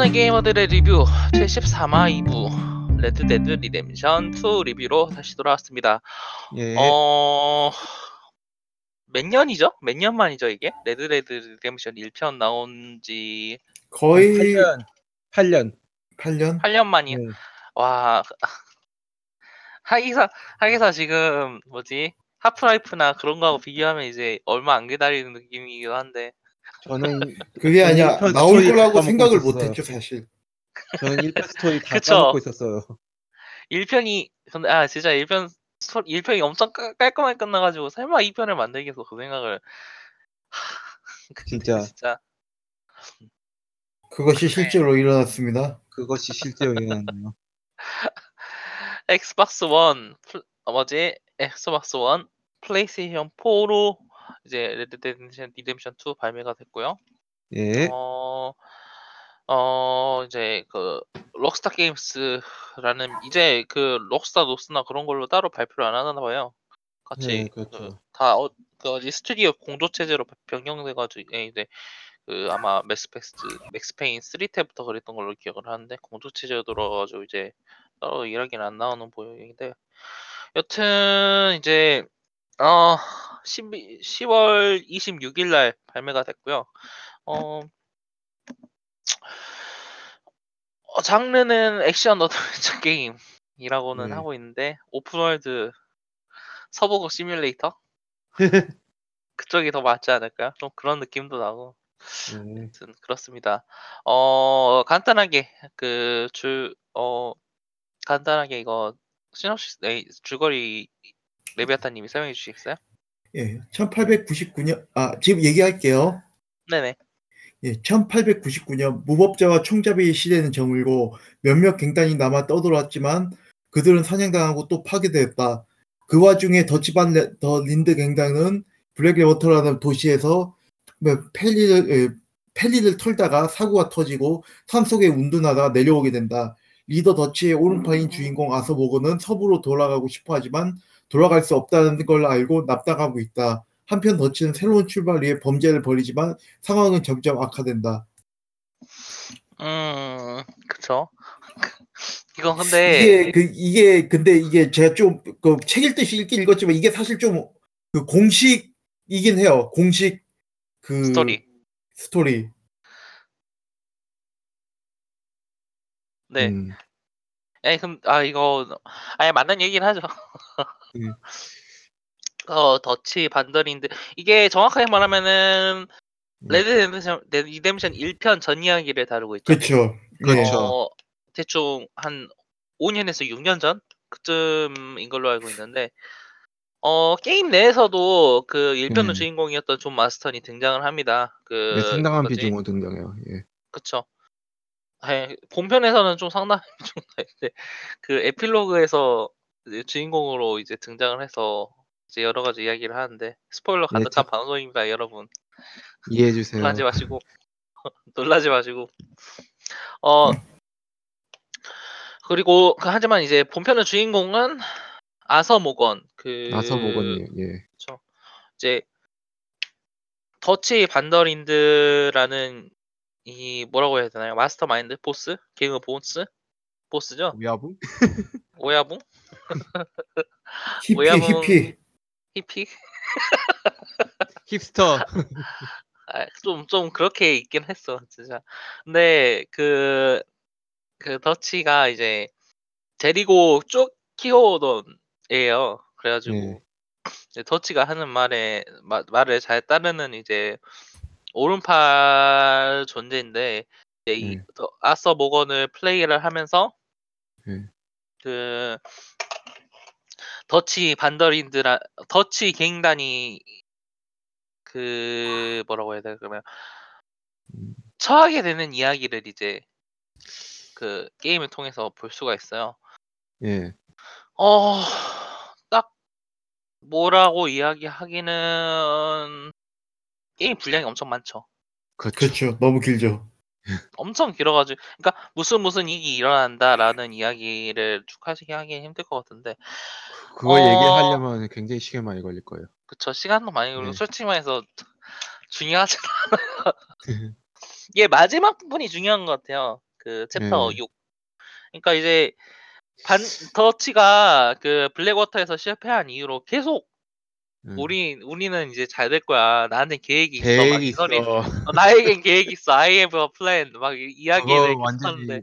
수많은 게이머들의 리뷰 제14화 2부 레드데드 리뎀션 2 리뷰로 다시 돌아왔습니다. 예. 어... 몇 년이죠? 몇 년 만이죠 이게? 레드데드 리뎀션 1편 나온 지 거의 8년. 8년. 8년? 8년 만이 네. 와 하기사 하기사 지금 뭐지 하프라이프나 그런 거하고 비교하면 이제 얼마 안 기다리는 느낌이기도 한데 저는 그게 아니야 일편 나올 스토리 거라고 다 생각을 먹고 있었어요. 못했죠 사실. 저는 1편 스토리 다 그쵸. 까먹고 있었어요. 1편이 근데 아 진짜 1편 스토 1편이 엄청 깔- 깔끔하게 끝나가지고 설마 2편을 만들기 위해서 그 생각을 근데 진짜. 진짜 그것이 실제로 일어났습니다. 그것이 실제로 일어났네요. 엑스박스 원 플- 어, 뭐지 엑스박스 원 플레이스테이션 4로 이제 레드 데드 리뎀션 2 발매가 됐고요. 예. 어, 어, 이제 그 록스타 게임스라는 이제 그 록스타 노스나 그런 걸로 따로 발표를 안 하나 봐요. 같이 네, 그렇죠. 그, 다 어, 그 스튜디오 공조 체제로 변경돼가지고 예, 이제 그 아마 맥스페스트 맥스페인 3 때부터 그랬던 걸로 기억을 하는데 공조 체제로 돌아가지고 이제 따로 일하기는 안 나오는 모양인데 여튼 이제 어 10, 10월 26일 날 발매가 됐고요. 어, 어, 장르는 액션 어드벤처 게임이라고는 네. 하고 있는데 open world 서부극 시뮬레이터 그쪽이 더 맞지 않을까요? 좀 그런 느낌도 나고 예. 아무튼 그렇습니다. 어 간단하게 그줄어 간단하게 이거 시놉시스 네, 줄거리 레비아타님이 설명해 주시겠어요? 예, 1899년 아 지금 얘기할게요. 네네. 예, 1899년 무법자와 총잡이의 시대는 저물고 몇몇 갱단이 남아 떠돌았지만 그들은 사냥당하고 또 파괴되었다. 그 와중에 더치반 레- 더 린드 갱단은 블랙워터라는 도시에서 뭐 펠리를 예, 펠리를 털다가 사고가 터지고 산 속에 운둔하다가 내려오게 된다. 리더 더치의 오른팔인 주인공 아서보고는 서부로 돌아가고 싶어 하지만 돌아갈 수 없다는 걸 알고 납당하고 있다. 한편 더치는 새로운 출발 위해 범죄를 벌이지만 상황은 점점 악화된다. 음 그쵸. 이건 근데 이게 그 이게 근데 이게 제가 좀 그 책 읽듯이 읽긴 읽었지만 이게 사실 좀 그 공식이긴 해요. 공식 그 스토리. 스토리. 네. 음. 에 그럼 아 이거 아예 맞는 얘기는 하죠. 음. 어 더치 반더린드 이게 정확하게 말하면은 음. Red Dead Redemption 1편 전 이야기를 다루고 있죠. 그렇죠. 그렇죠. 어, 대충 한 5년에서 6년 전 그쯤인 걸로 알고 있는데 어 게임 내에서도 그 1편의 네. 주인공이었던 존 마스턴이 등장을 합니다. 그 네, 상당한 뭐지? 비중으로 등장해요. 예. 그쵸. 예, 본편에서는 좀 상당히 좀 다른데 그 에필로그에서 이제 주인공으로 이제 등장을 해서 이제 여러 가지 이야기를 하는데 스포일러 네, 가득한 저- 방송입니다, 여러분. 이해해 주세요. 놀라지 마시고 놀라지 마시고 어 그리고 그 하지만 이제 본편의 주인공은 아서 모건 그 아서 모건님. 예. 이제 더치 반더린드라는 이 뭐라고 해야 되나요? 마스터마인드 보스? 개그 보스? 보스죠? 위아부? 오야붕? 히피 뭐- 히피. 히피? 힙스터. 아, 좀, 좀 그렇게 있긴 했어, 진짜. 근데 그, 그 더치가 이제 데리고 쭉 키워오던 애예요. 그래가지고 네. 이제 더치가 하는 말에 마- 말을 잘 따르는 이제 오른팔 존재인데 이제 이 네. 더- 아서 모건을 플레이를 하면서 네. 그 더치 반더린드라 더치 갱단이 그 뭐라고 해야 돼 그러면 음. 처하게 되는 이야기를 이제 그 게임을 통해서 볼 수가 있어요. 예. 어, 딱 뭐라고 이야기하기는 게임 분량이 엄청 많죠. 그렇죠. 그렇죠. 너무 길죠. 엄청 길어가지고, 그러니까 무슨 무슨 일이 일어난다라는 이야기를 쭉 하시기 하기 힘들 것 같은데, 그거 어. 얘기하려면 굉장히 시간 많이 걸릴 거예요. 그쵸 시간도 많이 걸리고 네. 솔직히 말해서 중요하지 않아요. 이게 마지막 부분이 중요한 것 같아요. 그 챕터 네. 6. 그러니까 이제 반 더치가 그 블랙워터에서 실패한 이후로 계속 음. 우리 우리는 이제 잘 될 거야. 나한테 계획이 있어. 계획이 막이 있어. 소리. 어, 나에겐 계획 있어. I have a plan. 막 이- 이야기를 그거 계속 완전히 하는데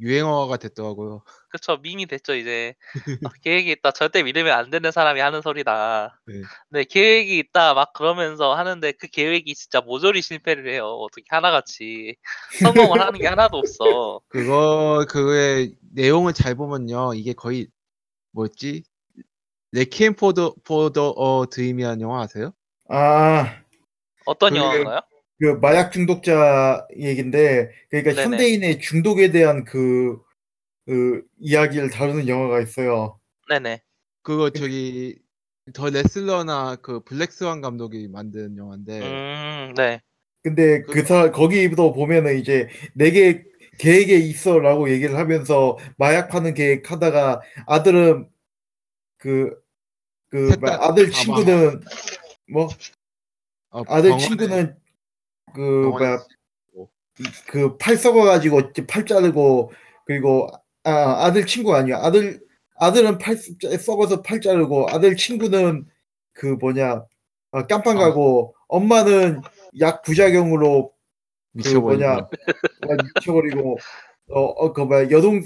유행어가 됐더라고요. 그쵸 밈이 됐죠 이제 어, 계획이 있다 절대 믿으면 안 되는 사람이 하는 소리다 네. 네 계획이 있다 막 그러면서 하는데 그 계획이 진짜 모조리 실패를 해요 어떻게 하나같이 성공을 하는 게 하나도 없어 그거 그의 내용을 잘 보면요, 이게 거의 뭐였지? Requiem for the for the a Dream이라는 영화 아세요? 아, 어떤 그게- 영화인가요? 그 마약 중독자 얘긴데, 그러니까 네네. 현대인의 중독에 대한 그, 그 이야기를 다루는 영화가 있어요. 네네 그거 저기 더 레슬러나 그 블랙스완 감독이 만든 영화인데 음 네 근데 그 사, 거기도 보면은 이제 내게 계획에 있어라고 얘기를 하면서 마약 파는 계획 하다가 아들은 그, 그, 아들 아, 친구는 뭐, 어, 아들 병원에- 친구는 그, 병원에 뭐야, 그팔 썩어가지고 팔 자르고 그리고 아 아들 친구 아니야. 아들 아들은 팔 썩- 썩어서 팔 자르고 아들 친구는 그 뭐냐? 아, 깜빵 아. 가고 엄마는 약 부작용으로 그 뭐냐? 어, 미쳐버리고 어그 뭐야? 여동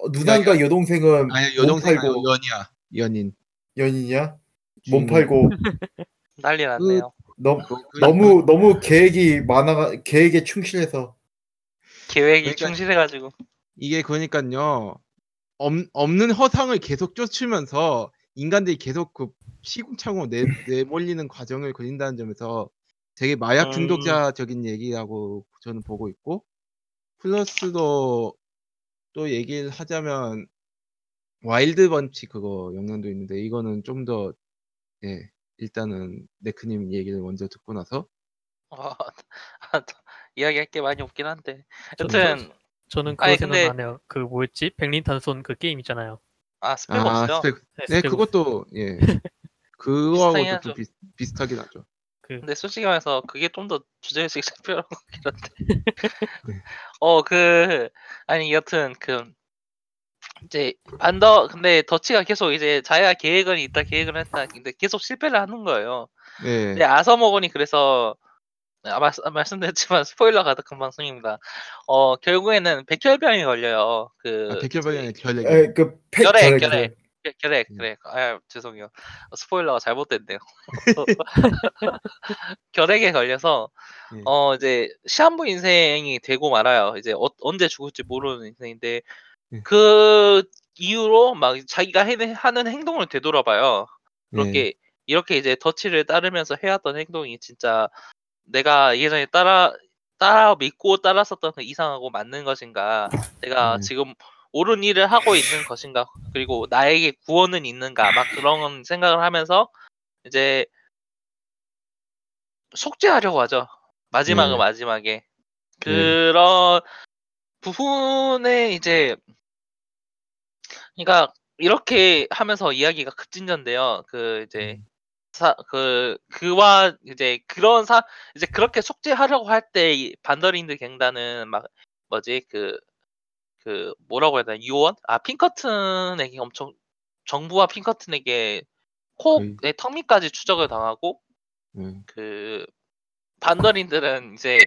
어, 누나가 여동생은 아니 몸 여동생 팔고 연이야 연인. 연인이야? 몸. 팔고. 난리 났네요. 너무 그- 그- 너무 너무 계획이 많아 계획에 충실해서. 계획이 그러니까- 충실해가지고. 이게 그러니까요. 없, 없는 허상을 계속 쫓으면서 인간들이 계속 그 시궁창으로 내, 내몰리는 과정을 그린다는 점에서 되게 마약 음. 중독자적인 얘기라고 저는 보고 있고 플러스도 또 얘기를 하자면 Wild Bunch 그거 영상도 있는데 이거는 좀 더 예, 일단은 네크님 얘기를 먼저 듣고 나서 어, 이야기할 게 많이 없긴 한데 여튼 저는 그거 아니, 생각나네요. 그 뭐였지? 백린탄 쏜 그 게임 있잖아요. 아아 Spec Ops요 Spec 네, 네 스펙 그것도 예 그거하고 비슷하긴 좀 하죠. 비, 비슷하긴 하죠 그 근데 솔직히 말해서 그게 좀 더 주제의식 특별한 것 같긴 한데. 네. 어, 그, 아니, 여튼, 그, 이제, 반더, 근데 더치가 계속 이제 자기가 계획은 있다, 계획은 했다, 근데 계속 실패를 하는 거예요. 네 근데 아서먹으니 그래서, 아, 말, 말씀드렸지만 스포일러 가득한 방송입니다. 어, 결국에는 백혈병이 걸려요. 그, 아, 백혈병이 결핵. 에, 그 팩, 결핵, 결핵, 결핵. 겨- 결핵, 음. 그래. 아, 죄송해요. 어, 스포일러가 잘못됐네요. 결핵에 걸려서 예. 어 이제 시한부 인생이 되고 말아요. 이제 어, 언제 죽을지 모르는 인생인데 예. 그 이후로 막 자기가 해, 하는 행동을 되돌아봐요. 네. 그렇게 이렇게 이제 더치를 따르면서 해왔던 행동이 진짜 내가 예전에 따라 따라 믿고 따랐었던 그 이상하고 맞는 것인가? 내가 음. 지금 옳은 일을 하고 있는 것인가? 그리고 나에게 구원은 있는가? 막 그런 생각을 하면서 이제 속죄하려고 하죠. 마지막은 네. 마지막에 그런 부분에 이제 그러니까 이렇게 하면서 이야기가 급진전돼요. 그 이제 음. 사, 그 그와 이제 그런 사 이제 그렇게 속죄하려고 할 때 반더린드 갱단은 막 뭐지 그그 뭐라고 해야 되나 유언 아 핑커튼에게 엄청 정부와 핑커튼에게 코의 턱 밑까지 추적을 당하고 네. 그 반더린들은 이제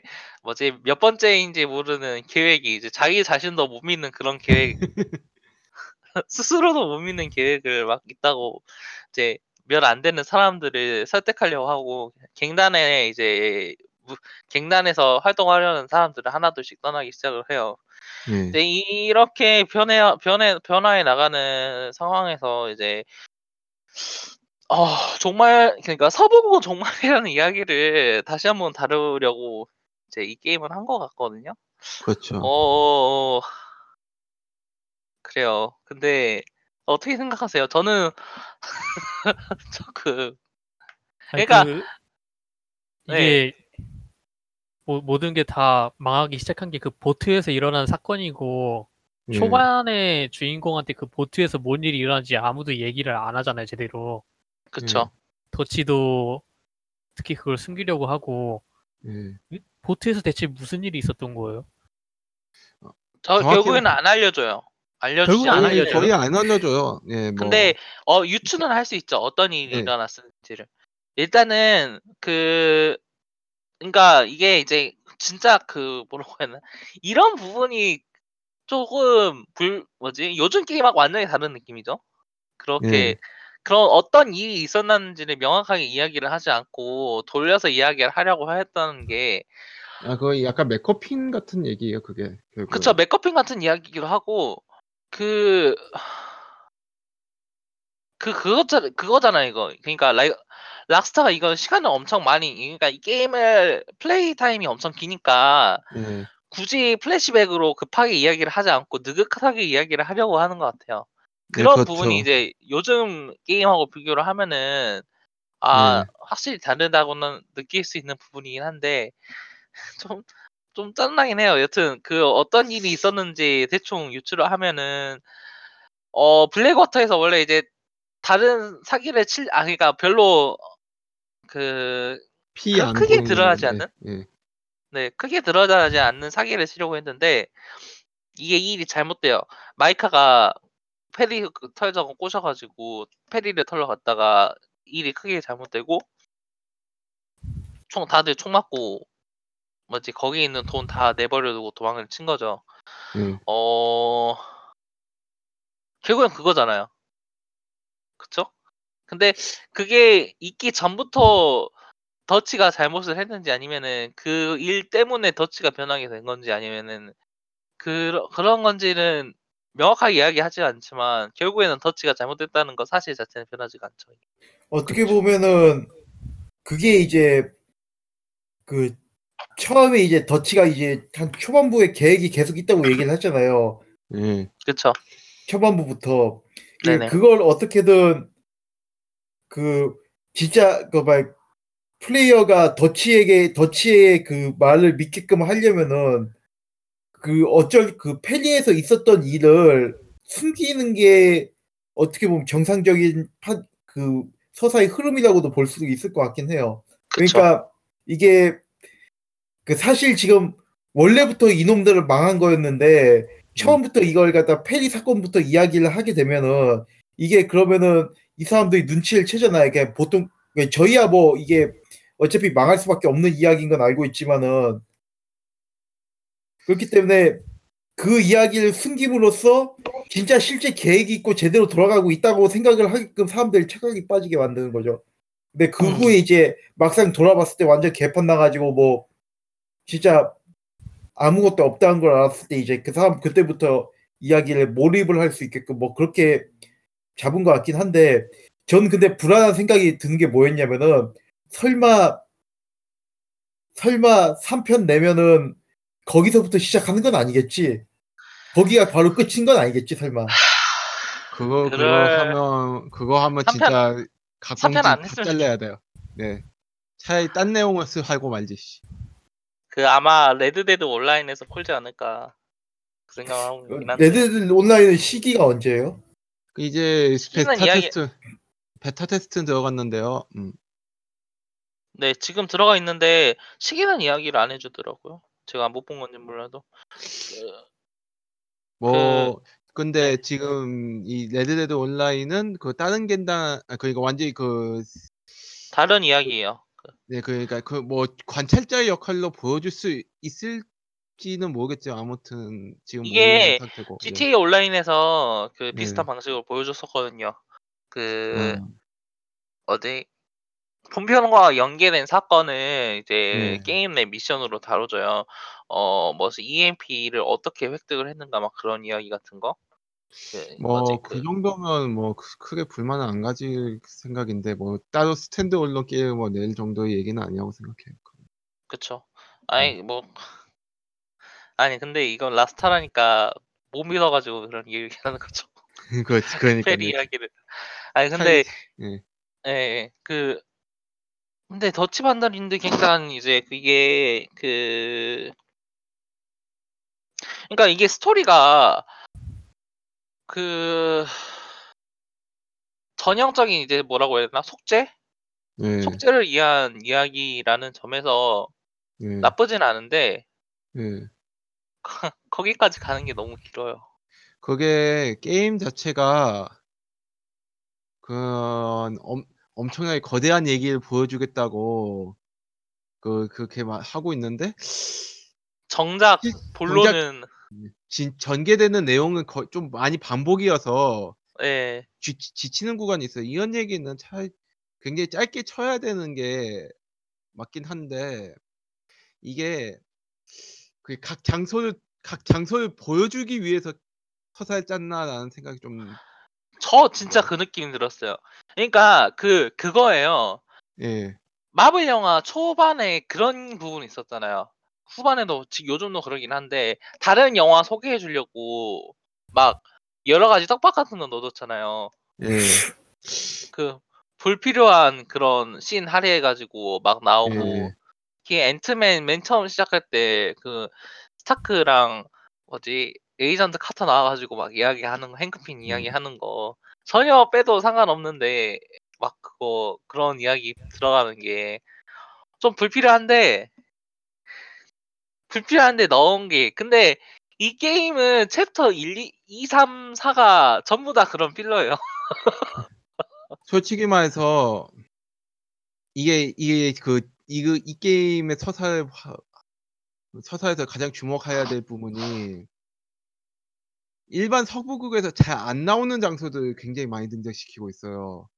뭐지 몇 번째인지 모르는 계획이 이제 자기 자신도 못 믿는 그런 계획 스스로도 못 믿는 계획을 막 있다고 이제 몇 안 되는 사람들을 설득하려고 하고 갱단에 이제 무- 갱단에서 활동하려는 사람들을 하나둘씩 떠나기 시작을 해요. 네. 근데 이렇게 변해 변해 변화해 나가는 상황에서 이제 어 정말 그러니까 서부고 정말이라는 이야기를 다시 한번 다루려고 이제 이 게임을 한 것 같거든요. 그렇죠. 어, 어, 그래요. 근데 어떻게 생각하세요? 저는 저그 아니, 그러니까- 그 네. 이게 모, 모든 게 다 망하기 시작한 게 그 보트에서 일어난 사건이고 예. 초반에 주인공한테 그 보트에서 뭔 일이 일어난지 아무도 얘기를 안 하잖아요 제대로 그쵸. 더치도 특히 그걸 숨기려고 하고 예. 보트에서 대체 무슨 일이 있었던 거예요? 저 정확히는- 결국에는 안 알려줘요. 알려주지 안 않아요. 알려줘요? 거의 안 알려줘요. 예, 뭐. 근데 어 유추는 할 수 있죠. 어떤 일이 네. 일어났는지를. 일단은 그 그러니까 이게 이제 진짜 그 뭐라고 해야 되나 이런 부분이 조금 불 뭐지 요즘 게임하고 완전히 다른 느낌이죠. 그렇게 네. 그런 어떤 일이 있었는지를 명확하게 이야기를 하지 않고 돌려서 이야기를 하려고 했다는 게 아, 그거 약간 맥커핀 같은 얘기예요, 그게. 그쵸 맥커핀 같은 이야기기도 하고 그 그 그거잖아 그거잖아 이거 그러니까 라이, Rockstar가 이거 시간을 엄청 많이 그러니까 이 게임을 play time이 엄청 기니까 예. 굳이 플래시백으로 급하게 이야기를 하지 않고 느긋하게 이야기를 하려고 하는 것 같아요. 네, 그런 그렇죠. 부분이 이제 요즘 게임하고 비교를 하면은 아 네. 확실히 다르다고는 느낄 수 있는 부분이긴 한데 좀 좀 짜증나긴 해요. 여튼 그 어떤 일이 있었는지 대충 유추를 하면은 어 블랙워터에서 원래 이제 다른 사기를 칠 아 그러니까 별로 그피 크- 안 크게 드러나지 않는? 예. 네, 크게 드러나지 않는 사기를 치려고 했는데 이게 이 일이 잘못돼요. 마이카가 페리 그 털자고 꼬셔가지고 페리를 털러 갔다가 일이 크게 잘못되고 총 다들 총 맞고 뭐지 거기 있는 돈 다 내버려 두고 도망을 친 거죠. 예. 어 결국엔 그거잖아요. 그쵸? 근데 그게 있기 전부터 더치가 잘못을 했는지 아니면은 그 일 때문에 더치가 변하게 된 건지 아니면은 그 그런 건지는 명확하게 이야기하지 않지만 결국에는 더치가 잘못됐다는 거 사실 자체는 변하지가 않죠. 어떻게 보면은 그게 이제 그 처음에 이제 더치가 이제 한 초반부에 계획이 계속 있다고 얘기를 했잖아요. 예. 그쵸? 초반부부터 예, 네네. 그걸 어떻게든 그 진짜 그막 플레이어가 더치에게 더치의 그 말을 믿게끔 하려면은 그 어쩔 그 페리에서 있었던 일을 숨기는 게 어떻게 보면 정상적인 파, 그 서사의 흐름이라고도 볼 수도 있을 것 같긴 해요. 그쵸? 그러니까 이게 그 사실 지금 원래부터 이놈들을 망한 거였는데 처음부터 이걸 갖다 페리 사건부터 이야기를 하게 되면은 이게 그러면은 이 사람들이 눈치를 채잖아요. 이게 보통 저희야 뭐 이게 어차피 망할 수밖에 없는 이야기인 건 알고 있지만은 그렇기 때문에 그 이야기를 숨김으로써 진짜 실제 계획이 있고 제대로 돌아가고 있다고 생각을 하게끔 사람들이 착각이 빠지게 만드는 거죠. 근데 그 음. 후에 이제 막상 돌아봤을 때 완전 개판 나가지고 뭐 진짜 아무것도 없다는 걸 알았을 때 이제 그 사람 그때부터 이야기를 몰입을 할 수 있게끔 뭐 그렇게 잡은 것 같긴 한데 전 근데 불안한 생각이 드는 게 뭐였냐면은 설마 설마 3편 내면은 거기서부터 시작하는 건 아니겠지? 거기가 바로 끝인 건 아니겠지 설마? 그거 그거 그럴- 하면 그거 하면 삼 편- 진짜 각공지 삼편 안다 했으면 잘라야 돼요. 네. 차라리 딴 내용을 쓰 하고 말지. 씨. 그 아마 Red Dead Online에서 풀지 않을까 그 생각을 하고 있긴 한데 Red Dead Online의 시기가 언제예요? 그 이제 베타 이야기- 테스트 베타 테스트 들어갔는데요. 음. 네 지금 들어가 있는데 시기는 이야기를 안 해주더라고요. 제가 못 본 건지 몰라도 그, 뭐 근데 지금 이 Red Dead Online은 그 다른 겐단 아, 그러니까 완전히 그 다른 이야기예요. 네, 그러니까 그 뭐 관찰자의 역할로 보여줄 수 있을지는 모르겠지만 아무튼 지금 이게 모르는 상태고. 예. GTA 온라인에서 그 비슷한 네. 방식으로 보여줬었거든요. 그 음, 어디 본편과 연계된 사건을 이제 네. 게임 내 미션으로 다뤄줘요. 어, 뭐 EMP를 어떻게 획득을 했는가 막 그런 이야기 같은 거. 그 뭐지 뭐그 그 정도면 뭐 크- 크게 불만은 안 가질 생각인데 뭐 따로 standalone 게임 뭐 낼 정도의 얘기는 아니라고 생각해요. 그쵸. 음. 아니 뭐 아니 근데 이건 Rockstar라니까 못 믿어 가지고 그런 얘기하는 거죠. 그 그러니까 페리 이야기를. 아니 근데 예. 예, 예, 그 근데 더치 반달인데 갱단 이제 그게 그 그러니까 이게 스토리가 그 전형적인 이제 뭐라고 해야 되나 속죄 예. 속죄를 위한 이야기라는 점에서 예. 나쁘진 않은데 예. 거기까지 가는 게 너무 길어요. 그게 게임 자체가 그런 엄, 엄청나게 거대한 얘기를 보여주겠다고 그 그렇게 막 하고 있는데 정작 시- 본론은 진, 전개되는 내용은 거, 좀 많이 반복이어서 예. 지, 지치는 구간이 있어요. 이런 얘기는 차, 굉장히 짧게 쳐야 되는 게 맞긴 한데 이게 그 각 장소를 각 장소를 보여주기 위해서 서사를 짰나라는 생각이 좀 저 진짜 그 느낌이 들었어요. 그러니까 그 그거예요. 예. 마블 영화 초반에 그런 부분이 있었잖아요. 후반에도 지금 요즘도 그러긴 한데 다른 영화 소개해 주려고 막 여러 가지 떡밥 같은 거 넣어뒀잖아요. 예. 그 불필요한 그런 씬 할애해가지고 막 나오고 예. 이게 앤트맨 맨 처음 시작할 때 그 스타크랑 뭐지 에이전트 카터 나와가지고 막 이야기하는 거 행크핀 이야기하는 거 전혀 빼도 상관없는데 막 그거 그런 이야기 들어가는 게 좀 불필요한데 불필요한데 넣은 게 근데 이 게임은 챕터 1, 2, 2 3, 4가 전부 다 그런 필러예요. 솔직히 말해서 이게 이게 그 이거 이 게임의 서사를 화- 서사에서 가장 주목해야 될 부분이 일반 서부극에서 잘 안 나오는 장소들 굉장히 많이 등장시키고 있어요.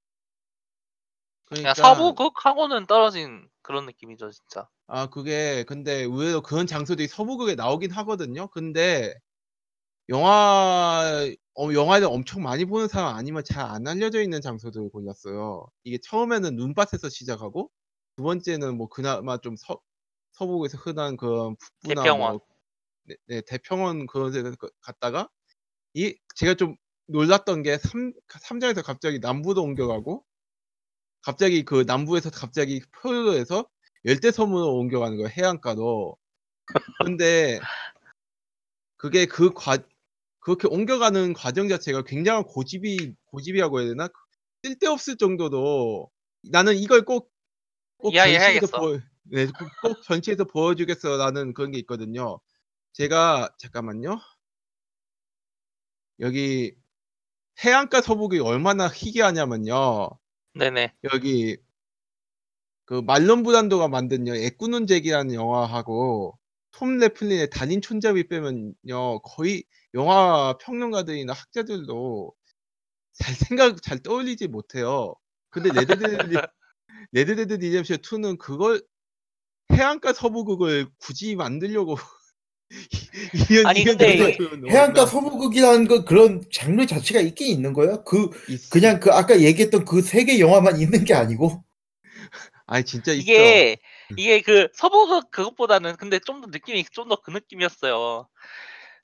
그냥 그러니까 서부극하고는 떨어진 그런 느낌이죠, 진짜. 아 그게 근데 의외로 그런 장소들이 서부극에 나오긴 하거든요. 근데 영화 어, 영화를 엄청 많이 보는 사람 아니면 잘 안 알려져 있는 장소들을 골랐어요. 이게 처음에는 눈밭에서 시작하고 두 번째는 뭐 그나마 좀 서, 서부에서 흔한 그런 북부나 대평원. 뭐 네, 네, 대평원 그런 데 갔다가 이 제가 좀 놀랐던 게 3, 삼장에서 갑자기 남부로 옮겨가고 갑자기 그 남부에서 갑자기 표류에서 열대 섬으로 옮겨가는 거예요 해안가로 근데 그게 그 과, 그렇게 옮겨가는 과정 자체가 굉장한 고집이 고집이라고 해야 되나 쓸데없을 정도로 나는 이걸 꼭, 꼭 전시에서. 보, 네, 꼭, 꼭 전시에서 보여주겠어라는 그런 게 있거든요. 제가 잠깐만요. 여기 해안가 서부극이 얼마나 희귀하냐면요. 네네. 여기 그 말론 브란도가 만든 여 애꾸눈 잭이라는 영화하고 톰 레플린의 달인 총잡이 빼면요 거의 영화 평론가들이나 학자들도 잘 생각 잘 떠올리지 못해요. 근데 Red Dead Red Dead Redemption 2는 그걸 해안가 서부극을 굳이 만들려고 아니, 근데 장소를 해안가 넣었나 서부극이라는 그 그런 장르 자체가 있긴 있는 거예요. 그 있- 그냥 그 아까 얘기했던 그 세 개 영화만 있는 게 아니고 아니 진짜 있어. 이게 이게 그 서부극 그것보다는 근데 좀 더 느낌이 좀 더 그 느낌이었어요.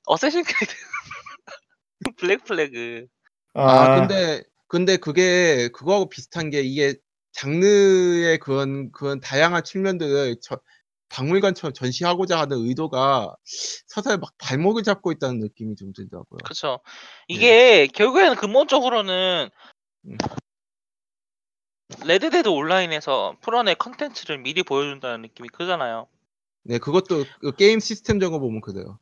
Assassin's Creed Black Flag. 아, 근데 근데 그게 그거하고 비슷한 게 이게 장르의 그런 그런 다양한 측면들을 저, 박물관처럼 전시하고자 하는 의도가 서사에 막 발목을 잡고 있다는 느낌이 좀 들더라고요. 그쵸. 이게 결국에는 근본적으로는 음. Red Dead Online에서 풀어낼 컨텐츠를 미리 보여준다는 느낌이 크잖아요. 네, 그것도 그 게임 시스템적으로 보면 그래요.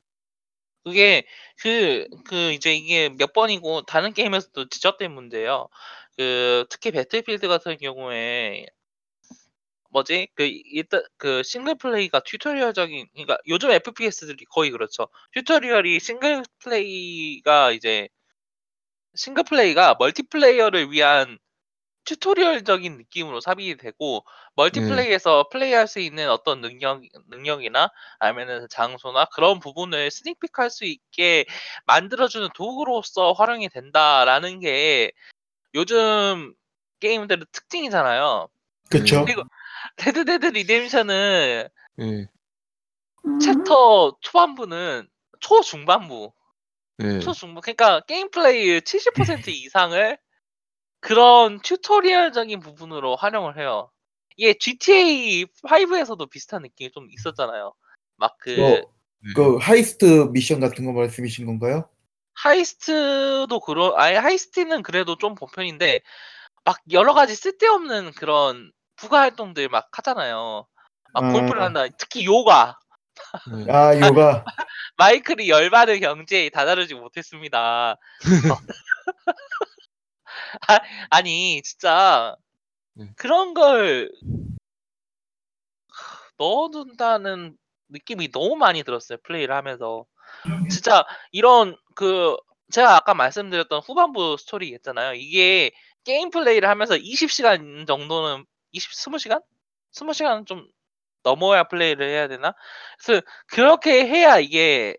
그게 그, 그 이제 이게 몇 번이고 다른 게임에서도 지적된 문제예요. 그 특히 Battlefield 같은 경우에 뭐지? 그 일단 그 싱글 플레이가 tutorial적인 그러니까 요즘 FPS들이 거의 그렇죠. tutorial이 싱글 플레이가 이제 싱글 플레이가 multiplayer를 위한 tutorial적인 느낌으로 삽입이 되고 multiplay에서 플레이할 수 있는 어떤 능력 능력이나 아니면은 장소나 그런 부분을 sneak peek할 수 있게 만들어주는 도구로서 활용이 된다라는 게 요즘 게임들의 특징이잖아요. 그렇죠. 그리고 Red Dead Redemption은 예. 챕터 초반부는 초중반부 예. 초중반 그러니까 게임 플레이의 70% 이상을 그런 tutorial적인 부분으로 활용을 해요. 이게 GTA 5에서도 비슷한 느낌이 좀 있었잖아요. 막그 뭐, 그 heist 미션 같은 거 말씀이신 건가요? heist도 그런 아예 heist는 그래도 좀 본편인데 막 여러 가지 쓸데없는 그런 부가 활동들 막 하잖아요. 막 아. 골프를 한다. 특히 요가. 네. 아 요가 마이클이 열반의 경지에 다다르지 못했습니다. 아, 아니 진짜 네. 그런 걸 넣어둔다는 느낌이 너무 많이 들었어요 플레이를 하면서 진짜 이런 그 제가 아까 말씀드렸던 후반부 스토리 있잖아요 이게 게임 플레이를 하면서 20시간 정도는 20 20시간? 20시간은 좀 넘어야 플레이를 해야 되나? 그래서 그렇게 해야 이게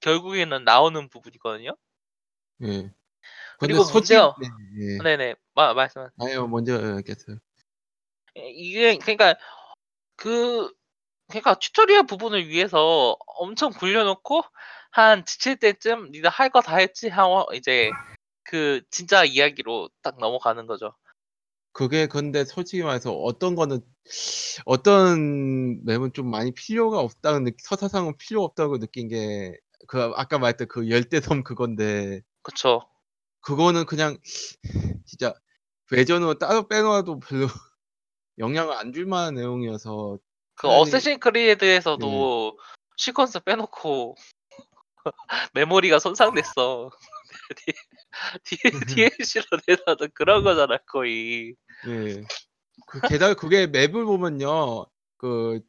결국에는 나오는 부분이거든요. 예. 그리고 솔직히 문제요. 네, 예. 네네 마, 말씀. 아니요 먼저 알겠어요. 이게 그러니까 그 그러니까 tutorial 부분을 위해서 엄청 굴려놓고 한 지칠 때쯤 니가 할거 다 했지 하고 이제 그 진짜 이야기로 딱 넘어가는 거죠. 그게 근데 솔직히 말해서 어떤 거는 어떤 map은 좀 많이 필요가 없다는 느- 서사상은 필요 없다고 느낀 게 그 아까 말했던 그 열대섬 그건데 그쵸? 그거는 그냥 진짜 외전으로 따로 빼놔도 별로 영향을 안 줄 만한 내용이어서 그 차라리- 어쌔신 크리드에서도 시퀀스 빼놓고 메모리가 손상됐어. DLC로 내놔도 그런 거잖아 거의. 예. 그 게다가 그게 맵을 보면요. 그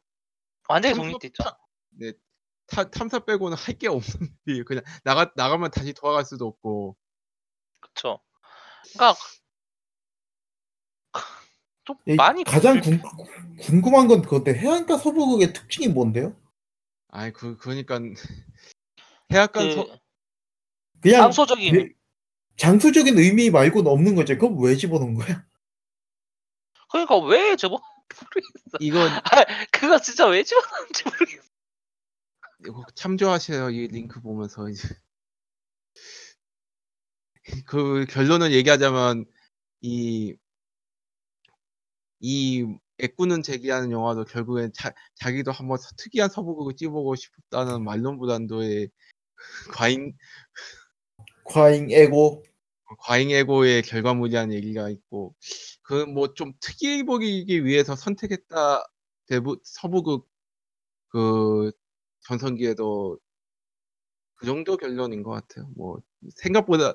완전히 탐사- 독립됐죠. 네, 타- 탐사 빼고는 할 게 없는 맵이에요. 그냥 나가 나가면 다시 돌아갈 수도 없고. 그쵸. 그러니까 좀 이 많이 가장 불- 궁, 궁금한 건 그건데 해안가 서부극의 특징이 뭔데요? 아이 그 그러니까 해악간 그 서 그냥 장소적인 그 장소적인 의미 말고는 없는 거죠. 그럼 왜 집어넣은 거야? 그러니까 왜 저거 모르겠어. 이건 아, 그거 진짜 왜 집어넣는지 모르겠어. 이거 참조하세요. 이 링크 보면서 이제 그 결론을 얘기하자면 이 이 애꾸는 제기하는 영화도 결국엔 자, 자기도 한번 서- 특이한 서부극을 찍어보고 싶다는 말론 브란도의 과잉 과잉 에고 과잉 에고의 결과물이라는 얘기가 있고 그 뭐 좀 특이해 보이기 위해서 선택했다 대부 서부극 그 전성기에도 그 정도 결론인 것 같아요. 뭐 생각보다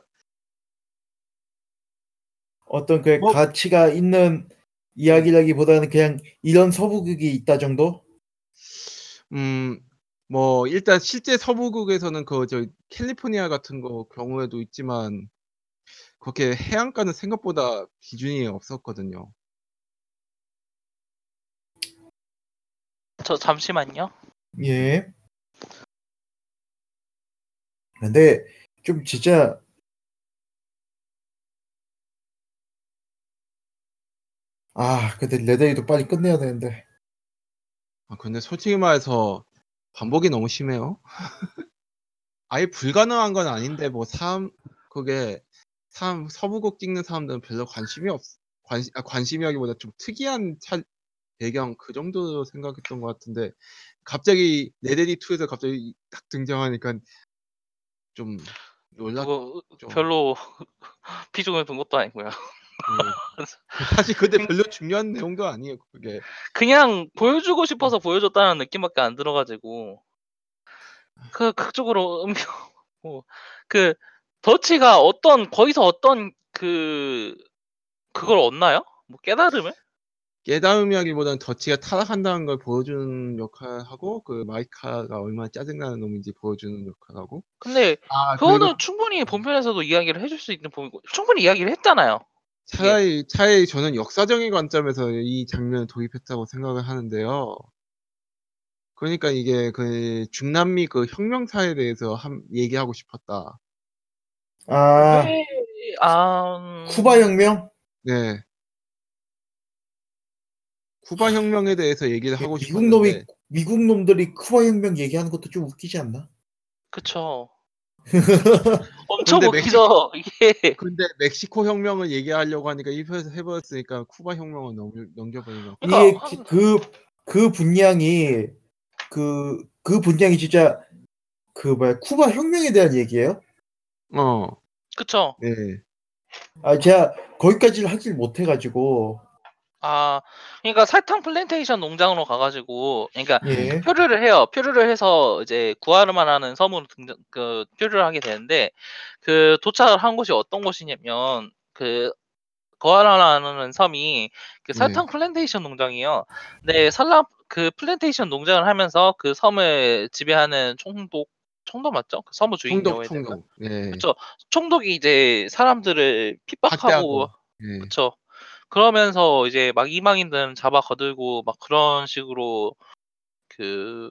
어떤 그 뭐- 가치가 있는 이야기라기보다는 그냥 이런 서부극이 있다 정도? 음 뭐 일단 실제 서부극에서는 그 저 캘리포니아 같은 거 경우에도 있지만 그렇게 해안가는 생각보다 비중이 없었거든요. 저 잠시만요. 예. 근데 좀 진짜 아 근데 레데이도 빨리 끝내야 되는데 아 근데 솔직히 말해서 반복이 너무 심해요. 아예 불가능한 건 아닌데 뭐 사람 그게 사람 서부극 찍는 사람들은 별로 관심이 없 관심 아 관심이라기보다 좀 특이한 차 배경 그 정도로 생각했던 것 같은데 갑자기 레데리 2에서 갑자기 딱 등장하니까 좀 놀랐 그거 좀. 별로 비중을 둔 것도 아니고요. 예. 사실 근데 별로 중요한 내용도 아니에요 그게. 그냥 보여주고 싶어서 보여줬다는 느낌밖에 안 들어가지고 그 극적으로 옮겨 그 더치가 어떤 거기서 어떤 그 그걸 얻나요? 뭐 깨달음을? 깨달음이라기보다는 더치가 타락한다는 걸 보여주는 역할하고 그 마이카가 얼마나 짜증나는 놈인지 보여주는 역할하고 근데 아 그거는 그리고 충분히 본편에서도 이야기를 해줄 수 있는 부분이고 충분히 이야기를 했잖아요. 차라리 차라리 저는 역사적인 관점에서 이 장면을 도입했다고 생각을 하는데요. 그러니까 이게 그 중남미 그 혁명사에 대해서 한 얘기하고 싶었다. 아 왜, 아, 음, 쿠바 혁명 네. 쿠바 혁명에 대해서 얘기를 하고 미국 싶었는데 놈이 미국 놈들이 쿠바 혁명 얘기하는 것도 좀 웃기지 않나? 그쵸. 엄청 근데 웃기죠. 이게 근데 멕시코 혁명을 얘기하려고 하니까 1편에서 해버렸으니까 쿠바 혁명은 넘, 넘겨버린 거. 이게 그러니까 그그 분량이 그 그 분량이 진짜 그 뭐야 쿠바 혁명에 대한 얘기예요? 어, 그쵸. 네. 아 제가 거기까지를 하질 못해가지고 아 그러니까 설탕 플랜테이션 농장으로 가 가지고 그러니까 예. 표류를 해요. 표류를 해서 이제 구아르마라는 섬으로 등장 그 표류를 하게 되는데 그 도착을 한 곳이 어떤 곳이냐면 그 구아르마라는 섬이 그 네. 설탕 플랜테이션 농장이에요. 근데 설탕 그 플랜테이션 농장을 하면서 그 섬을 지배하는 총독 총독 맞죠? 그 섬의 주인이라고 총독? 총독. 네. 그쵸. 총독이 이제 사람들을 핍박하고 학대하고. 네. 그쵸. 그러면서 이제 막 이방인들은 잡아 가두고 막 그런 식으로 그어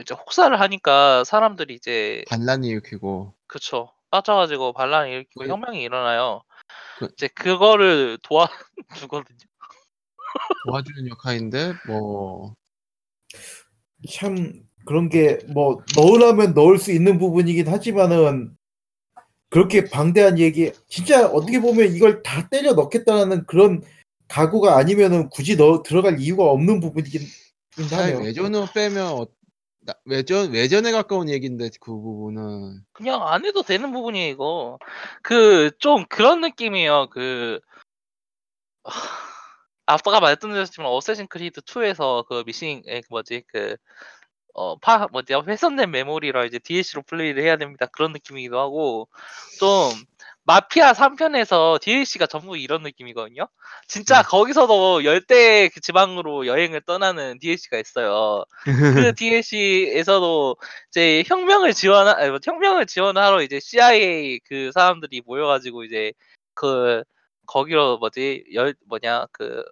이제 혹사를 하니까 사람들이 이제 반란을 일으키고. 그쵸. 빠져 가지고 반란을 일으키고 그 혁명이 일어나요. 그 이제 그거를 도와주거든요. 도와주는 역할인데 뭐 참 그런 게 뭐 넣으라면 넣을 수 있는 부분이긴 하지만은 그렇게 방대한 얘기 진짜 어떻게 보면 이걸 다 때려 넣겠다라는 그런 각오가 아니면은 굳이 넣어 들어갈 이유가 없는 부분이긴 사실 하네요. 외전으로 빼면 어 나 외전 외전에 가까운 얘기인데 그 부분은. 그냥 안 해도 되는 부분이에요 이거. 그 좀 그런 느낌이에요. 그 아까 말씀드렸지만 어쌔신 크리드 2에서 그 미싱 에그 뭐지 그 어 파 뭐지 훼손된 메모리라 이제 DLC로 플레이를 해야 됩니다. 그런 느낌이기도 하고 좀 마피아 3 편에서 DLC가 전부 이런 느낌이거든요. 진짜 네. 거기서도 열대 그 지방으로 여행을 떠나는 DLC가 있어요. 그 DLC에서도 이제 혁명을 지원하 아니 뭐 혁명을 지원하러 이제 CIA 그 사람들이 모여 가지고 이제 그 거기로 뭐지 열 뭐냐 그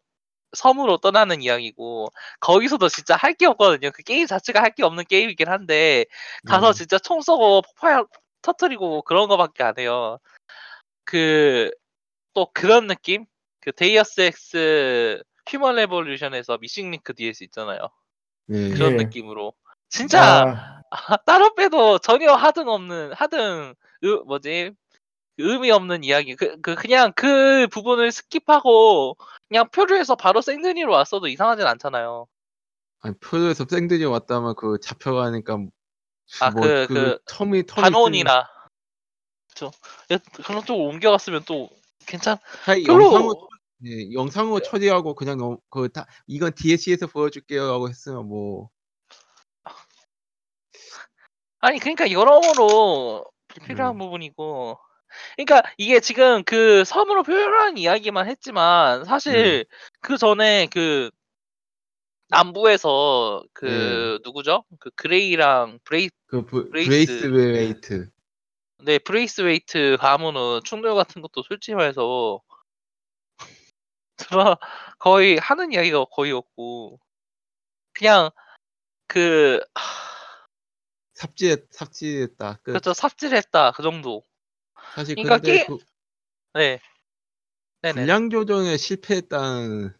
섬으로 떠나는 이야기고 거기서도 진짜 할 게 없거든요. 그 게임 자체가 할 게 없는 게임이긴 한데 가서 네. 진짜 총 쏘고 폭발 터뜨리고 그런 거 밖에 안 해요. 그 또 그런 느낌? 그 데이어스 엑스 휴먼 레볼루션에서 미싱 링크 DLC 있잖아요. 네. 그런 예. 느낌으로. 진짜 아. 아 따로 빼도 전혀 하등 없는 하등 으 뭐지 의미 없는 이야기. 그 그 그냥 그 부분을 skip하고 그냥 표류해서 바로 생드니로 왔어도 이상하진 않잖아요. 아니 표류해서 생드니 왔다면 그 잡혀가니까 아 뭐 그 그 그 텀이 텀이 반원이나 그쵸. 예 그런 쪽으로 옮겨갔으면 또 괜찮 영상으로 별로 네 영상으로 처리하고 그냥 넘기고 "이건 DLC에서 보여줄게요."라고 했으면 뭐 아니 그러니까 여러모로 불필요한 음. 부분이고 그러니까 이게 지금 그 섬으로 표류하는 이야기만 했지만 네. 사실 그전에 그 남부에서 네. 그 누구죠? 그 그레이랑 브레이 그브 브레이스 브레이스웨이트. 네 브레이스웨이트 가문은 충돌 같은 것도 솔직히 말해서 드라 거의 하는 이야기가 거의 없고 그냥 그 삽질했 삽질했다. 끝. 그렇죠. 삽질했다. 그 정도. 사실 그러니까 근데 게 그 네. 네네. 분량 조정에 실패했다는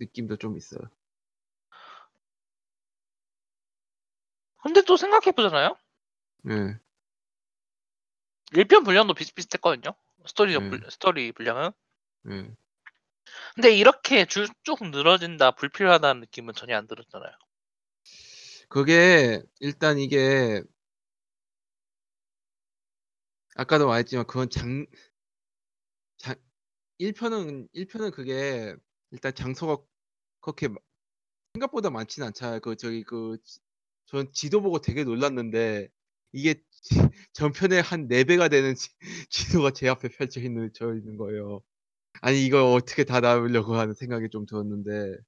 느낌도 좀 있어요. 근데 또 생각해 보잖아요. 네. 1편 분량도 비슷비슷했거든요. 스토리적 네. 분 스토리 분량은. 네. 근데 이렇게 줄 쭉 늘어진다, 불필요하다는 느낌은 전혀 안 들었잖아요. 그게 일단 이게 아까도 말했지만 그건 장 장 1 편은 1 편은 그게 일단 장소가 그렇게 마 생각보다 많지는 않잖아요. 그 저기 그 지 전 지도 보고 되게 놀랐는데 이게 지 전편의 한 4 배가 되는 지 지도가 제 앞에 펼쳐 있는 져 있는 거예요. 아니 이걸 어떻게 다 담으려고 하는 생각이 좀 들었는데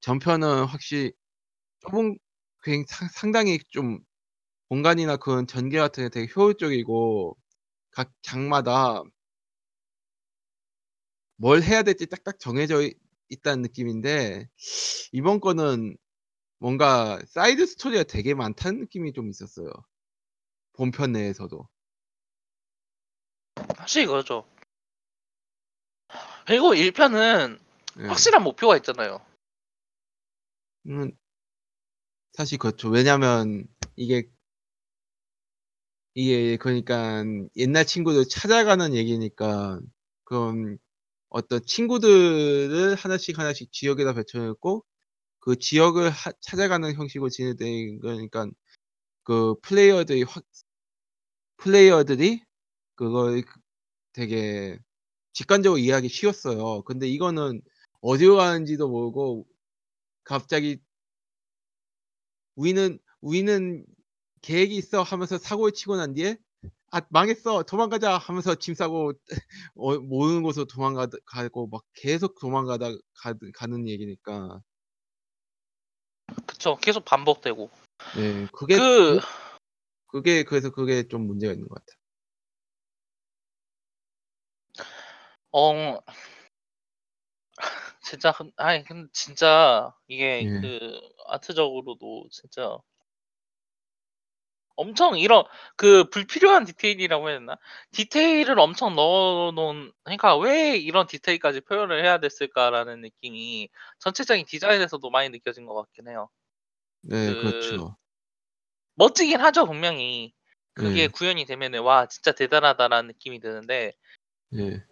전편은 확실히 좁은 상당히 좀 공간이나 그런 전개 같은 게 되게 효율적이고 각 장마다 뭘 해야 될지 딱딱 정해져 있 있다는 느낌인데 이번 거는 뭔가 사이드 스토리가 되게 많다는 느낌이 좀 있었어요. 본편 내에서도. 확실히 그렇죠. 그리고 1 편은 네. 확실한 목표가 있잖아요. 음. 사실 그렇죠. 왜냐면 이게 이게 그러니깐 옛날 친구들 찾아가는 얘기니까 그런 어떤 친구들을 하나씩 하나씩 지역에다 배치해 놓고 그 지역을 하 찾아가는 형식으로 진행된 거니깐 그 플레이어들이 확 플레이어들이 그걸 그 되게 직관적으로 이해하기 쉬웠어요. 근데 이거는 어디로 가는지도 모르고 갑자기 우리는 우리는 계획이 있어 하면서 사고를 치고 난 뒤에 아 망했어 도망가자 하면서 짐 싸고 어, 모르는 곳으로 도망가고 막 계속 도망가다 가, 가는 얘기니까 그쵸. 계속 반복되고. 네 그게 그 그게 그래서 그게 좀 문제가 있는 것 같아요. 어 진짜 근 아니 근데 진짜 이게 예. 그 아트적으로도 진짜 엄청 이런 그 불필요한 디테일이라고 해야 되나? 디테일을 엄청 넣어 놓은 그러니까 '왜 이런 디테일까지 표현을 해야 됐을까?'라는 느낌이 전체적인 디자인에서도 많이 느껴진 것 같긴 해요. 네그 그렇죠. 멋지긴 하죠 분명히. 그게 예. 구현이 되면은 '와 진짜 대단하다.'라는 느낌이 드는데 예.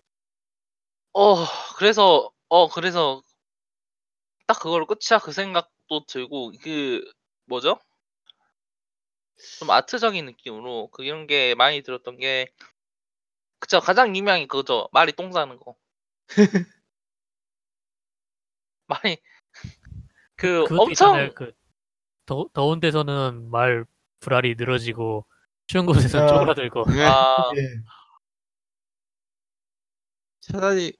어 그래서 어 그래서 '딱 그걸로 끝이야.' 그 생각도 들고 그 뭐죠? 좀 아트적인 느낌으로 그런 게 많이 들었던 게 그쵸. 가장 유명한 게 그거죠. 말이 똥 싸는 거. 말이 그 그것도 있잖아요. 엄청 그더 더운 데서는 말 불알이 늘어지고 추운 곳에서는 아. 쪼그라들고. 네. 아 예. 차라리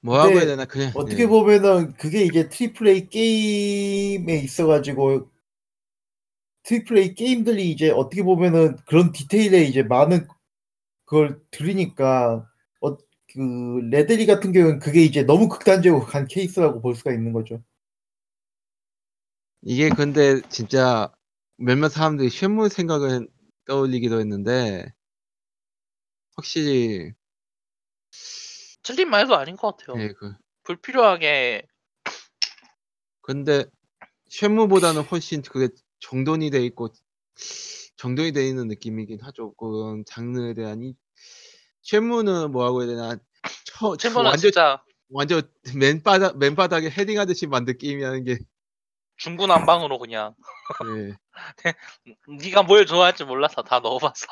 뭐라고 근데 해야 되나 그냥 어떻게 예. 보면은 그게 이제 triple A 게임에 있어 가지고 triple A 게임들이 이제 어떻게 보면은 그런 디테일에 이제 많은 그걸 들이니까 어 그 레데리 같은 경우는 그게 이제 너무 극단적으로 간 케이스라고 볼 수가 있는 거죠. 이게 근데 진짜 몇몇 사람들이 쉔무 생각을 떠올리기도 했는데 확실히 틀린 말도 아닌 것 같아요. 예 그 불필요하게 근데 쉔무보다는 훨씬 그게 정돈이 돼 있고 정돈이 돼 있는 느낌이긴 하죠. 그런 장르에 대한 이 쉔무는 뭐라고 해야 되나 처 처 챔버는 완전 진짜 완전 맨바닥 맨바닥에 헤딩하듯이 만든 게임이라는 게 중구난방으로 그냥 예. 네가 뭘 좋아할지 몰라서 다 넣어 봤어.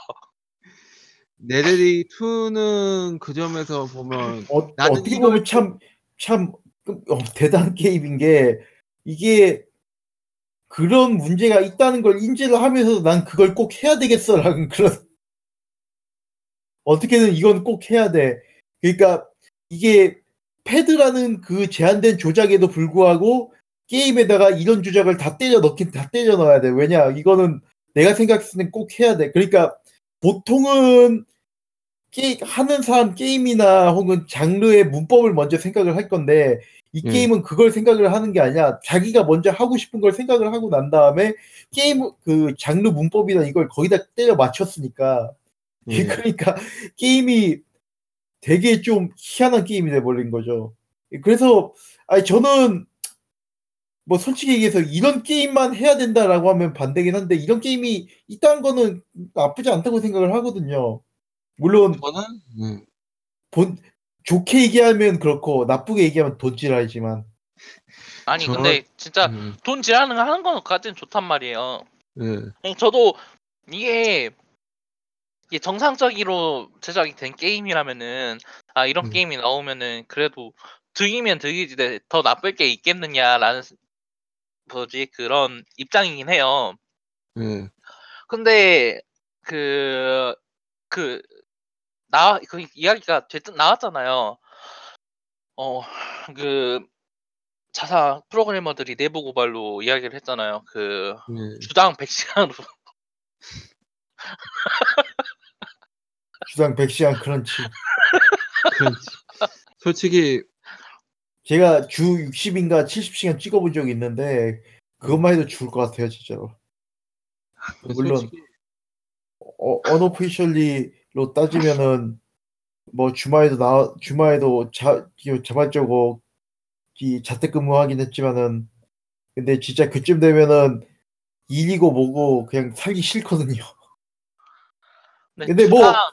레데리 2는 그 점에서 보면 어 나는 어떻게 이걸 보면 참참어 대단 한 게임인 게 이게 그런 문제가 있다는 걸 인지를 하면서도 '난 그걸 꼭 해야 되겠어.'라는 그런 어떻게든 이건 꼭 해야 돼. 그러니까 이게 패드라는 그 제한된 조작에도 불구하고 게임에다가 이런 조작을 다 때려 넣긴 다 때려 넣어야 돼. 왜냐 이거는 내가 생각했을 땐 꼭 해야 돼. 그러니까 보통은 게 하는 사람 게임이나 혹은 장르의 문법을 먼저 생각을 할 건데 이 예. 게임은 그걸 생각을 하는 게 아니라 자기가 먼저 하고 싶은 걸 생각을 하고 난 다음에 게임 그 장르 문법이나 이걸 거기다 때려 맞췄으니까 예. 그러니까 게임이 되게 좀 희한한 게임이 돼 버린 거죠. 그래서 아니 저는 뭐 솔직히 얘기해서 '이런 게임만 해야 된다.'라고 하면 반대긴 한데 이런 게임이 있다는 거는 나쁘지 않다고 생각을 하거든요. 물론 저는 예. 본 좋게 얘기하면 그렇고 나쁘게 얘기하면 돈질하지만 아니 저 근데 진짜 예. 돈 지라는 하는 거까지는 좋단 말이에요. 예. 음, 저도 이게 이게 정상적으로 제작이 된 게임이라면은 아 이런 음. 게임이 나오면은 그래도 득이면 득이지 내- 더 나쁠 게 있겠느냐라는 스- 뭐지 그런 입장이긴 해요. 예. 근데 그 그 나 그 이야기가 됐 나왔잖아요. 어 그 자사 프로그래머들이 내부 고발로 이야기를 했잖아요. 그 예. 주당 100시간으로 주당 100시간 크런치. 그렇지. 솔직히 제가 주 60인가 70시간 찍어 본 적이 있는데 그것만 해도 죽을 것 같아요, 진짜로. 물론 솔직히 어 언오피셜리 로 따지면은 뭐 주말에도 나 주말에도 자이 자발적으로 이 자택근무하긴 했지만은 근데 진짜 그쯤 되면은 일이고 뭐고 그냥 살기 싫거든요. 근데 뭐 주당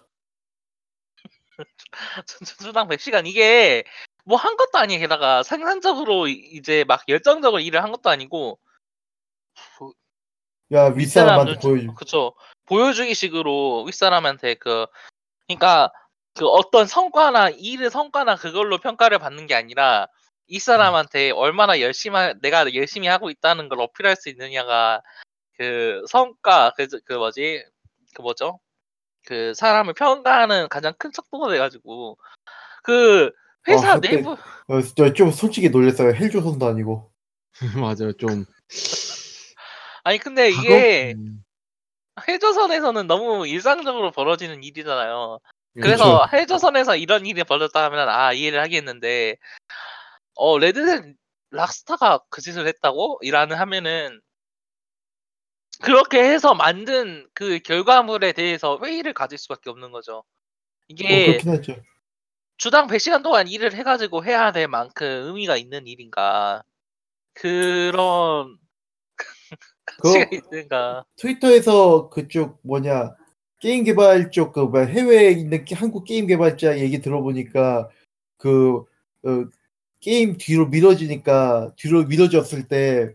주- 주당 100시간 이게 뭐 한 것도 아니에요. 게다가 생산적으로 이- 이제 막 열정적으로 일을 한 것도 아니고 야 윗사람한테 보여주 그쵸 보여주기식으로 윗사람한테 그 그러니까 그 어떤 성과나 일의 성과나 그걸로 평가를 받는 게 아니라 이 사람한테 얼마나 열심히 하- 내가 열심히 하고 있다는 걸 어필할 수 있느냐가 그 성과 그, 그 뭐지 그 뭐죠 그 사람을 평가하는 가장 큰 척도가 돼가지고 그 회사 아, 그때- 내부 어, 저좀 솔직히 놀랐어요. 헬 조선도 아니고. 맞아요. 좀 아니 근데 이게 음, 해조선에서는 너무 일상적으로 벌어지는 일이잖아요. 그렇죠. 그래서 해조선에서 이런 일이 벌어졌다 하면 아 이해를 하겠는데 어 레드셋 락스타가 그 짓을 했다고 이라는 하면은 그렇게 해서 만든 그 결과물에 대해서 회의를 가질 수밖에 없는 거죠. 어, 이게 하죠. 주당 100시간 동안 일을 해가지고 해야 될 만큼 의미가 있는 일인가 그런 가치가 있는가? 트위터에서 그쪽 뭐냐 게임 개발 쪽그 뭐야 해외에 있는 게- 한국 게임 개발자 얘기 들어보니까 그 어, 게임 뒤로 미뤄지니까 뒤로 미뤄졌을 때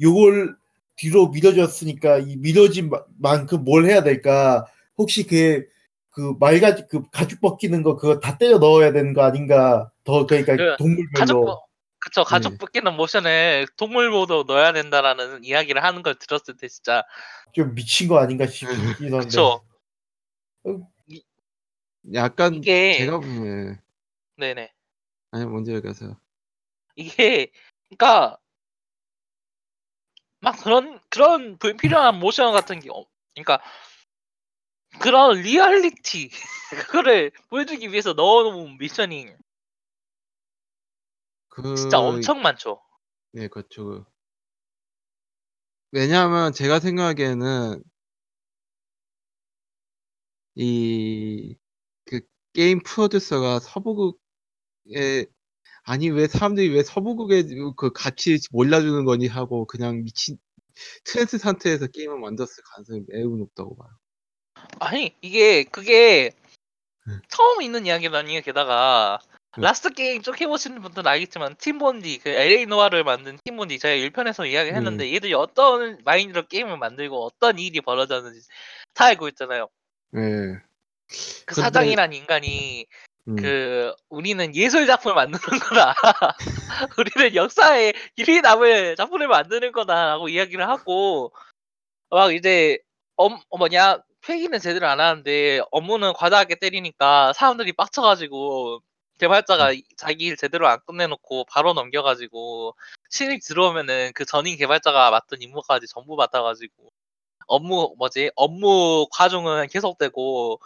요걸 뒤로 미뤄졌으니까 이 미뤄진 마- 만큼 뭘 해야 될까? 혹시 그 그 말가지 그 가죽 벗기는 거 그거 다 때려 넣어야 되는 거 아닌가? 더 그러니까 그 동물별로 그쵸 가족 네. 뽑기는 모션에 동물 보도 넣어야 된다라는 이야기를 하는 걸 들었을 때 진짜 좀 미친 거 아닌가 싶기도 한데 그쵸 약간 이게 제가 보면 네네 아니 먼저 얘기하세요. 이게 그러니까 막 그런 그런 불필요한 모션 같은 게 없- 그러니까 그런 리얼리티 그거를 보여주기 위해서 넣어놓은 미션이 그 진짜 엄청 많죠. 네, 그렇죠. 왜냐하면 제가 생각하기에는 이 그 게임 프로듀서가 서부극에 아니 왜 사람들이 왜 서부극에 그 가치 몰라주는 거니 하고 그냥 미친 트랜스 상태에서 게임을 만들었을 가능성이 매우 높다고 봐요. 아니 이게 그게 음. 처음 있는 이야기는 아니에요. 게다가 음. 라스트 게임 쭉 해보시는 분들은 알겠지만 팀본디 그 LA 노아를 만든 팀본디 제가 1편에서 이야기했는데 음. 얘들이 어떤 마인드로 게임을 만들고 어떤 일이 벌어졌는지 다 알고 있잖아요. 네. 그 근데- 사장이란 인간이 음. 그 우리는 예술 작품을 만드는 거다. 우리는 역사에 길이 남을 작품을 만드는 거다라고 이야기를 하고 막 이제 엄 어, 뭐냐 회의는 제대로 안 하는데 업무는 과다하게 때리니까 사람들이 빡쳐가지고 개발자가 이- 자기 일 제대로 안 끝내놓고 바로 넘겨가지고 신입 들어오면은 그 전임 개발자가 맡은 임무까지 전부 맡아가지고 업무 뭐지 업무 과중은 계속되고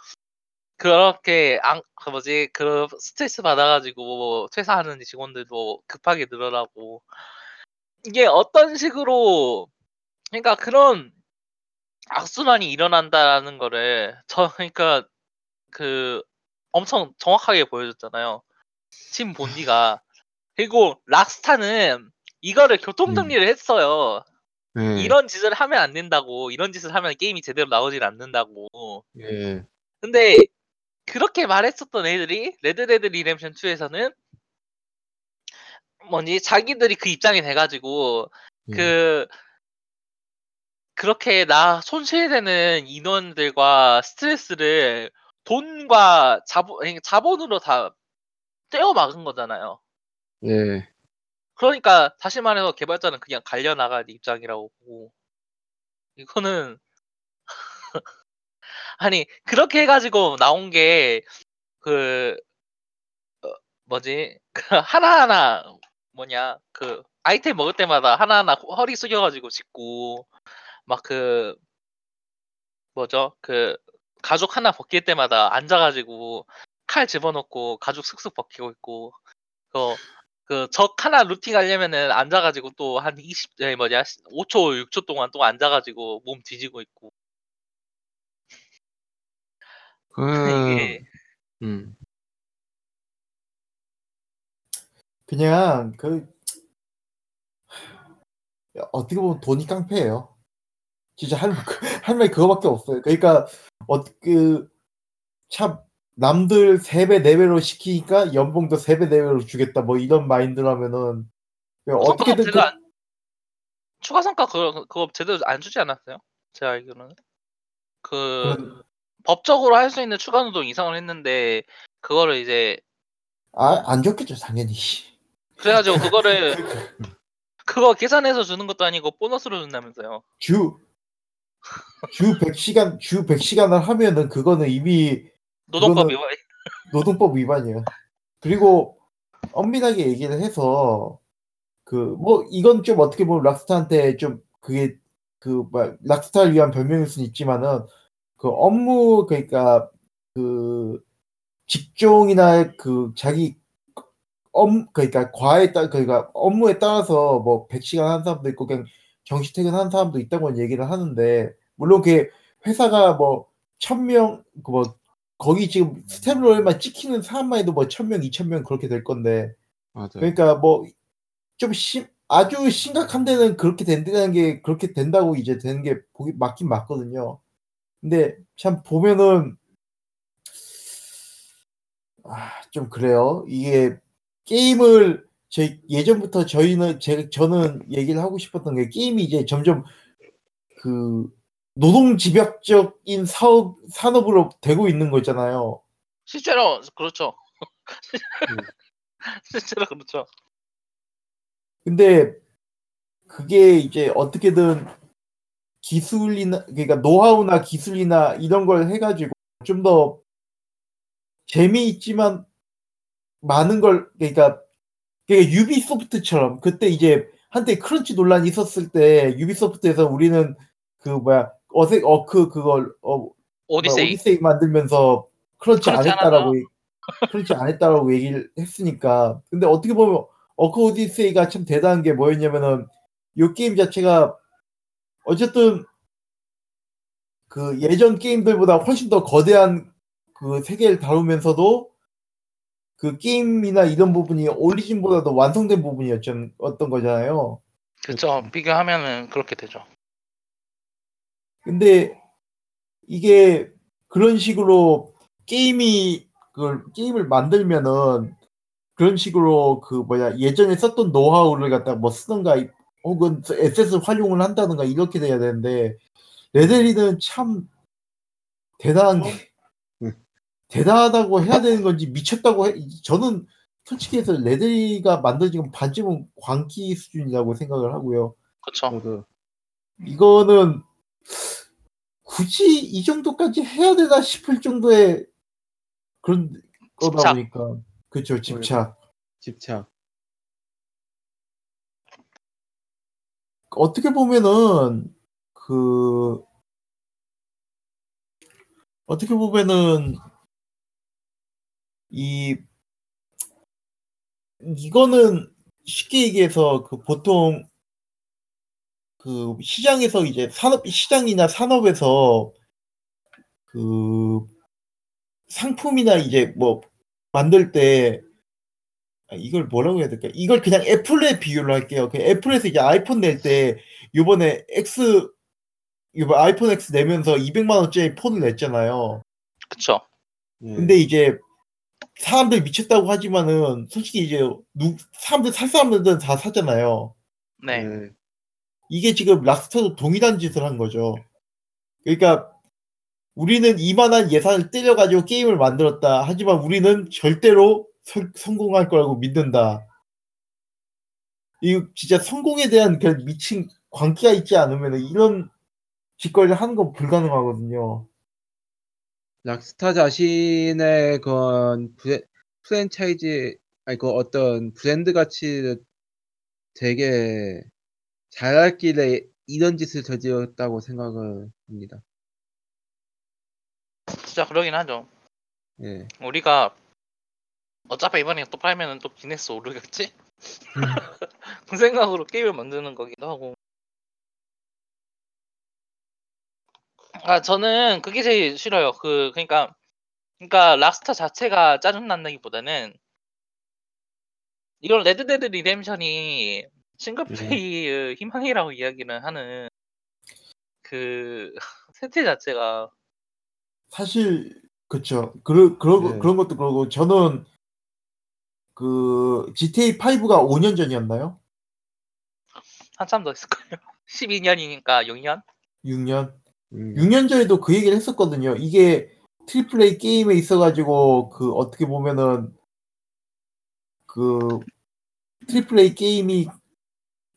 그렇게 안, 그 뭐지 그 스트레스 받아가지고 퇴사하는 직원들도 급하게 늘어나고 이게 어떤 식으로 그러니까 그런 악순환이 일어난다라는 거를 저 그러니까 그 엄청 정확하게 보여줬잖아요. 팀 본디가 그리고 락스타는 이거를 교통 음. 정리를 했어요. 네. 이런 짓을 하면 안 된다고 이런 짓을 하면 게임이 제대로 나오질 않는다고. 예. 근데 그렇게 말했었던 애들이 레드데드 리뎀션 2에서는 뭐지 자기들이 그 입장이 돼가지고 예. 그 그렇게 나 손실되는 인원들과 스트레스를 돈과 자본 자본으로 다 떼어 막은 거잖아요. 예. 그러니까 다시 말해서 개발자는 그냥 갈려 나갈 입장이라고 보고 이거는 아니 그렇게 해가지고 나온 게그 뭐지 그 하나하나 뭐냐 그 아이템 먹을 때마다 하나하나 허- 허리 숙여가지고 짚고 막 그 뭐죠 그 가죽 하나 벗길 때마다 앉아가지고 칼 집어넣고 가죽 슥슥 벗기고 있고 그적 하나 루팅 하려면은 앉아가지고 또 한 20, 에 뭐냐, 5초, 6초 동안 또 앉아가지고 몸 뒤지고 있고. 그 이게, 음. 그냥 그 어떻게 보면 돈이 깡패예요. 진짜 할, 할 말이 그거밖에 없어요. 그러니까 어, 그 참 남들 3배 4배로 시키니까 연봉도 3배 4배로 주겠다 뭐 이런 마인드라면은 성과가 어떻게든 그, 안, 추가 성과 그거, 그거 제대로 안 주지 않았어요? 제가 알기로는. 그, 그 법적으로 할 수 있는 추가 노동 이상을 했는데 그거를 이제 아, 안 좋겠죠, 당연히. 그래가지고 그거를 그거 계산해서 주는 것도 아니고 보너스로 준다면서요. 주, 주 100시간, 주 100시간을 하면은 그거는 이미 노동법 위반. 노동법 위반이에요. 그리고 엄밀하게 얘기를 해서 그 뭐 이건 좀 어떻게 보면 락스타한테 좀 그게 그막 락스타를 위한 변명일 수는 있지만은 그 업무 그러니까 그 직종이나 그 자기 업 그러니까 과에 따 그러니까 업무에 따라서 뭐 100시간 하는 사람도 있고 그냥 정시 퇴근하는 사람도 있다고 얘기를 하는데 물론 그 회사가 뭐 1000명 그뭐 거기 지금 staff roll만 찍히는 사람만 해도 뭐 1000명, 2000명 그렇게 될 건데 맞아요. 그러니까 뭐좀 아주 심각한 데는 그렇게 된다는 게 그렇게 된다고 이제 되는 게 보기 맞긴 맞거든요. 근데 참 보면은 아, 좀 그래요. 이게 게임을 저희 예전부터 저희는 제 저는 얘기를 하고 싶었던 게 게임이 이제 점점 그 노동 집약적인 사업 산업으로 되고 있는 거잖아요. 실제로 그렇죠. 음. 실제로 그렇죠. 근데 그게 이제 어떻게든 기술이나 그러니까 노하우나 기술이나 이런 걸 해가지고 좀 더 재미있지만 많은 걸 그러니까 그러니까 유비소프트처럼 그때 이제 한때 crunch 논란이 있었을 때 유비소프트에서 우리는 그 뭐야 어색 어크 그걸 어 오디세이. 오디세이 만들면서 crunch 안 crunch 안 했다라고 얘- crunch 안 했다라고 얘기를 했으니까 근데 어떻게 보면 어크 오디세이가 참 대단한 게 뭐였냐면은 이 게임 자체가 어쨌든 그 예전 게임들보다 훨씬 더 거대한 그 세계를 다루면서도 그 게임이나 이런 부분이 오리진보다도 완성된 부분이었던 어떤 거잖아요. 그렇죠. 비교하면은 그렇게 되죠. 근데 이게 그런 식으로 게임이 그걸 게임을 만들면은 그런 식으로 그 뭐야 예전에 썼던 노하우를 갖다 뭐 쓰던가 혹은 에셋을 활용을 한다든가 이렇게 돼야 되는데 레데리는 참 대단한 게 음. 대단하다고 해야 되는 건지 미쳤다고 해 저는 솔직히 해서 레데리가 만들어진 건 반쯤은 광기 수준이라고 생각을 하고요. 그렇죠. 이거는 굳이 이 정도까지 해야 되나 싶을 정도의 그런 거다 집착. 보니까 그렇죠 집착 집착. 어떻게 보면은 그 어떻게 보면은 이 이거는 쉽게 얘기해서 그 보통 그 시장에서 이제 산업 시장이나 산업에서 그 상품이나 이제 뭐 만들 때 아, 이걸 뭐라고 해야 될까? 이걸 그냥 애플에 비유를 할게요. 그 애플에서 이제 아이폰 낼 때 요번에 X 이번 아이폰 X 내면서 200만 원짜리 폰을 냈잖아요. 그렇죠. 예. 근데 이제 사람들 미쳤다고 하지만은 솔직히 이제 누 사람들 살 사람들은 다 사잖아요. 네. 예. 이게 지금 락스터도 동일한 짓을 한 거죠. 그러니까 우리는 이만한 예산을 때려가지고 게임을 만들었다. 하지만 우리는 절대로 성- 성공할 거라고 믿는다. 이 진짜 성공에 대한 그 미친 광기가 있지 않으면 이런 짓거리를 하는 건 불가능하거든요. 락스타 자신의 그런 브레, 프랜차이즈 아니 그 어떤 브랜드 가치를 되게 잘했길래 이런 짓을 저질렀다고 생각을 합니다. 진짜 그러긴 하죠. 예. 우리가 어차피 이번에 또 팔면은 또 기네스 오르겠지? 그 생각으로 게임을 만드는 거기도 하고. 아 저는 그게 제일 싫어요. 그 그러니까 그러니까 락스타 자체가 짜증 난다기보다는 이런 레드데드 리뎀션이 single play의 희망이라고 이야기를 하는 그 세태 자체가 사실 그쵸. 그러, 그러고 네. 그런 것도 그러고 저는 그 GTA 5가 5년 전이었나요? 한참 더 있을 거예요. 12년이니까 6년? 6년. 음. 6년 전에도 그 얘기를 했었거든요. 이게 triple A 게임에 있어가지고 그 어떻게 보면은 그 triple A 게임이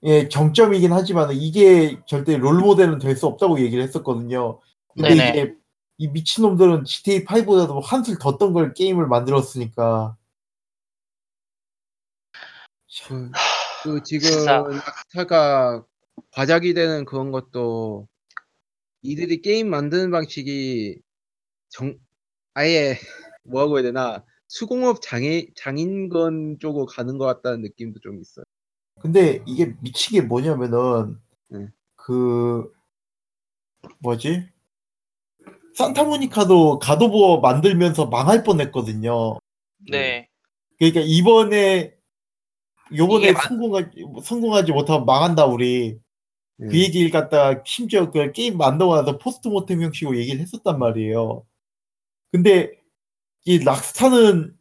예, 정점이긴 하지만 이게 절대 롤 모델은 될 수 없다고 얘기를 했었거든요. 근데 네네. 이게 이 미친놈들은 GTA 5보다도 한술 더 뜬 걸 게임을 만들었으니까 그, 그 지금 진짜. 락스타가 과작이 되는 그런 것도 이들이 게임 만드는 방식이 정 아예 뭐라고 해야 되나 수공업 장애 장인건 쪽으로 가는 것 같다는 느낌도 좀 있어요. 근데 이게 미친 게 뭐냐면은 응. 그 뭐지 산타모니카도 가도버 만들면서 망할 뻔했거든요. 네. 그러니까 이번에 요번에 마- 성공하지 성공하지 못하면 망한다 우리 음. 그 얘기를 갖다가 심지어 그 게임 만들고 나서 포스트모템 형식으로 얘기를 했었단 말이에요. 근데 이 락스타는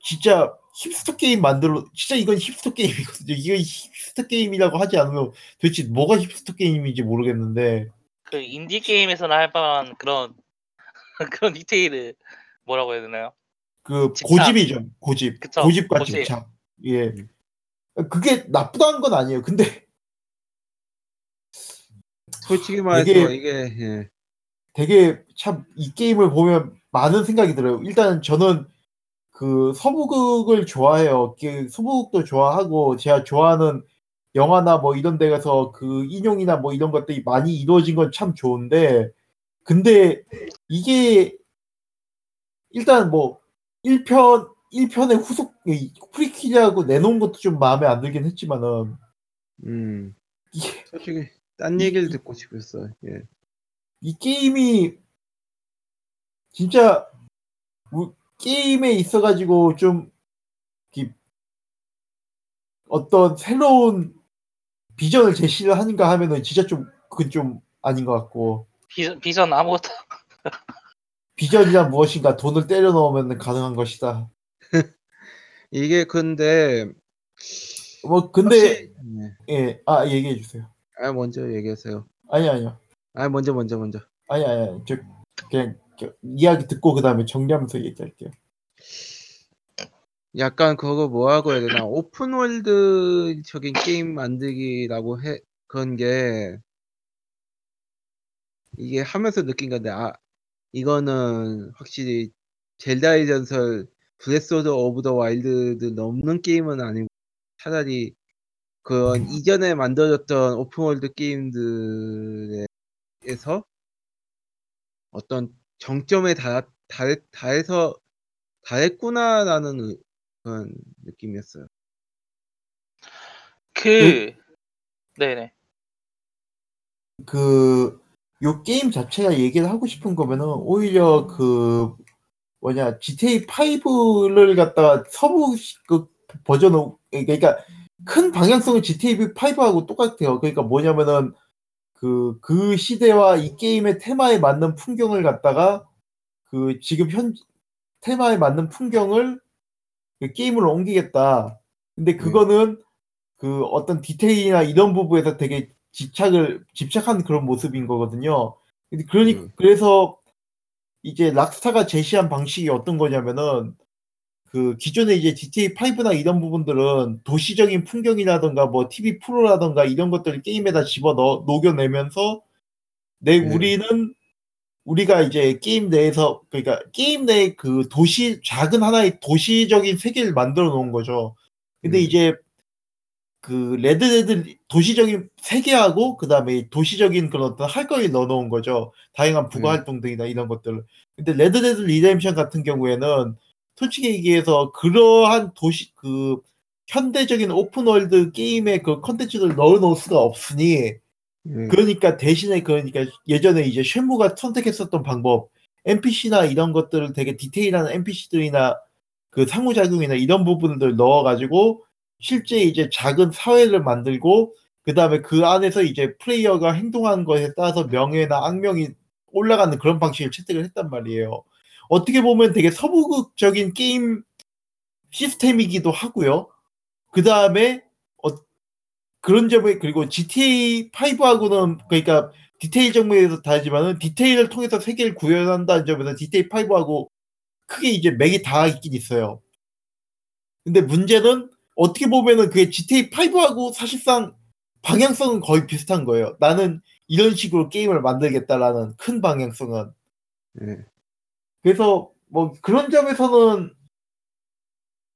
진짜 힙스터 게임 만들어 진짜 이건 힙스터 게임이거든요. 이거 힙스터 게임이라고 하지 않으면 도대체 뭐가 힙스터 게임인지 모르겠는데 그 인디 게임에서나 할 만한 그런 그런 디테일을 뭐라고 해야 되나요? 그 집착. 고집이죠. 고집. 그쵸, 고집과 고집. 집착. 예. 그게 나쁘다는 건 아니에요. 근데 솔직히 말해서 되게- 이게 예. 되게 참 이 게임을 보면 많은 생각이 들어요. 일단 저는 그 서부극을 좋아해요. 그 서부극도 좋아하고 제가 좋아하는 영화나 뭐 이런 데 가서 그 인용이나 뭐 이런 것들이 많이 이루어진 건 참 좋은데 근데 이게 일단 뭐 1편 1편의 후속 이 프리퀴즈하고 내놓은 것도 좀 마음에 안 들긴 했지만은 음. 솔직히 딴 이- 얘기를 이- 듣고 싶었어요. 예. 이 게임이 진짜 우- 게임에 있어가지고 좀 어떤 새로운 비전을 제시를 하는가 하면은 진짜 좀 그건 좀 아닌 것 같고 비전, 비전 아무것도 비전이란 무엇인가 돈을 때려 넣으면 가능한 것이다. 이게 근데 뭐 근데 확실히- 예. 예, 아 얘기해 주세요. 아 먼저 얘기하세요. 아니 아니요, 아 먼저 먼저 먼저. 아니 아니 저 그냥 저 이야기 듣고 그 다음에 정리하면서 얘기할게요. 약간 그거 뭐라고 해야 되나 오픈월드적인 게임 만들기라고 해 그런 게 이게 하면서 느낀 건데 아 이거는 확실히 젤다의 전설 브레스 오브 더 와일드를 넘는 게임은 아니고 차라리 그런 이전에 만들어졌던 open world 게임들에서 어떤 정점에 달, 달, 달해서 달했구나라는 의- 그런 느낌이었어요. 그 네네 그, 요 게임 자체가 얘기를 하고 싶은 거면은, 오히려 그, 뭐냐, GTA 5를 갖다가 서부 시- 그 버전으로, 그러니까 큰 방향성은 GTA 5하고 똑같아요. 그러니까 뭐냐면은, 그, 그 시대와 이 게임의 테마에 맞는 풍경을 갖다가, 그, 지금 현, 테마에 맞는 풍경을 그 게임으로 옮기겠다. 근데 그거는 그 어떤 디테일이나 이런 부분에서 되게 집착을 집착한 그런 모습인 거거든요. 근데 그러니 음. 그래서 이제 락스타가 제시한 방식이 어떤 거냐면은 그 기존에 이제 GTA 5나 이런 부분들은 도시적인 풍경이라던가 뭐 TV 프로라던가 이런 것들을 게임에다 집어 넣어 녹여내면서 내 네. 우리는 우리가 이제 게임 내에서 그러니까 게임 내 그 도시 작은 하나의 도시적인 세계를 만들어 놓은 거죠. 근데 음. 이제 그 레드데드 도시적인 세계하고 그다음에 도시적인 그런 어떤 할 거를 넣어 놓은 거죠. 다양한 부가 음. 활동 등이나 이런 것들. 근데 레드데드 리뎀션 같은 경우에는 솔직히 얘기해서 그러한 도시 그 현대적인 open world 게임의 그 컨텐츠를 넣어 놓을 수가 없으니 예. 그러니까 대신에 그러니까 예전에 이제 쉔무가 선택했었던 방법 NPC나 이런 것들을 되게 디테일한 NPC들이나 그 상호작용이나 이런 부분들 넣어가지고 실제 이제 작은 사회를 만들고 그 다음에 그 안에서 이제 플레이어가 행동하는 것에 따라서 명예나 악명이 올라가는 그런 방식을 채택을 했단 말이에요. 어떻게 보면 되게 서부극적인 게임 시스템이기도 하고요. 그 다음에 어, 그런 점에 그리고 GTA 5하고는 그러니까 디테일 정도에서 다르지만은 디테일을 통해서 세계를 구현한다는 점에서 디테일 5하고 크게 이제 맥이 다 있긴 있어요. 근데 문제는 어떻게 보면은 그게 GTA 5하고 사실상 방향성은 거의 비슷한 거예요. 나는 이런 식으로 게임을 만들겠다라는 큰 방향성은. 예. 그래서 뭐 그런 점에서는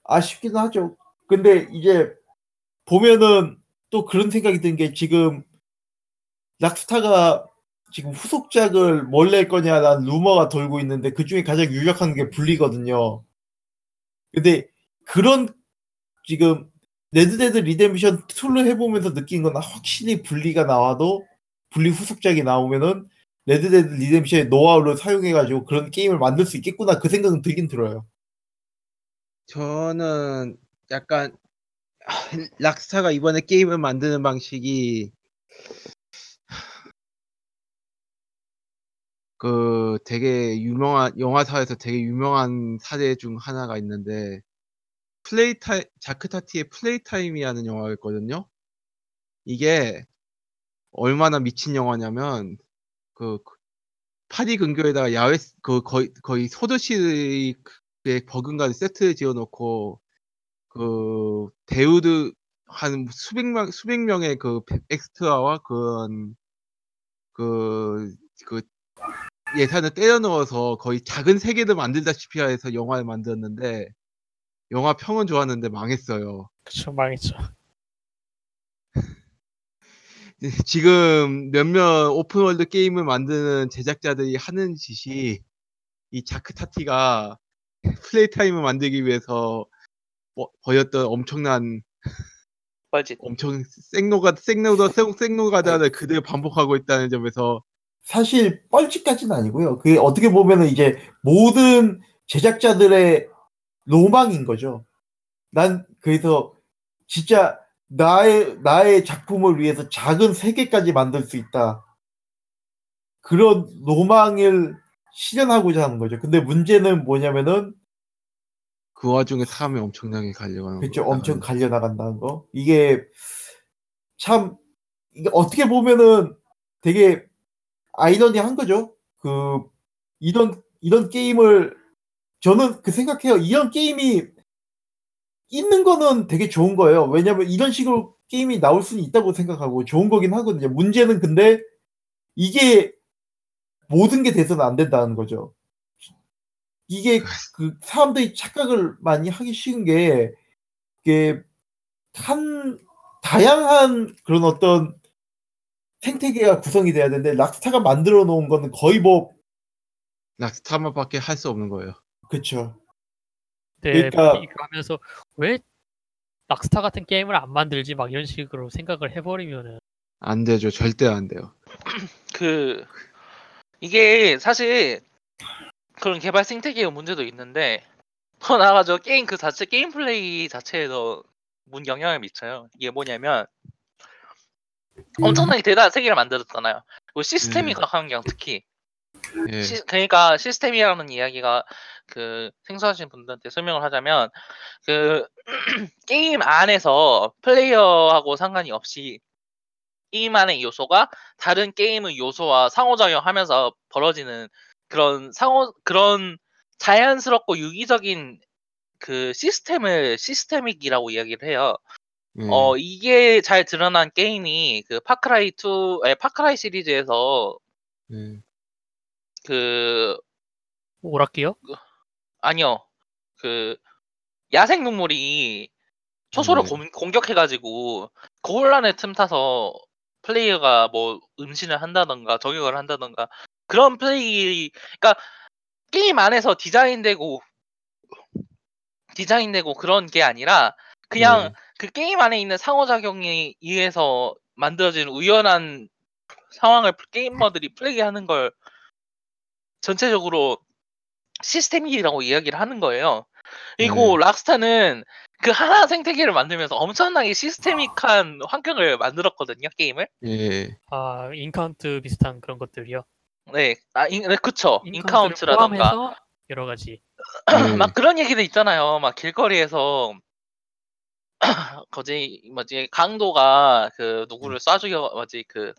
아쉽기는 하죠. 근데 이제 보면은 또 그런 생각이 든 게 지금 락스타가 지금 후속작을 뭘 낼 거냐라는 루머가 돌고 있는데 그 중에 가장 유력한 게 불리거든요. 근데 그런 지금 레드데드 리뎀션 2를 해보면서 느낀 건 확실히 불리가 나와도 불리 후속작이 나오면은 레드데드 리뎀션의 노하우를 사용해가지고 그런 게임을 만들 수 있겠구나 그 생각은 들긴 들어요. 저는 약간 락스타가 이번에 게임을 만드는 방식이 그 되게 유명한 영화사에서 되게 유명한 사례 중 하나가 있는데 플레이 타임 자크 타티의 플레이 타임이라는 영화가 있거든요. 이게 얼마나 미친 영화냐면 그 파리 근교에다가 야외 그 거의 거의 소도시에 버금가는 세트 지어 놓고 그 배우들 한 수백 명 수백 명의 그 엑스트라와 그런 그, 그 예산을 때려 넣어서 거의 작은 세계를 만들다시피 해서 영화를 만들었는데 영화 평은 좋았는데 망했어요. 그쵸 망했죠. 지금 몇몇 open world 게임을 만드는 제작자들이 하는 짓이 이 자크 타티가 플레이 타임을 만들기 위해서 버- 버렸던 엄청난 빠지. 엄청 생노가 생노가 생노가다를 그대로 반복하고 있다는 점에서 사실 뻘짓까지는 아니고요. 그게 어떻게 보면은 이제 모든 제작자들의 로망인 거죠. 난 그래서 진짜 나의 나의 작품을 위해서 작은 세계까지 만들 수 있다. 그런 로망을 실현하고자 하는 거죠. 근데 문제는 뭐냐면은 그 와중에 사람이 엄청나게 갈려가는 거. 엄청 갈려 나간다는 거. 이게 참 이게 어떻게 보면은 되게 아이러니한 거죠. 그 이런 이런 게임을 저는 그 생각해요. 이런 게임이 있는 거는 되게 좋은 거예요. 왜냐면 이런 식으로 게임이 나올 수는 있다고 생각하고 좋은 거긴 하거든요. 문제는 근데 이게 모든 게 돼서는 안 된다는 거죠. 이게 그 사람들이 착각을 많이 하기 쉬운 게 이게 한 다양한 그런 어떤 생태계가 구성이 돼야 되는데 락스타가 만들어 놓은 거는 거의 뭐 락스타만밖에 할 수 없는 거예요. 그쵸 근데 그러니까- 하면서 왜 락스타 같은 게임을 안 만들지 막 이런 식으로 생각을 해버리면은 안 되죠. 절대 안 돼요. 그 이게 사실 그런 개발 생태계의 문제도 있는데 더 나아가서 게임 그 자체 게임 플레이 자체에도 문 영향을 미쳐요. 이게 뭐냐면 엄청나게 대단한 세계를 만들었잖아요. 그리고 시스템이 음. 강한 경 특히 예. 시- 그러니까 시스템이라는 이야기가 그 생소하신 분들한테 설명을 하자면 그 게임 안에서 플레이어하고 상관이 없이 게임 안의 요소가 다른 게임의 요소와 상호작용하면서 벌어지는 그런 상호 그런 자연스럽고 유기적인 그 시스템을 시스테믹이라고 이야기를 해요. 예. 어 이게 잘 드러난 게임이 그 파크라이 2, 아니, 파크라이 시리즈에서 예. 그 오락기요? 아니요. 그 야생 동물이 초소를 네. 공, 공격해가지고 그 혼란의 틈 타서 플레이어가 뭐 음신을 한다던가 저격을 한다던가 그런 플레이 그러니까 게임 안에서 디자인되고 디자인되고 그런 게 아니라 그냥 네. 그 게임 안에 있는 상호작용에 의해서 만들어진 우연한 상황을 게이머들이 플레이하는 걸 전체적으로 시스템이라고 이야기를 하는 거예요. 그리고 락스타는 그 하나 생태계를 만들면서 엄청나게 systemic한 환경을 만들었거든요, 게임을. 예. 아 encounter 비슷한 그런 것들이요. 네, 아, 인, 네, 그쵸. encounter라던가. 여러 가지. 예. 막 그런 얘기도 있잖아요. 막 길거리에서 거지 뭐지 강도가 그 누구를 쏴 죽여 뭐지 그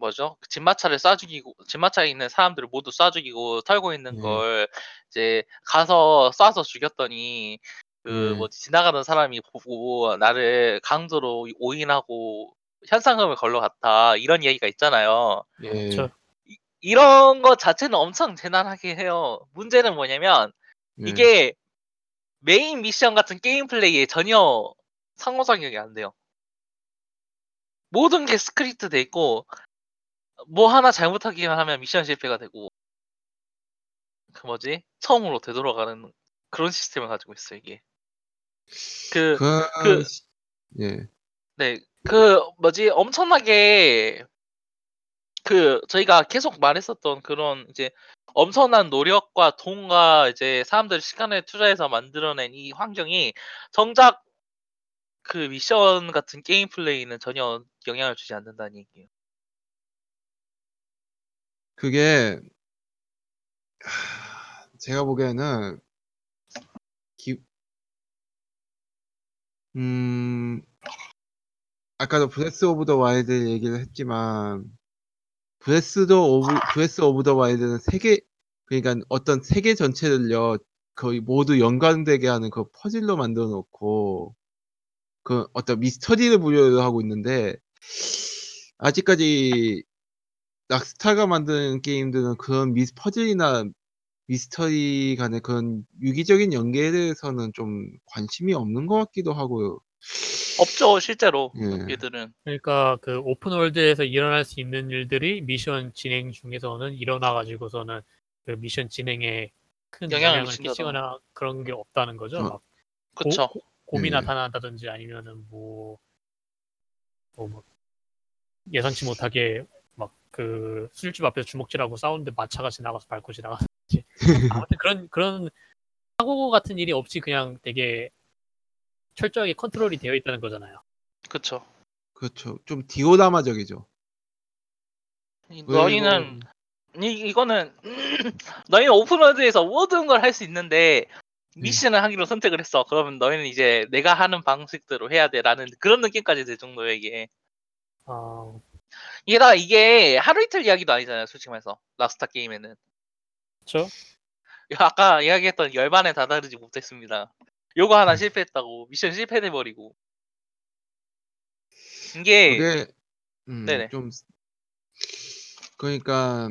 뭐죠? 그 짐마차를 쏴 죽이고 짐마차에 있는 사람들을 모두 쏴 죽이고 털고 있는 네. 걸 이제 가서 쏴서 죽였더니 그 네. 뭐 지나가는 사람이 보고 나를 강도로 오인하고 현상금을 걸러 갔다 이런 얘기가 있잖아요. 예. 저- 이런 거 자체는 엄청 재난하게 해요. 문제는 뭐냐면 예. 이게 메인 미션 같은 게임 플레이에 전혀 상호작용이 안 돼요. 모든 게 스크립트 돼 있고 뭐 하나 잘못하기만 하면 미션 실패가 되고 그 뭐지 처음으로 되돌아가는 그런 시스템을 가지고 있어 요 이게. 그 그, 그- 시- 예. 네, 그 뭐지 엄청나게 그 저희가 계속 말했었던 그런 이제 엄청난 노력과 돈과 이제 사람들 시간을 투자해서 만들어낸 이 환경이 정작 그 미션 같은 게임 플레이는 전혀 영향을 주지 않는다는 얘기예요. 그게 하, 제가 보기에는 기, 음 아까도 브레스 오브 더 와일드 얘기를 했지만 브레스 오브 브레스 오브 더 와일드는 세계 그러니까 어떤 세계 전체를요 거의 모두 연관되게 하는 그 퍼즐로 만들어 놓고 그 어떤 미스터리를 부여를 하고 있는데 아직까지 Rockstar가 만드는 게임들은 그런 미스 퍼즐이나 미스터리 간의 그런 유기적인 연계에 대해서는 좀 관심이 없는 것 같기도 하고요. 없죠 실제로 예. 얘들은. 그러니까 그 open world에서 일어날 수 있는 일들이 미션 진행 중에서는 일어나 가지고서는 그 미션 진행에 큰 영향을 영향을. 끼치거나 그런 게 없다는 거죠. 어. 막 그쵸. 고, 곰이 네. 나타난다든지 아니면은 뭐, 뭐, 뭐 예상치 못하게 막 그 술집 앞에서 주먹질하고 싸우는데 마차가 지나가서 밟고 지나가든지 아무튼 그런 그런 사고 같은 일이 없이 그냥 되게 철저하게 컨트롤이 되어 있다는 거잖아요. 그쵸. 그렇죠. 좀 그리고- 너희는 이, 이거는 너희는 오픈월드에서 모든 걸 할 수 있는데 미션을 하기로 선택을 했어. 그러면 너희는 이제 내가 하는 방식대로 해야 돼라는 그런 느낌까지 들 정도예요 이게. 아, 게다가 이게 하루 이틀 이야기도 아니잖아요 솔직히 말해서 라스타 게임에는. 그렇죠? 아까 이야기했던 열반에 다다르지 못했습니다. 요거 음. 하나 실패했다고 미션 실패돼버리고. 이게 그게 음, 네네. 좀 그러니까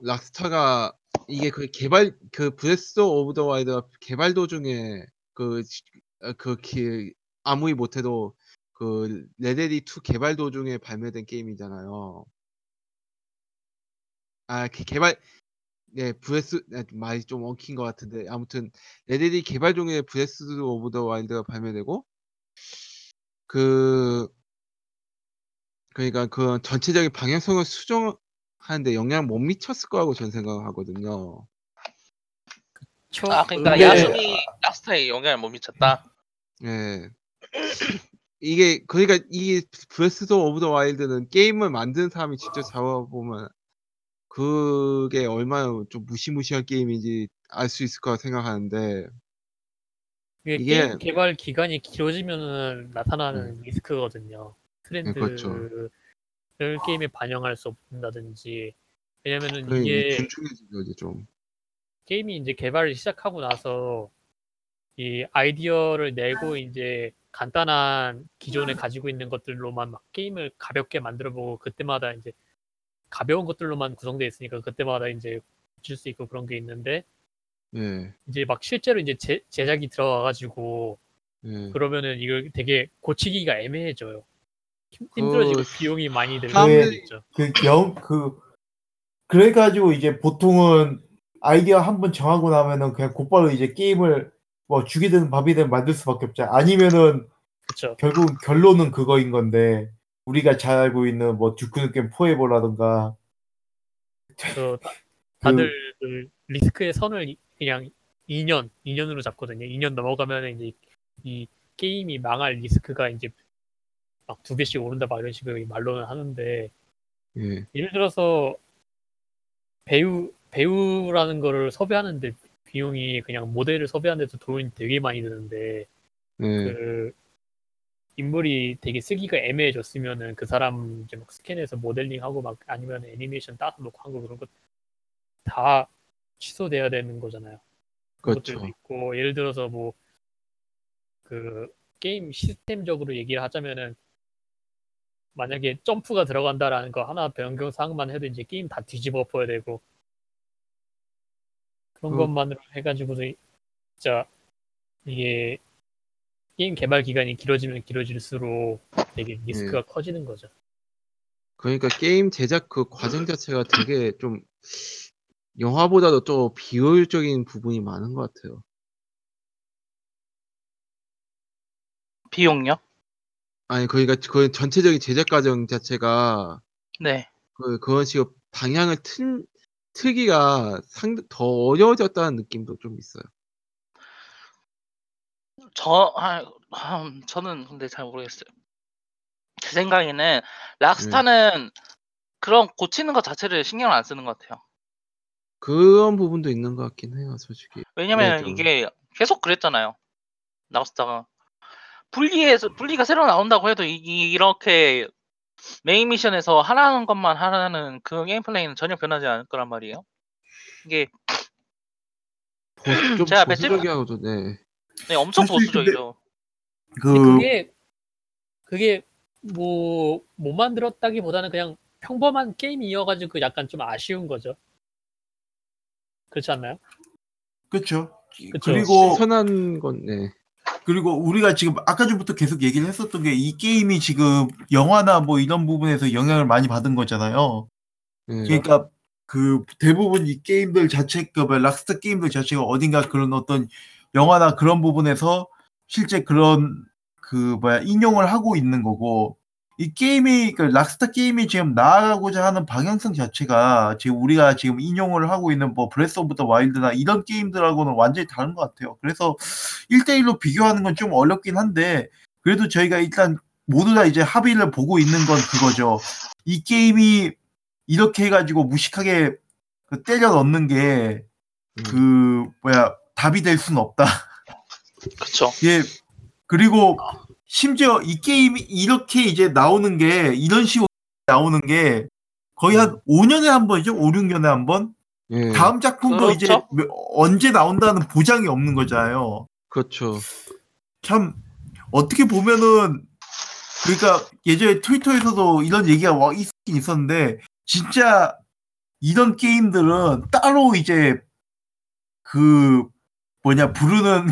Rockstar가 이게 그 개발 그 Breath of the Wild가 개발 도중에 그그 아무리 못해도 그 레데리 2 개발 도중에 발매된 게임이잖아요. 아 개- 개발 네 Breath 네, 말이 좀 엉킨 것 같은데 아무튼 레데리 개발 중에 Breath of the Wild가 발매되고 그 그러니까 그 전체적인 방향성을 수정하는데 영향을 못 미쳤을 거라고 저는 생각하거든요. 초, 아 그러니까 근데- 야숨이 Rockstar에 영향을 못 미쳤다. 예. 이게 그러니까 이 Breath of the Wild는 게임을 만드는 사람이 직접 잡아보면 그게 얼마나 좀 무시무시한 게임인지 알 수 있을 거라 생각하는데 이게, 이게- 개발 기간이 길어지면은 나타나는 리스크거든요. 트렌드를 네, 그렇죠. 게임에 반영할 수 없다든지 왜냐면은 이게 이제 좀. 게임이 이제 개발을 시작하고 나서 이 아이디어를 내고 이제 간단한 기존에 가지고 있는 것들로만 막 게임을 가볍게 만들어 보고 그때마다 이제 가벼운 것들로만 구성되어 있으니까 그때마다 이제 고칠 수 있고 그런 게 있는데 예. 이제 막 실제로 이제 제, 제작이 들어와 가지고 예. 그러면은 이걸 되게 고치기가 애매해져요. 힘- 힘들어지고 그 비용이 많이 들고 사람들이- 있죠. 그 영, 그, 그래가지고 이제 보통은 아이디어 한 번 정하고 나면은 그냥 곧바로 이제 게임을 뭐 죽이든 밥이든 만들 수밖에 없잖아. 아니면은 그렇죠. 결국 결론은 그거인 건데, 우리가 잘 알고 있는 뭐 듀크 누kem 포에버라든가, 그 다- 다들 그 리스크의 선을 이- 그냥 2년, 2년으로 잡거든요. 2년 넘어가면 이제 이 게임이 망할 리스크가 이제 막 두 배씩 오른다 막 이런 식으로 말로는 하는데 예. 예를 들어서 배우 배우라는 거를 섭외하는데 비용이 그냥 모델을 섭외하는데도 돈이 되게 많이 드는데 예. 그 인물이 되게 쓰기가 애매해졌으면은 그 사람 이제 막 스캔해서 모델링하고 막 아니면 애니메이션 따서 놓고 한 거 그런 거다 취소돼야 되는 거잖아요. 그렇죠. 것들도 있고 예를 들어서 뭐 그 게임 시스템적으로 얘기를 하자면은 만약에 점프가 들어간다라는 거 하나 변경 사항만 해도 이제 게임 다 뒤집어 엎어야 되고 그런 그- 것만으로 해가지고도 진짜 이게 게임 개발 기간이 길어지면 길어질수록 되게 리스크가 커지는 거죠. 그러니까 게임 제작 그 과정 자체가 되게 좀 영화보다도 좀 비효율적인 부분이 많은 것 같아요. 비용요? 아니 그러니까 그 전체적인 제작 과정 자체가 네. 그 그런 식으로 방향을 틀 틀기가 상 더 어려워졌다는 느낌도 좀 있어요. 저, 아, 음, 저는 근데 잘 모르겠어요. 제 생각에는 Rockstar는 그런 고치는 것 자체를 신경을 안 쓰는 것 같아요. 그런 부분도 있는 것 같긴 해요, 솔직히. 왜냐면 네, 좀. 이게 계속 그랬잖아요. Rockstar가 Bully에서 Bully가 새로 나온다고 해도 이, 이- 이렇게 메인 미션에서 하라는 것만 하라는 그 게임 플레이는 전혀 변하지 않을 거란 말이에요. 이게 보수, 좀 제가 며칠- 보수적이 하고도 네. 네, 엄청 사실 근데- 보수적이죠. 근데 그 그게 그게 뭐 못 만들었다기보다는 그냥 평범한 게임이어가지고 약간 좀 아쉬운 거죠. 그렇지 않나요? 그렇죠. 그쵸. 그리고 선한 건 네. 그리고 우리가 지금 아까 전부터 계속 얘기를 했었던 게 이 게임이 지금 영화나 뭐 이런 부분에서 영향을 많이 받은 거잖아요. 네. 그러니까 그 대부분 이 게임들 자체 그 락스타 게임들 자체가 어딘가 그런 어떤 영화나 그런 부분에서 실제 그런 그 뭐야 인용을 하고 있는 거고 이 게임이 그 락스타 게임이 지금 나아가고자 하는 방향성 자체가 지금 우리가 지금 인용을 하고 있는 뭐 Breath of the Wild나 이런 게임들하고는 완전히 다른 것 같아요. 그래서 1대1로 비교하는 건 좀 어렵긴 한데 그래도 저희가 일단 모두 다 이제 합의를 보고 있는 건 그거죠. 이 게임이 이렇게 해가지고 무식하게 그 때려 넣는 게그 음. 뭐야 답이 될 수는 없다. 그쵸. 예 그리고 심지어 이 게임이 이렇게 이제 나오는 게 이런 식으로 나오는 게 거의 한 5년에 한 번이죠. 5, 6년에 한 번. 예. 다음 작품도 이제 그렇죠. 몇- 언제 나온다는 보장이 없는 거잖아요. 그렇죠. 참 어떻게 보면은 그러니까 예전에 Twitter에서도 이런 얘기가 와 있긴 있었는데 진짜 이런 게임들은 따로 이제 그 뭐냐 부르는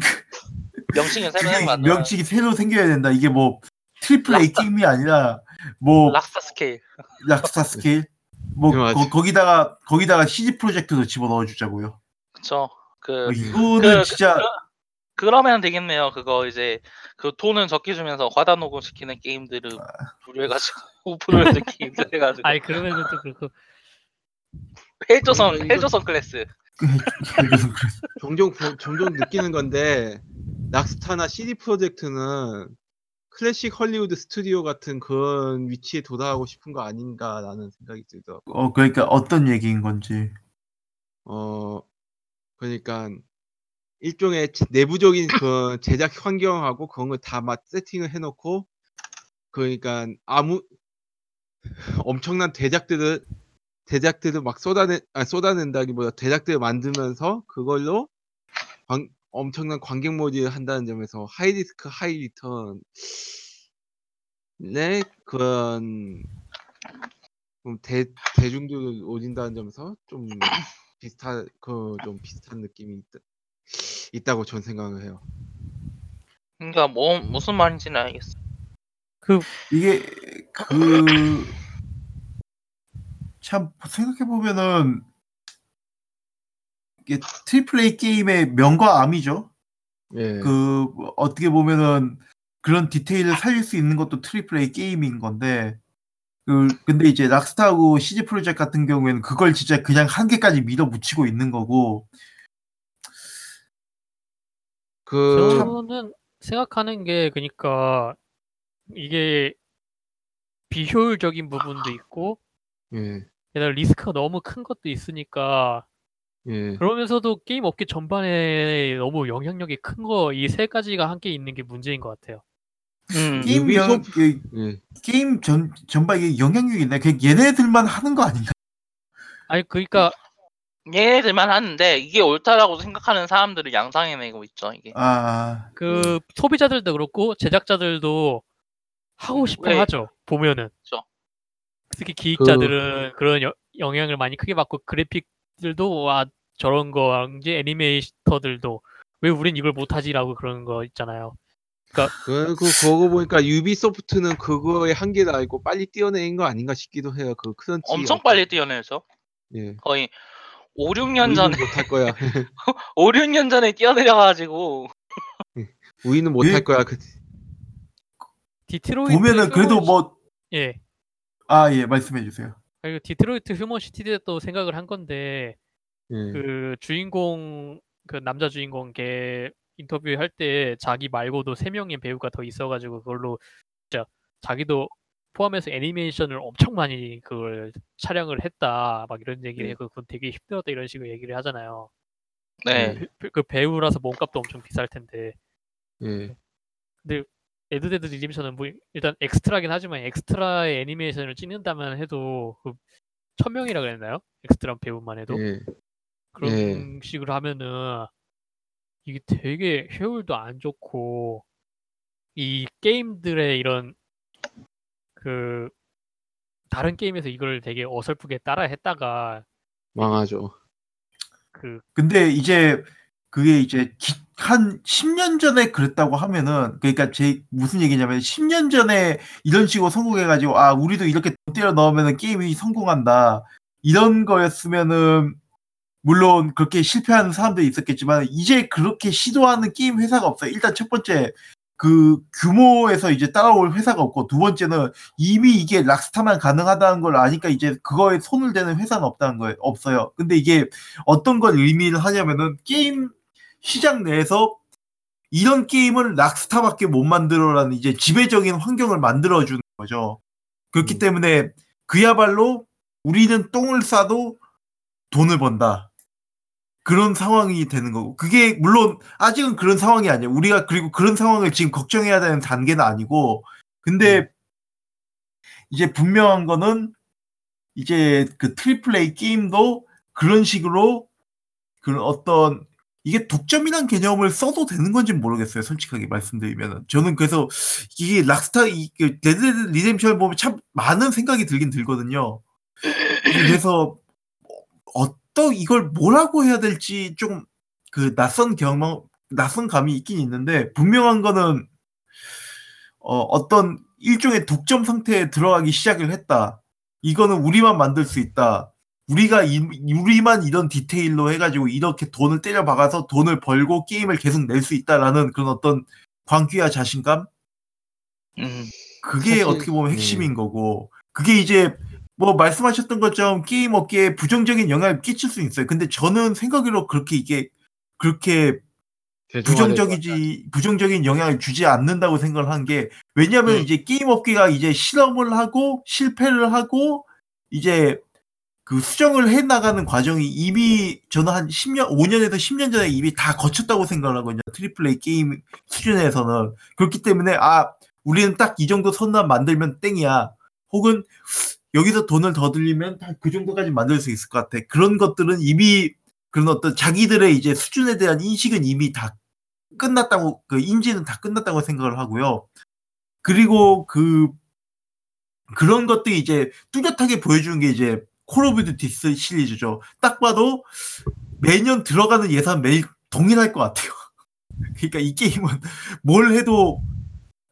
명칭이 새로 생각나는 명칭이 새로 생겨야 된다. 이게 뭐 triple A 게임이 아니라 뭐 락스타 스케일. 락스타 스케일 뭐. 거, 기다가 거기다가 CD Projekt도 집어 넣어 주자고요. 그쵸. 그뭐 이거는 그- 진짜 그 러면 되겠네요. 그거 이제 그 돈을 적게 주면서 과다 녹음 시키는 게임들을 아. 분류해가지고 분류해서 게임들 해가지고 아니 그러면은 또 그렇고 헬조선 이거- 헬조선 클래스. 종종 보- 종종 느끼는 건데 락스타나 CD 프로젝트는 클래식 헐리우드 스튜디오 같은 그런 위치에 도달하고 싶은 거 아닌가라는 생각이 들더라고. 어 그러니까 어떤 얘기인 건지 어 그러니까 일종의 제- 내부적인 그 제작 환경하고 그런 걸 다 막 세팅을 해놓고 그러니까 아무 엄청난 대작들을 대작들을 막 쏟아내 아, 쏟아낸다기보다 대작들을 만들면서 그걸로 관- 엄청난 관객 모집을 한다는 점에서 high risk high return 네 그런 좀 대, 대중들을 홀린다는 점에서 좀 비슷한 그 좀 비슷한 느낌이 있다, 있다고 전 생각을 해요. 그러니까 뭐 무슨 말인지는 알겠어. 이게 그 참 생각해 보면은 이게 triple A 게임의 명과 암이죠. 예. 그 어떻게 보면은 그런 디테일을 살릴 수 있는 것도 triple A 게임인 건데 그 근데 이제 락스타하고 CG 프로젝트 같은 경우에는 그걸 진짜 그냥 한계까지 밀어붙이고 있는 거고 그 저는 생각하는 게 그러니까 이게 비효율적인 부분도 있고 예. 게다가 리스크가 너무 큰 것도 있으니까 예. 그러면서도 게임 업계 전반에 너무 영향력이 큰 거 이 세 가지가 함께 있는 게 문제인 것 같아요. 음. 게임 영, 그 예. 게임 전 전반에 영향력이 있나? 그 얘네들만 하는 거 아닌가? 아니 그러니까 얘네들만 하는데 이게 옳다라고 생각하는 사람들을 양상해내고 있죠 이게. 아, 그 소비자들도 그렇고 제작자들도 하고 싶어 왜? 하죠. 보면은. 그렇죠. 특히 기획자들은 그... 런 영향을 많이 크게 받고 그래픽들도 와 저런 거 이제 애니메이터들도 왜 우린 이걸 못하지라고 그러는 거 있잖아요. 그, 그 그거 보니까 유비소프트는 그거에 한계가 있고 빨리 뛰어내린 거 아닌가 싶기도 해요. 그 크런치 엄청 빨리 뛰어내죠. 예. 거의 5, 6년 전에 못할 거야. 5, 6년 전에 뛰어내려가지고 우리는 못할 예. 거야. 그, Detroit 보면은 그래도 뭐 예. 아, 예, 말씀해 주세요. 그리고 Detroit Human 시티도 또 생각을 한 건데 예. 그 주인공 그 남자 주인공 걔 인터뷰 할 때 자기 말고도 세 명의 배우가 더 있어가지고 그걸로 진짜 자기도 포함해서 애니메이션을 엄청 많이 그걸 촬영을 했다 막 이런 얘기를 네. 해고 그건 되게 힘들었다 이런 식으로 얘기를 하잖아요. 네. 배- 그 배우라서 몸값도 엄청 비쌀 텐데 예. Red Dead Redemption은 뭐 일단 엑스트라긴 하지만 엑스트라의 애니메이션을 찍는다면 해도 그 천 명이라 그랬나요? 엑스트라 배우만 해도 예. 그런 예. 식으로 하면은 이게 되게 효율도 안 좋고 이 게임들의 이런 그 다른 게임에서 이걸 되게 어설프게 따라 했다가 망하죠. 그 근데 이제 그게 이제 기- 한 10년 전에 그랬다고 하면은 그러니까 제 무슨 얘기냐면 10년 전에 이런 식으로 성공해 가지고 아 우리도 이렇게 돈 때려 넣으면은 게임이 성공한다 이런 거였으면은 물론 그렇게 실패하는 사람들이 있었겠지만 이제 그렇게 시도하는 게임 회사가 없어요. 일단 첫 번째 그 규모에서 이제 따라올 회사가 없고 두 번째는 이미 이게 락스타만 가능하다는 걸 아니까 이제 그거에 손을 대는 회사는 없다는 거예요. 없어요. 근데 이게 어떤 걸 의미를 하냐면은 게임 시장 내에서 이런 게임을 락스타밖에 못 만들어라는 이제 지배적인 환경을 만들어 주는 거죠. 그렇기 음. 때문에 그야말로 우리는 똥을 싸도 돈을 번다. 그런 상황이 되는 거고. 그게 물론 아직은 그런 상황이 아니에요. 우리가 그리고 그런 상황을 지금 걱정해야 되는 단계는 아니고. 근데 이제 분명한 거는 이제 그 triple A 게임도 그런 식으로 그런 어떤 이게 독점이란 개념을 써도 되는 건지 모르겠어요. 솔직하게 말씀드리면은 저는 그래서 이게 락스타 이그 Red Dead Redemption을 보면 참 많은 생각이 들긴 들거든요. 그래서 어떤 이걸 뭐라고 해야 될지 좀 그 낯선 경험 낯선 감이 있긴 있는데 분명한 거는 어, 어떤 일종의 독점 상태에 들어가기 시작을 했다. 이거는 우리만 만들 수 있다. 우리가 이, 우리만 이런 디테일로 해가지고 이렇게 돈을 때려 박아서 돈을 벌고 게임을 계속 낼 수 있다라는 그런 어떤 광기와 자신감 음. 그게 사실, 어떻게 보면 네. 핵심인 거고 그게 이제 뭐 말씀하셨던 것처럼 게임 업계에 부정적인 영향을 끼칠 수 있어요. 근데 저는 생각으로 그렇게 이게 그렇게 부정적이지 부정적인 영향을 주지 않는다고 생각을 한 게 왜냐하면 음. 이제 게임 업계가 이제 실험을 하고 실패를 하고 이제 그 수정을 해 나가는 과정이 이미 저는 한 10년 5년에서 10년 전에 이미 다 거쳤다고 생각을 하거든요. triple A 게임 수준에서는 그렇기 때문에 아 우리는 딱 이 정도 선만 만들면 땡이야. 혹은 여기서 돈을 더 들이면 다 그 정도까지 만들 수 있을 것 같아. 그런 것들은 이미 그런 어떤 자기들의 이제 수준에 대한 인식은 이미 다 끝났다고 그 인지는 다 끝났다고 생각을 하고요. 그리고 그 그런 것들이 이제 뚜렷하게 보여주는 게 이제 Call of Duty 시리즈죠. 딱 봐도 매년 들어가는 예산 매일 동일할 것 같아요. 그러니까 이 게임은 뭘 해도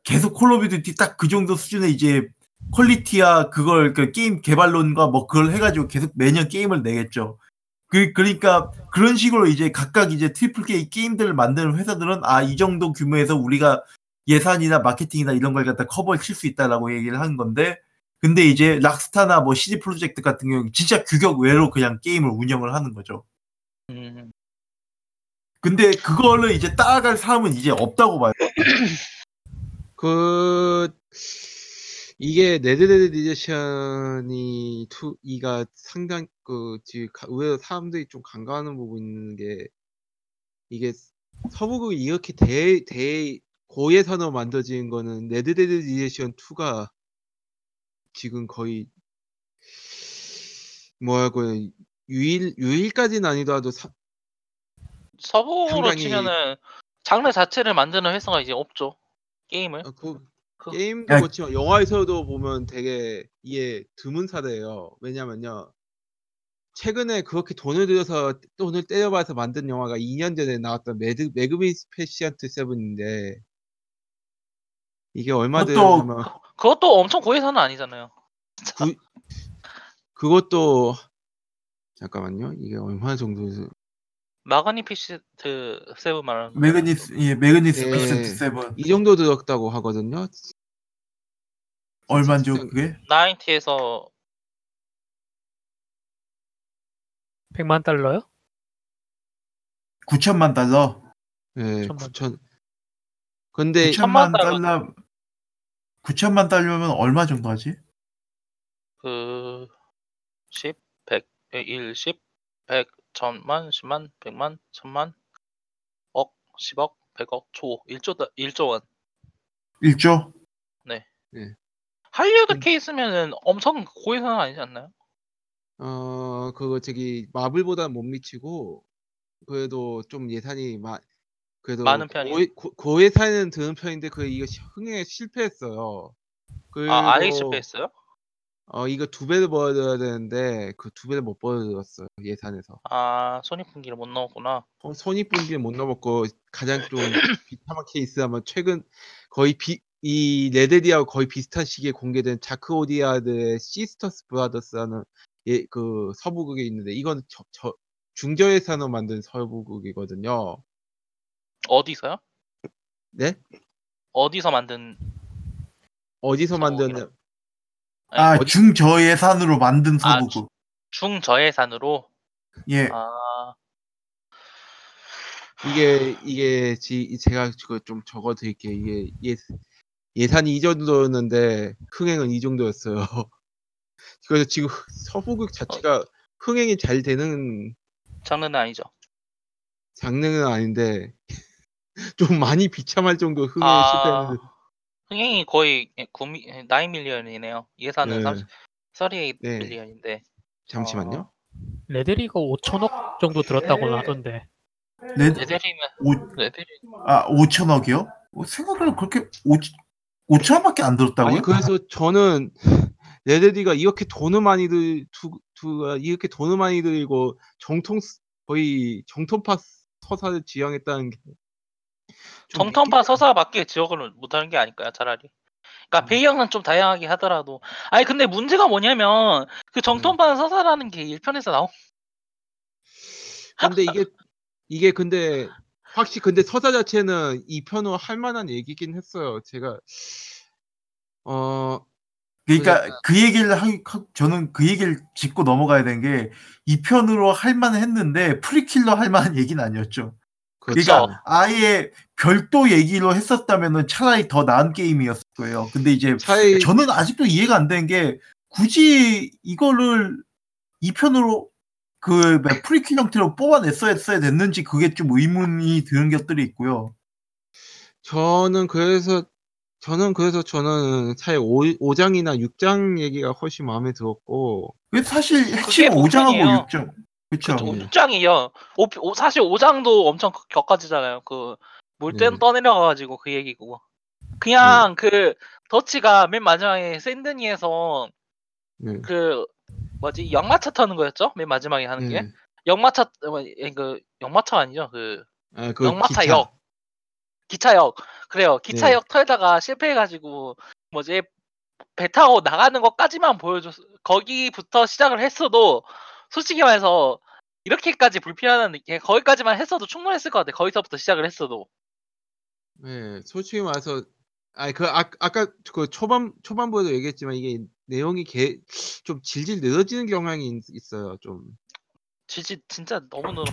계속 Call of Duty 딱 그 정도 수준의 이제 quality야 그걸 그 게임 개발론과 뭐 그걸 해가지고 계속 매년 게임을 내겠죠. 그 그러니까 그런 식으로 이제 각각 이제 triple 게임 게임들을 만드는 회사들은 아 이 정도 규모에서 우리가 예산이나 마케팅이나 이런 걸 갖다 커버를 칠 수 있다라고 얘기를 하는 건데 근데 이제 Rockstar나 뭐 CD Projekt 같은 경우 진짜 규격 외로 그냥 게임을 운영을 하는 거죠. 음. 근데 그거를 이제 따라갈 사람은 이제 없다고 봐요. 그 이게 네드데드 리제션이 2 2가 상당 그 지금 가- 의외로 사람들이 좀 간과하는 있는 게 이게 서부극이 이렇게 대, 대 고예산으로 만들어진 거는 Red Dead Redemption 2가 지금 거의 뭐라고 해야- 유일 유일까지는 아니더라도 사, 서부로 상당히- 치면은 장르 자체를 만드는 회사가 이제 없죠. 게임을. 아, 그 그- 게임도 야. 그렇지만 영화에서도 보면 되게 이게 드문 사례예요. 왜냐면요. 최근에 그렇게 돈을 들여서 돈을 때려봐서 만든 영화가 2년 전에 나왔던 매드 Magnificent Seven인데 이게 얼마 그것도- 들여면 그것도 엄청 고예산은 아니잖아요. 구, 그것도 잠깐만요. 이게 얼마 정도 Magnificent Seven 말하는 거. Magni- 예 Magni- 네. ficent Seven 이 정도 들었다고 하거든요. 얼마죠 그게? 나인티에서 100만 달러요? 9천만 달러. 예, 천만 9천. 근데 9천만 달러. 달러. 9천만 달러면 얼마 정도 하지? 그 10, 100, 1, 10, 100, 천만, 10만, 100만, 천만, 억, 10억, 100억, 조, 1조, 다- 1조 원. 1조? 할리우드 음. 케이스면은 엄청 고해사는 아니지 않나요? 어 그거 저기 마블보다 못 미치고 그래도 좀 예산이 마, 그래도 많은 편이에요? 고, 고, 고예산은 드는 편인데 그 이거 시- 흥행에 실패했어요. 그리고 아, 아예 실패했어요? 어 이거 두 배를 벌어야 되는데 그 두 배를 못 벌어들었어요 예산에서. 아, 손익분기를 못 넣었구나. 어, 손익분기를 못 넘었고 가장 좀 비참한 케이스하면 최근 거의 비, 이 레데리하고 거의 비슷한 시기에 공개된 자크 오디아드의 Sisters Brothers라는 예, 그 서부극이 있는데 이건 저, 저 중저예산으로 만든 서부극이거든요. 어디서요? 네? 어디서 만든 어디서? 만드는 아 어디- 중저예산으로 만든 아, 서부극. 중저예산으로? 예. 아, 이게 이게 지, 제가 그거 좀 적어 드릴게요. 이게 예, 예산이 이 정도였는데 흥행은 이 정도였어요. 그래서 지금 서부극 자체가 흥행이 잘 되는 장르는 아니죠. 장르는 아닌데 좀 많이 비참할 정도 흥행에 아, 실패했는데 흥행이 거의 9 미, 9 밀리언이네요. 예산은 네. 30, 38 네. 밀리언인데. 잠시만요. 어, 레데리가 5천억 정도 들었다고는 하던데. 레, 레데리면 오, 레데리 아 5천억이요? 생각을 그렇게 5 5천억밖에 안 들었다고요? 아니 그래서 저는 레데디가 이렇게 돈을 많이 들 두, 두, 이렇게 돈을 많이 들이고 정통 거의 정통파 서사를 지향했다는 게좀 정통파 서사 밖에 지역을 못하는 게 아닐까요, 차라리. 그러니까 음. 배경은 좀 다양하게 하더라도. 아니 근데 문제가 뭐냐면 그 음. 정통파 서사라는 게 1편에서 나온 근데 이게 이게 근데 확실히 근데 서사 자체는 이 편으로 할 만한 얘기긴 했어요. 제가 어 그러니까 그 얘기를 하, 하- 저는 그 얘기를 짚고 넘어가야 된게이 편으로 할 만했는데 프리킬러 할 만한 얘기는 아니었죠. 그렇죠. 그러니까 아예 별도 얘기로 했었다면은 차라리 더 나은 게임이었을 거예요. 근데 이제 차라리 저는 아직도 이해가 안 되는 게 굳이 이거를 이 편으로 그 프리킬 형태로 뽑아냈어야 됐는지 그게 좀 의문이 드는 것들이 있고요. 저는 그래서 저는 그래서 저는 차라리 5, 장이나 6장 얘기가 훨씬 마음에 들었고 그 사실 핵심 그게 5장하고 복선이에요. 6장. 그렇죠. 그쵸. 오 6장이요. 오, 사실 5장도 엄청 격- 격가지잖아요. 그 물때 네. 떠내려가가지고 그 얘기고. 그냥 그 더치가 맨 마지막에 샌드니에서 네. 그 뭐지 역마차 타는 거였죠? 맨 마지막에 하는 게 네. 역마차 어, 그 역마차 아니죠? 그 아, 그 역마차 기차. 역 기차 역 그래요. 네. 기차역 털다가 실패해가지고 뭐지 배 타고 나가는 것까지만 보여줬. 거기부터 시작을 했어도 솔직히 말해서 이렇게까지 불필요한 게 거기까지만 했어도 충분했을 것 같아. 거기서부터 시작을 했어도. 네, 솔직히 말해서 아니 그 아, 아까 그 초반 초반부에도 얘기했지만 이게 내용이 개, 좀 질질 늘어지는 경향이 있, 있어요. 좀. 진짜 진짜 너무 늘어.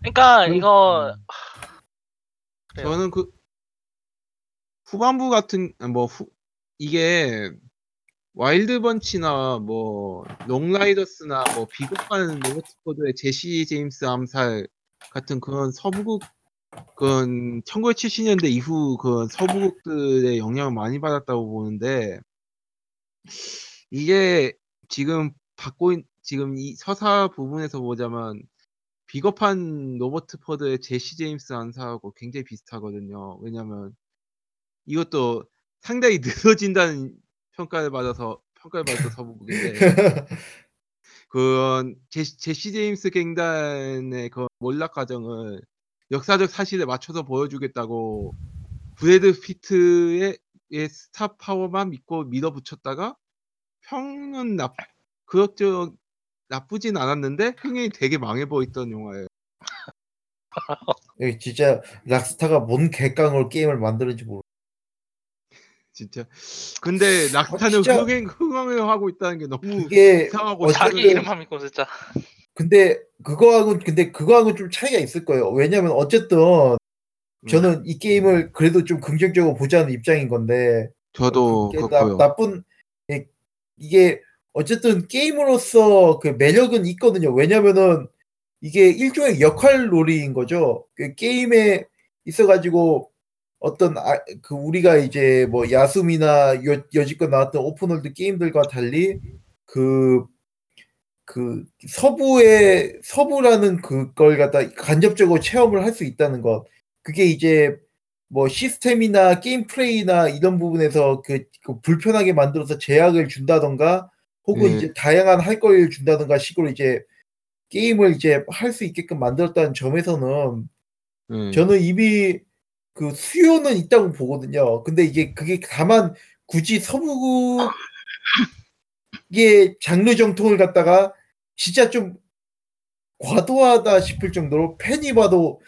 그러니까 그- 이거. 저는 그 후반부 같은 뭐 후, 이게 Wild Bunch나 뭐 Long Riders나 뭐 비겁한 로버트 포드의 제시 제임스 암살 같은 그런 서부극 그건 1970년대 이후 그 서부극들의 영향을 많이 받았다고 보는데 이게 지금 받고 있, 지금 이 서사 부분에서 보자면 비겁한 로버트 포드의 제시 제임스 암살하고 굉장히 비슷하거든요. 왜냐면 이것도 상당히 늦어진다는 평가를 받아서 평가를 받아서 서부극인데 그 제시, 제시 제임스 갱단의 그 몰락 과정을 역사적 사실에 맞춰서 보여주겠다고 브래드 피트의 의 스타 파워만 믿고 밀어붙였다가 평은 나 그럭저럭 나쁘진 않았는데 흥행이 되게 망해 보였던 영화예요. 진짜 락스타가 뭔 개깡으로 게임을 만드는지 모르. 진짜. 근데 낙타는 아, 진짜- 흥행 흥행을 하고 있다는 게 너무 이게 이상하고 어쨌든- 자기 자기 이름만 믿고 진짜 근데 그거하고 근데 그거하고 좀 차이가 있을 거예요. 왜냐면 어쨌든 저는 이 게임을 그래도 좀 긍정적으로 보자는 입장인 건데 저도 그게 그렇고요. 나, 나쁜 예, 이게 어쨌든 게임으로서 그 매력은 있거든요. 왜냐면은 이게 일종의 역할 놀이인 거죠. 그 게임에 있어가지고 어떤 아, 그 우리가 이제 뭐 야숨이나 여, 여지껏 나왔던 open world 게임들과 달리 그, 그 서부의 서부라는 그걸 갖다 간접적으로 체험을 할 수 있다는 것. 그게 이제 뭐 시스템이나 게임 플레이나 이런 부분에서 그, 그 불편하게 만들어서 제약을 준다던가 혹은 네. 이제 다양한 할 거리를 준다던가 식으로 이제 게임을 이제 할 수 있게끔 만들었다는 점에서는 네. 저는 이미 그 수요는 있다고 보거든요. 근데 이게 그게 다만 굳이 서부국의 장르 정통을 갖다가 진짜 좀 과도하다 싶을 정도로 팬이 봐도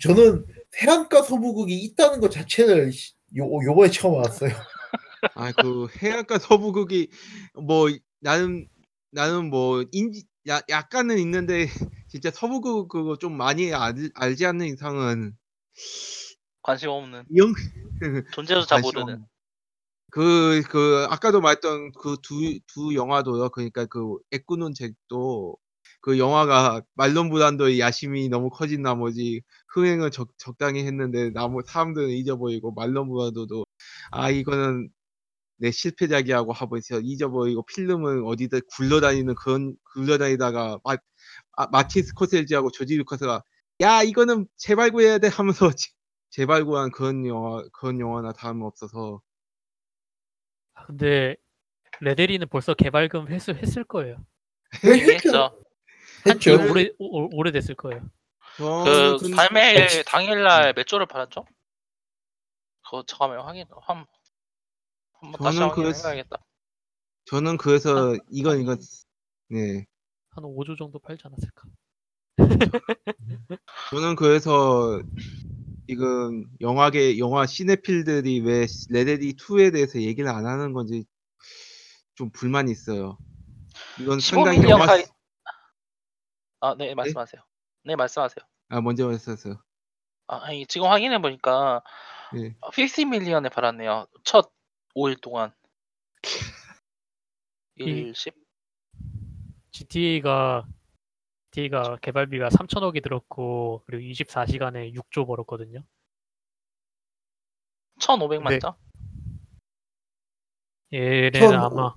저는 해안가 서부국이 있다는 것 자체를 시- 요 요번에 처음 알았어요. 아 그 해안가 서부극이 뭐 나는 나는 뭐 인지 야, 약간은 있는데 진짜 서부극 그거 좀 많이 알, 알지 않는 이상은 관심 없는 영 존재도 잘 관심 모르는 없는. 그, 그, 아까도 말했던 그 두, 두 영화도요. 그러니까 그, 애꾸는 잭도 그 영화가 말론 브란도의 야심이 너무 커진 나머지 흥행을 적, 적당히 했는데 나머 사람들은 잊어버리고 말론 브란도도 아, 이거는 내 실패작이라고 하고 있어 잊어버리고 필름은 어디다 굴러다니는 그런 굴러다니다가 마, 아, 마틴 스코셀지하고 조지 루카스가 야 이거는 재발굴해야 돼 하면서 재- 재발굴한 그런 영화 그런 영화나 다름 없어서 아, 근데 레데리는 벌써 개발금 했을, 했을 거예요. 왜 했죠? 했죠 오래 오, 오래됐을 거예요. 그 저는 근- 발매 당일날 몇 조를 팔았죠? 그거 잠깐만 확인 한 한번 다시 저는 확인해 그- 봐야겠다 저는 그래서 이건 이건 네 한 5조 정도 팔지 않았을까? 저는 그래서 지금 영화계 영화 시네필들이 왜 레데디 2에 대해서 얘기를 안 하는 건지 좀 불만이 있어요. 이건 상당히 15밀리언 영화 가이 아네 말씀하세요. 네 말씀하세요. 아 먼저 했었어요. 아 아니 지금 확인해 보니까 예. 50밀리언에 팔았네요. 첫 5일 동안. 이- 1, 10 GTA가 GTA가 개발비가 3천억이 들었고 그리고 24시간에 6조 벌었거든요. 1500만 네. 장? 얘네는 천- 아마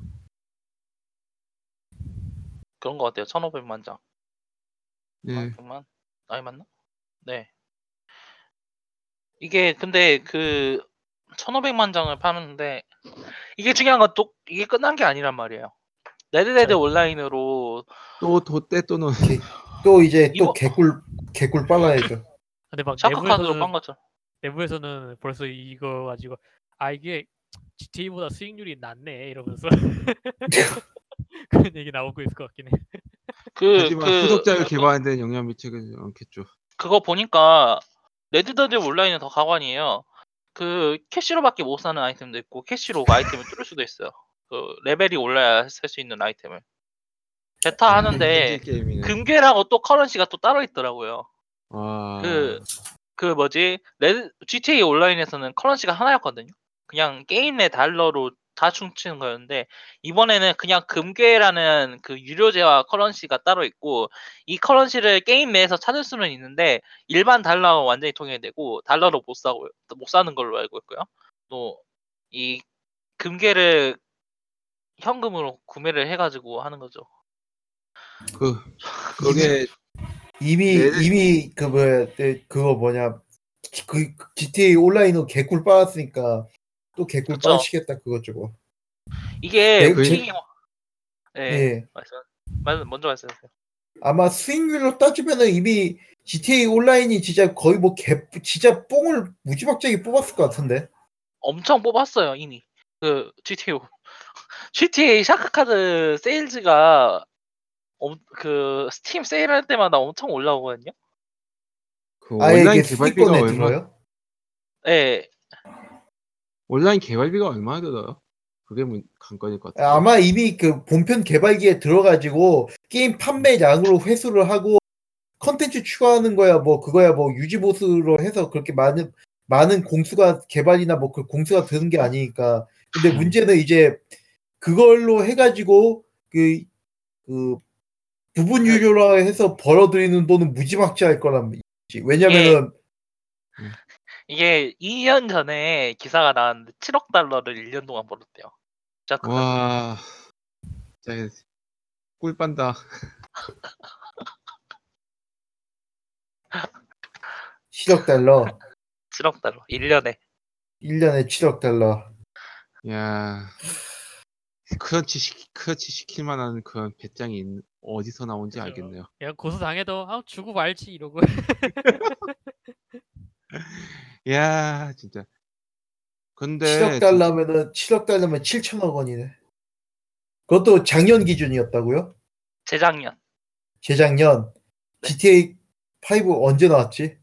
그런 것 같아요 1500만 장 예. 100만? 아니 맞나? 네. 이게 근데 그 1500만 장을 파는데 이게 중요한 건 또 이게 끝난 게 아니란 말이에요. Red Dead. 온라인으로 또 돛대 또는 또 이제 또 이거- 개꿀 개꿀 빨아야죠. 근데 막 Shark Card로 빤 내부에서는 거죠. 내부에서는 벌써 이거 가지고 아 이게 GTA보다 수익률이 낮네 이러면서 그런 얘기 나오고 있을 것 같긴 해. 그, 하지만 그, 후속작을 개발하는 데는 영향 미치지 않겠죠. 그거 보니까 Red Dead 온라인은 더 가관이에요. 그 cash로밖에 못 사는 아이템도 있고 cash로 아이템을 뚫을 수도 있어요. 그 레벨이 올라야 살수 있는 아이템을. 베타 하는데 현질 게임이네. 금괴라고 또 currency가 또 따로 있더라고요. 와. 그- 그 뭐지 Red GTA 온라인에서는 currency가 하나였거든요. 그냥 게임 내 달러로 다 춤추는 거였는데 이번에는 그냥 금괴라는 그 유료재와 커런시가 따로 있고 이 커런시를 게임 내에서 찾을 수는 있는데 일반 달러와 완전히 통일되고 달러로 못 사고 못 사는 걸로 알고 있고요. 또 이 금괴를 현금으로 구매를 해가지고 하는 거죠. 그 그게 이미. 이미 그 뭐야 네, 그거 뭐냐 그 GTA 온라인으로 개꿀 빨았으니까 또 개꿀 그쵸. 빠시겠다 그것 저거. 이게 네, 게임 네, 예. 말씀 말- 먼저 말씀하세요. 아마 수익률로 따지면은 이미 GTA 온라인이 진짜 거의 뭐 개 진짜 뽕을 무지막지하게 뽑았을 것 같은데. 엄청 뽑았어요 이미 그 GTA GTA Shark Card sales가 엄- 그 스팀 세일할 때마다 엄청 올라오거든요. 그 아예 온라인 개발비가 수익권에 얼마 들어요? 네, 온라인 개발비가 얼마나 들어요? 그게 문- 관건일 것 같아요. 아마 이미 그 본편 개발기에 들어가지고 게임 판매량으로 회수를 하고 컨텐츠 추가하는 거야 뭐 그거야 뭐 유지 보수로 해서 그렇게 많은 많은 공수가 개발이나 뭐 그 공수가 드는 게 아니니까 근데 음. 문제는 이제 그걸로 해가지고 그, 그 부분 유료라 해서 벌어들이는 돈은 무지막지할 거란 얘기지. 왜냐면은 이게 2년 전에 기사가 나왔는데 7억 달러를 1년 동안 벌었대요. Shark Card. 와, 진짜 꿀 빤다. 7억 달러? 7억 달러. 1년에. 1년에 7억 달러. 야, 크런치 시 크런치 시킬 만한 그런 배짱이 있- 어디서 나온지 그죠. 알겠네요. 야 고소 당해도 아 주고 말지 이러고 야, 진짜. 근데 7억 달러면은 7억 달러면 7천억 원이네. 그것도 작년 기준이었다고요? 재작년. 재작년 네. GTA 5 언제 나왔지?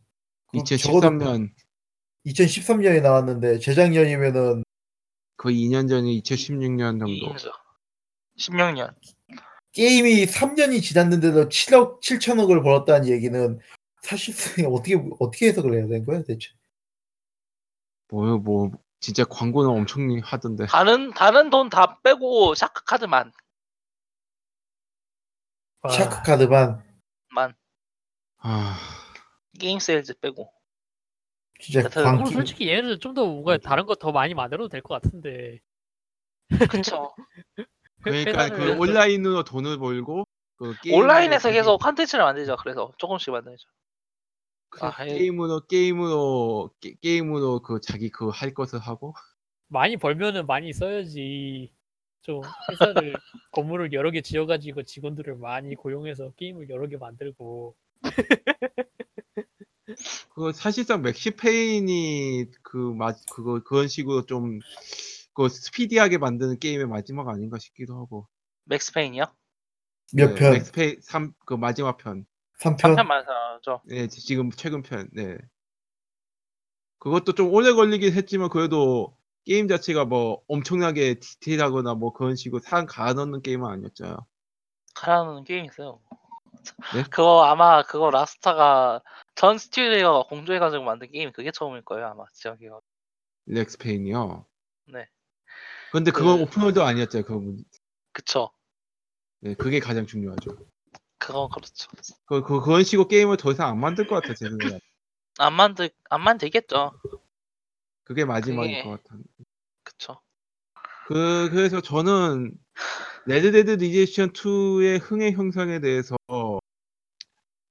그럼 적어도 2013년 2013년에 나왔는데 재작년이면은 거의 2년 전이 2016년 정도. 2년이죠. 16년. 게임이 3년이 지났는데도 7억 7천억을 벌었다는 얘기는 사실상 어떻게 어떻게 해석을 해야 되는 거야 대체? 뭐, 뭐, 진짜 광고는 엄청 하던데. 다른 다른 돈 다 빼고 Shark Card만 와, Shark Card만 만 아, 게임 세일즈 빼고. 진짜 광 그럼 솔직히 얘네들 좀더 뭔가 다른 거 더 많이 만들어도 될 것 같은데. 그쵸. 그러니까 그 회사를- 온라인으로 돈을 벌고 그 온라인에서 계속 컨텐츠를 만들죠. 그래서 조금씩 만들죠. 그 아, 해- 게임으로 게임으로 게, 게임으로 그 자기 그 할 것을 하고? 많이 벌면은 많이 써야지. 좀 회사를 건물을 여러 개 지어가지고 직원들을 많이 고용해서 게임을 여러 개 만들고 그 사실상 Max Payne이 그 마, 그거 그런 식으로 좀 그 스피디하게 만드는 게임의 마지막 아닌가 싶기도 하고 Max Payne이요? 몇 네, 편? Max Payne 3 그 마지막 편 3편? 3편 만들어죠. 네, 지금 최근 편. 네. 그것도 좀 오래 걸리긴 했지만 그래도 게임 자체가 뭐 엄청나게 디테일하거나 뭐 그런 식으로 사람 가아 넣는 게임은 아니었잖아요. 가라는 게임 있어요. 네? 그거 아마 그거 라스타가 전 스튜디오가 공조해가지고 만든 게임 그게 처음일 거예요 아마 지역이가. 렉스페인이요. 네. 근데 그건 그- 오픈월드 아니었죠. 그 그쵸. 네, 그게 가장 중요하죠. 그건 그렇죠. 그, 그 그런 식으로 게임을 더 이상 안 만들 것 같아 제 생각에. 안 만들 안 만들겠죠. 그게 마지막일 그게- 것 같아. 그쵸. 그 그래서 저는 Red Dead Redemption 2의 흥행 현상에 대해서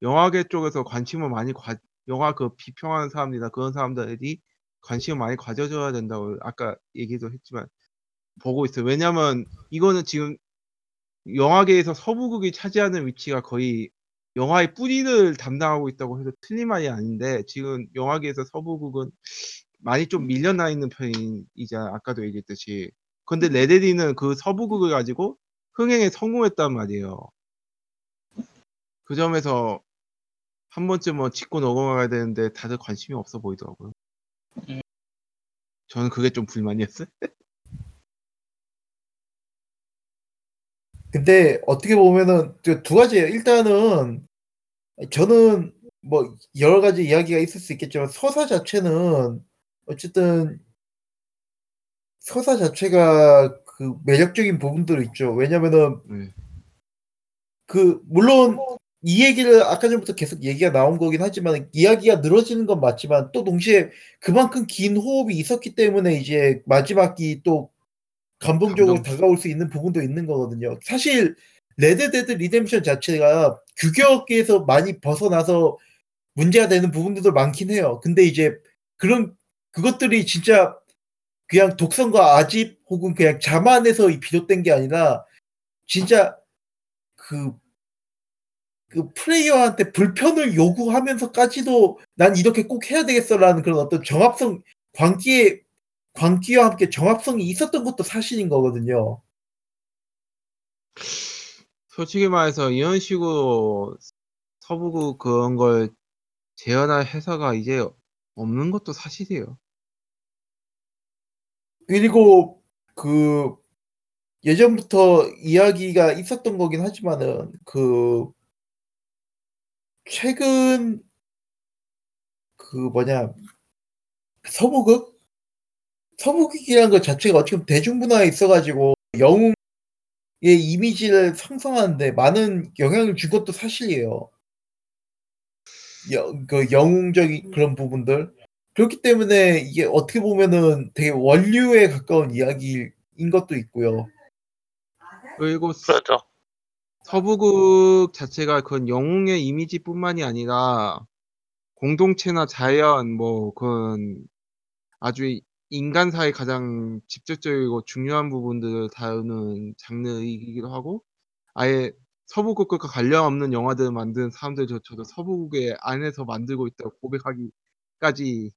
영화계 쪽에서 관심을 많이 가 영화 그 비평하는 사람들이나 그런 사람들이 관심을 많이 가져줘야 된다고 아까 얘기도 했지만 보고 있어요. 왜냐면 이거는 지금 영화계에서 서부극이 차지하는 위치가 거의 영화의 뿌리를 담당하고 있다고 해도 틀린 말이 아닌데 지금 영화계에서 서부극은 많이 좀 밀려나 있는 편이자 아까도 얘기했듯이 근데 레데디는 그 서부극을 가지고 흥행에 성공했단 말이에요. 그 점에서 한 번쯤 뭐 짚고 넘어가야 되는데 다들 관심이 없어 보이더라고요. 음. 저는 그게 좀 불만이었어요. 근데 어떻게 보면은 그두 가지예요. 일단은 저는 뭐 여러 가지 이야기가 있을 수 있겠지만 서사 자체는 어쨌든 서사 자체가 그 매력적인 부분들이 있죠. 왜냐면은 네. 그 물론 이 얘기를 아까 전부터 계속 얘기가 나온 거긴 하지만 이야기가 늘어지는 건 맞지만 또 동시에 그만큼 긴 호흡이 있었기 때문에 이제 마지막이 또 감동적으로 감동. 다가올 수 있는 부분도 있는 거거든요. 사실 Red Dead Redemption 자체가 규격에서 많이 벗어나서 문제가 되는 부분들도 많긴 해요. 근데 이제 그런 그것들이 진짜 그냥 독성과 아집 혹은 그냥 자만에서 비롯된 게 아니라 진짜 그, 그 플레이어한테 불편을 요구하면서까지도 난 이렇게 꼭 해야 되겠어라는 그런 어떤 정합성, 광기의, 광기와 함께 정합성이 있었던 것도 사실인 거거든요. 솔직히 말해서 이런 식으로 서부국 그런 걸 재현할 회사가 이제 없는 것도 사실이에요. 그리고 그 예전부터 이야기가 있었던 거긴 하지만은 그 최근 그 뭐냐 서부극 서부극이라는 것 자체가 어떻게 보면 대중문화에 있어가지고 영웅의 이미지를 형성하는데 많은 영향을 준 것도 사실이에요. 여, 그 영웅적인 그런 부분들 그렇기 때문에 이게 어떻게 보면은 되게 원류에 가까운 이야기인 것도 있고요. 그리고 스- 그렇죠. 서부극 자체가 그런 영웅의 이미지뿐만이 아니라 공동체나 자연 뭐 그런 아주 인간사의 가장 직접적이고 중요한 부분들을 다루는 장르이기도 하고 아예 서부극과 관련 없는 영화들을 만든 사람들조차도 서부극의 안에서 만들고 있다고 고백하기까지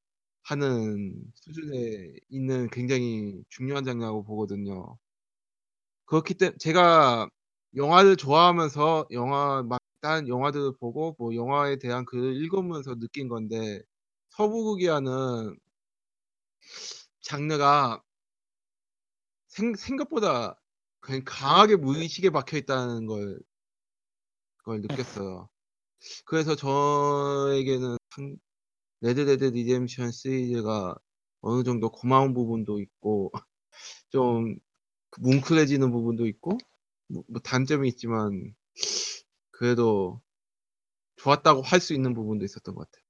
하는 수준에 있는 굉장히 중요한 장르라고 보거든요. 그렇기 때문에 제가 영화를 좋아하면서 영화 막 다른 영화들을 보고 뭐 영화에 대한 글을 읽으면서 느낀 건데 서부극이라는 장르가 생, 생각보다 그냥 강하게 무의식에 박혀 있다는 걸, 걸 느꼈어요. 그래서 저에게는 상- Red Dead Redemption 시리즈가 어느 정도 고마운 부분도 있고 좀 뭉클해지는 부분도 있고 뭐, 뭐 단점이 있지만 그래도 좋았다고 할 수 있는 부분도 있었던 것 같아요.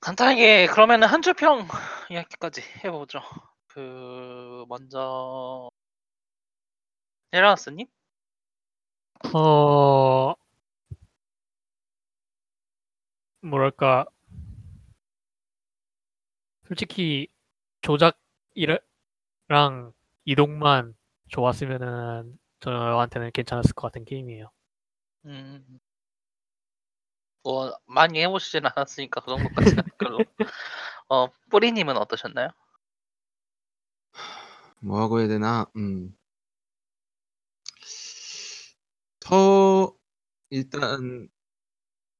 간단하게 그러면은 한 줄 평 이야기까지 해보죠. 그 먼저 헤라스님? 어 뭐랄까 솔직히 조작이랑 이동만 좋았으면은 저한테는 괜찮았을 것 같은 게임이에요. 음, 뭐 많이 해보시진 않았으니까 그 정도까지는 별로. 어, 뿌리님은 어떠셨나요? 뭐라고 해야 되나? 음. 서 일단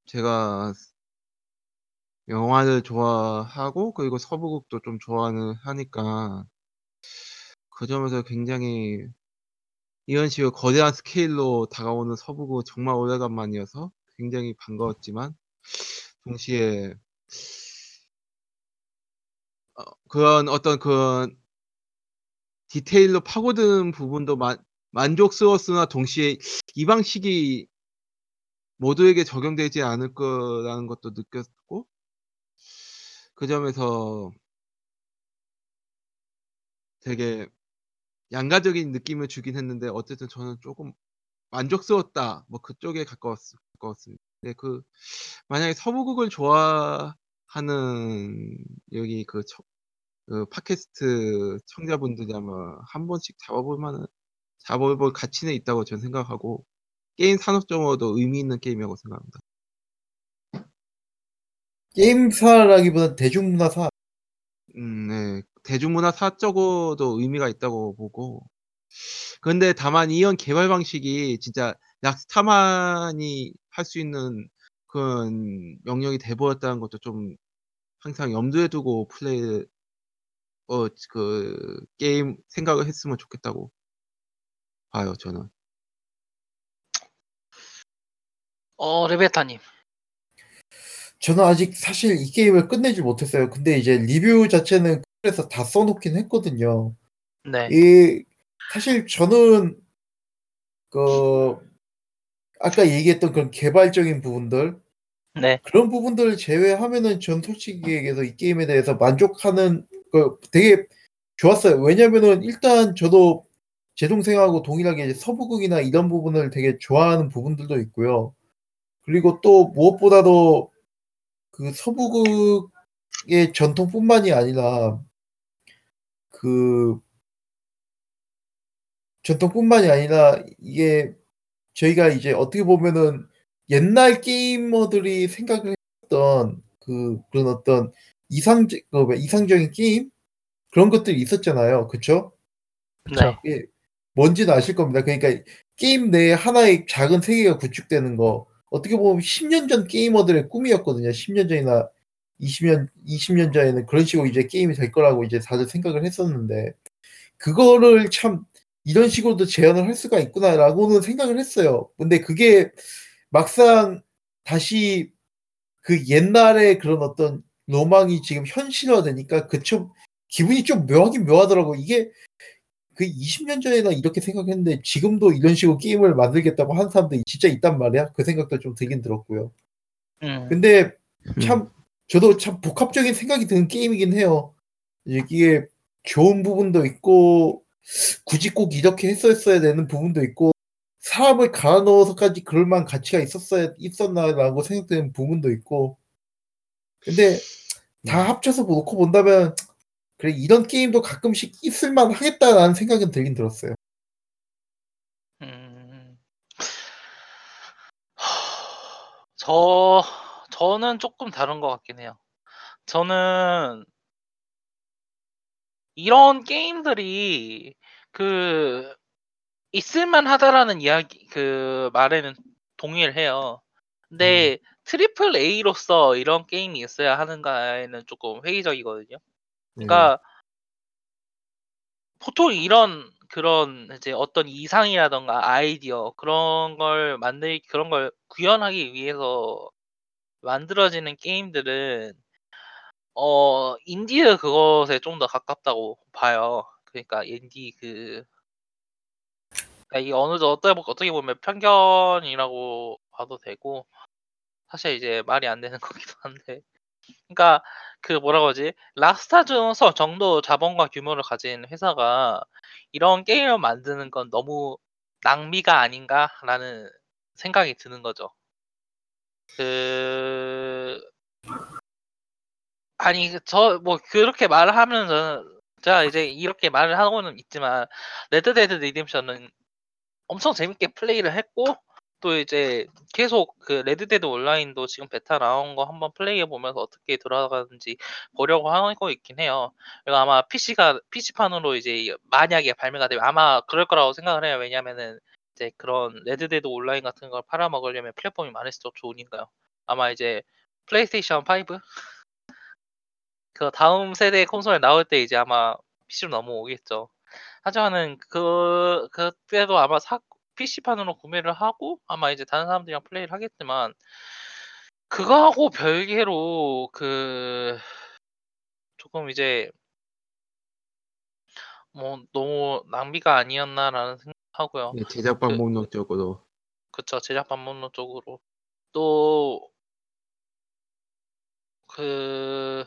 제가 영화를 좋아하고 그리고 서부극도 좀 좋아하는 하니까 그 점에서 굉장히 이런 식으로 거대한 스케일로 다가오는 서부극 정말 오래간만이어서 굉장히 반가웠지만 동시에 어, 그런 어떤 그런 디테일로 파고드는 부분도 만, 만족스러웠으나 동시에 이 방식이 모두에게 적용되지 않을 거라는 것도 느꼈고 그 점에서 되게 양가적인 느낌을 주긴 했는데 어쨌든 저는 조금 만족스러웠다 뭐 그쪽에 가까웠, 가까웠습니다. 근데 그 만약에 서부극을 좋아하는 여기 그, 청- 그 팟캐스트 청자분들이라면 한 번씩 잡아볼 만한 잡아볼 가치는 있다고 저는 생각하고 게임 산업 적으로도 의미 있는 게임이라고 생각합니다. 게임사라기보다 대중문화사. 음, 네. 대중문화 사적으로도 의미가 있다고 보고. 근데 다만 이런 개발 방식이 진짜 약스타만이 할 수 있는 그런 영역이 돼버렸다는 것도 좀 항상 염두에 두고 플레이, 어, 그, 게임 생각을 했으면 좋겠다고 봐요, 저는. 어, 레베타님. 저는 아직 사실 이 게임을 끝내지 못했어요. 근데 이제 리뷰 자체는 그래서 다 써놓긴 했거든요. 네. 이 사실 저는 그 아까 얘기했던 그런 개발적인 부분들 네. 그런 부분들을 제외하면은 전 솔직히 얘기해서 이 게임에 대해서 만족하는 그 되게 좋았어요. 왜냐면은 일단 저도 제 동생하고 동일하게 이제 서부극이나 이런 부분을 되게 좋아하는 부분들도 있고요. 그리고 또 무엇보다도 그 서부극의 전통뿐만이 아니라 그 전통뿐만이 아니라 이게 저희가 이제 어떻게 보면은 옛날 게이머들이 생각을 했던 그 그런 어떤 이상 그 이상적인 게임 그런 것들이 있었잖아요. 그쵸? 네. 예, 뭔지는 아실 겁니다. 그러니까 게임 내에 하나의 작은 세계가 구축되는 거 어떻게 보면 10년 전 게이머들의 꿈이었거든요. 10년 전이나 20년 20년 전에는 그런 식으로 이제 게임이 될 거라고 이제 다들 생각을 했었는데 그거를 참 이런 식으로도 재현을 할 수가 있구나라고는 생각을 했어요. 근데 그게 막상 다시 그 옛날의 그런 어떤 로망이 지금 현실화되니까 그 좀 기분이 좀 묘하긴 묘하더라고. 이게 그 20년 전에 나 이렇게 생각했는데 지금도 이런 식으로 게임을 만들겠다고 하는 사람들이 진짜 있단 말이야. 그 생각도 좀 들긴 들었고요. 음. 근데 참 저도 참 복합적인 생각이 드는 게임이긴 해요. 이게 좋은 부분도 있고 굳이 꼭 이렇게 했었어야 되는 부분도 있고 사람을 갈아 넣어서까지 그럴 만한 가치가 있었어야 있었나라고 생각되는 부분도 있고 근데 다 합쳐서 놓고 본다면 그래 이런 게임도 가끔씩 있을만 하겠다라는 생각은 들긴 들었어요. 음. 저 저는 조금 다른 것 같긴 해요. 저는 이런 게임들이 그 있을만 하다라는 이야기 그 말에는 동의를 해요. 근데 triple A로서 이런 게임이 있어야 하는가에는 조금 회의적이거든요. 그러니까 보통 이런 그런 이제 어떤 이상이라던가 아이디어 그런 걸 만들 그런 걸 구현하기 위해서 만들어지는 게임들은 어 인디의 그것에 좀 더 가깝다고 봐요. 그러니까 인디 그 그러니까 이게 어느 정도 어떻게 보면 편견이라고 봐도 되고 사실 이제 말이 안 되는 거기도 한데 그러니까 그 뭐라 그러지 Rockstars 정도 자본과 규모를 가진 회사가 이런 게임을 만드는 건 너무 낭비가 아닌가라는 생각이 드는 거죠. 그 아니 저 뭐 그렇게 말을 하면 저는 제가 이제 이렇게 말을 하고는 있지만 Red Dead Redemption은 엄청 재밌게 플레이를 했고 또 이제 계속 그 Red Dead Online도 지금 베타 나온 거 한번 플레이해 보면서 어떻게 돌아가는지 보려고 하고 있긴 해요. 그리고 아마 PC가 PC판으로 이제 만약에 발매가 되면 아마 그럴 거라고 생각을 해요. 왜냐면은 이제 그런 Red Dead Online 같은 걸 팔아먹으려면 플랫폼이 많을수록 좋으니까요. 아마 이제 플레이스테이션 5 그 다음 세대 콘솔 나올 때 이제 아마 PC로 넘어오겠죠. 하지만은 그 그때도 아마 사 PC판으로 구매를 하고 아마 이제 다른 사람들이랑 플레이를 하겠지만 그거하고 별개로 그 조금 이제 뭐 '너무 낭비가 아니었나.'라는 생각하고요. 예, 제작방 그 목록적으로 그쵸. 제작반 목록 쪽으로. 또 그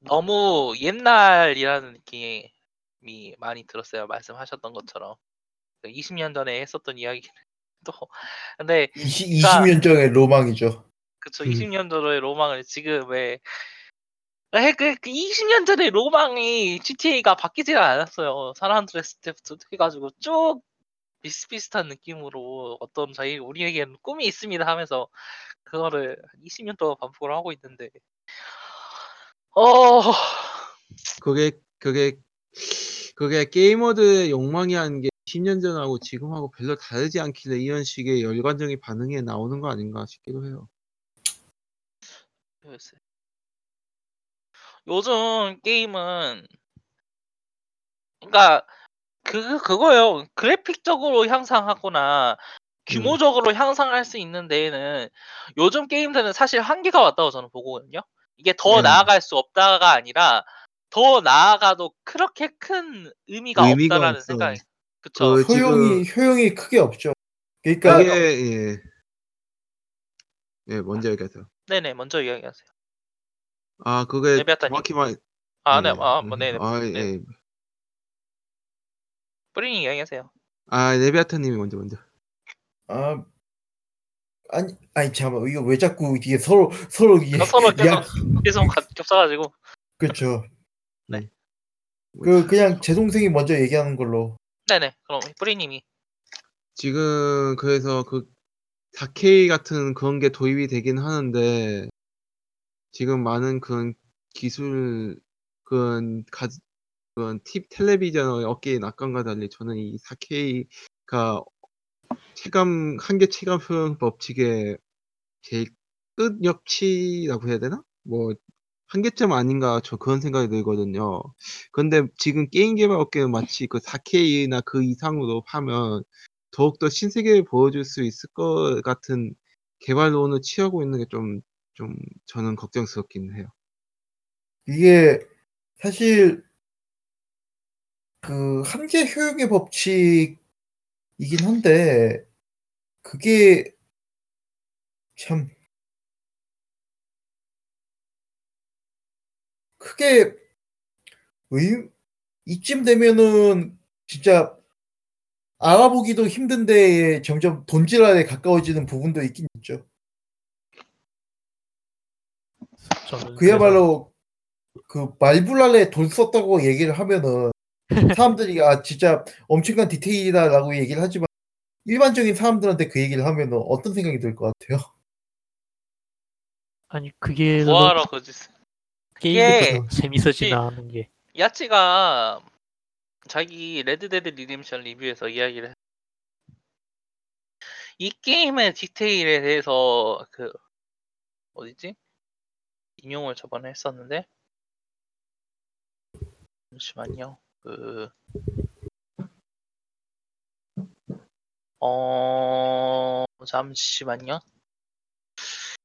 너무 옛날이라는 느낌이 많이 들었어요. 말씀하셨던 것처럼. 그 20년 전에 했었던 이야기는 또 근데 20, 그러니까 20년 전의 로망이죠. 그쵸. 음. 20년 전의 로망을 지금 왜 에, 그, 그 20년 전의 로망이 GTA가 바뀌질 않았어요. 산안드레스 때부터 해가지고 쭉 비슷비슷한 느낌으로 어떤 저희 우리에게는 꿈이 있습니다 하면서 그거를 20년 동안 반복을 하고 있는데 어 그게 그게 그게 게이머들의 욕망이 하는 게 10년 전하고 지금하고 별로 다르지 않길래 이런 식의 열관적인 반응이 나오는 거 아닌가 싶기도 해요. 글쎄. 요즘 게임은 그러니까 그 그거요. 그래픽적으로 향상하거나 규모적으로 향상할 수 있는 데에는 요즘 게임들은 사실 한계가 왔다고 저는 보거든요. 이게 더 네. 나아갈 수 없다가 아니라 더 나아가도 그렇게 큰 의미가, 의미가 없다라는 없어. 생각이 그쵸. 그 효용이 효용이 크게 없죠. 그러니까 그게 예. 예, 먼저 얘기하세요. 네네 먼저 이야기하세요. 아, 그게. 정확히 말 아, 예. 네, 아, 뭐, 네네. 아, 네. 예. 뿌리님 이야기하세요. 아, 레비아타 님이 먼저 먼저. 아 아니 아니 잠깐 이거 왜 자꾸 이게 서로 서로 이게 아, 서로 계속 야 계속 가- 겹쳐가지고. 그렇죠. 네. 그 그냥 제 동생이 먼저 얘기하는 걸로. 네네. 그럼 뿌리님이. 지금 그래서 그 4K 같은 그런 게 도입이 되긴 하는데 지금 많은 그런 기술 그런 가 그런 팁 텔레비전 업계의 낙관과 달리 저는 이 4K가 체감 한계 체감 효용 법칙의 제일 끝 역치라고 해야 되나? 뭐 한계점 아닌가 저 그런 생각이 들거든요. 근데 지금 게임 개발 업계는 마치 그 4K나 그 이상으로 하면 더욱더 신세계를 보여줄 수 있을 것 같은 개발론을 취하고 있는 게 좀, 좀 저는 걱정스럽긴 해요. 이게 사실 그 한계 효용의 법칙이긴 한데 그게 참 크게 의 이쯤 되면은 진짜 알아보기도 힘든데 점점 본질화에 가까워지는 부분도 있긴 있죠. 그야말로 그 말불알에 돈 썼다고 얘기를 하면은 사람들이 아 진짜 엄청난 디테일이다라고 얘기를 하지만 일반적인 사람들한테 그 얘기를 하면은 어떤 생각이 들 것 같아요? 아니 그게 뭐하러 거짓. 게임이 재밌어지나 하는 게 Yahtzee가 자기 Red Dead Redemption 리뷰에서 이야기를 했... 이 게임의 디테일에 대해서 그 어디지? 인용을 저번에 했었는데 잠시만요. 그 어... 잠시만요.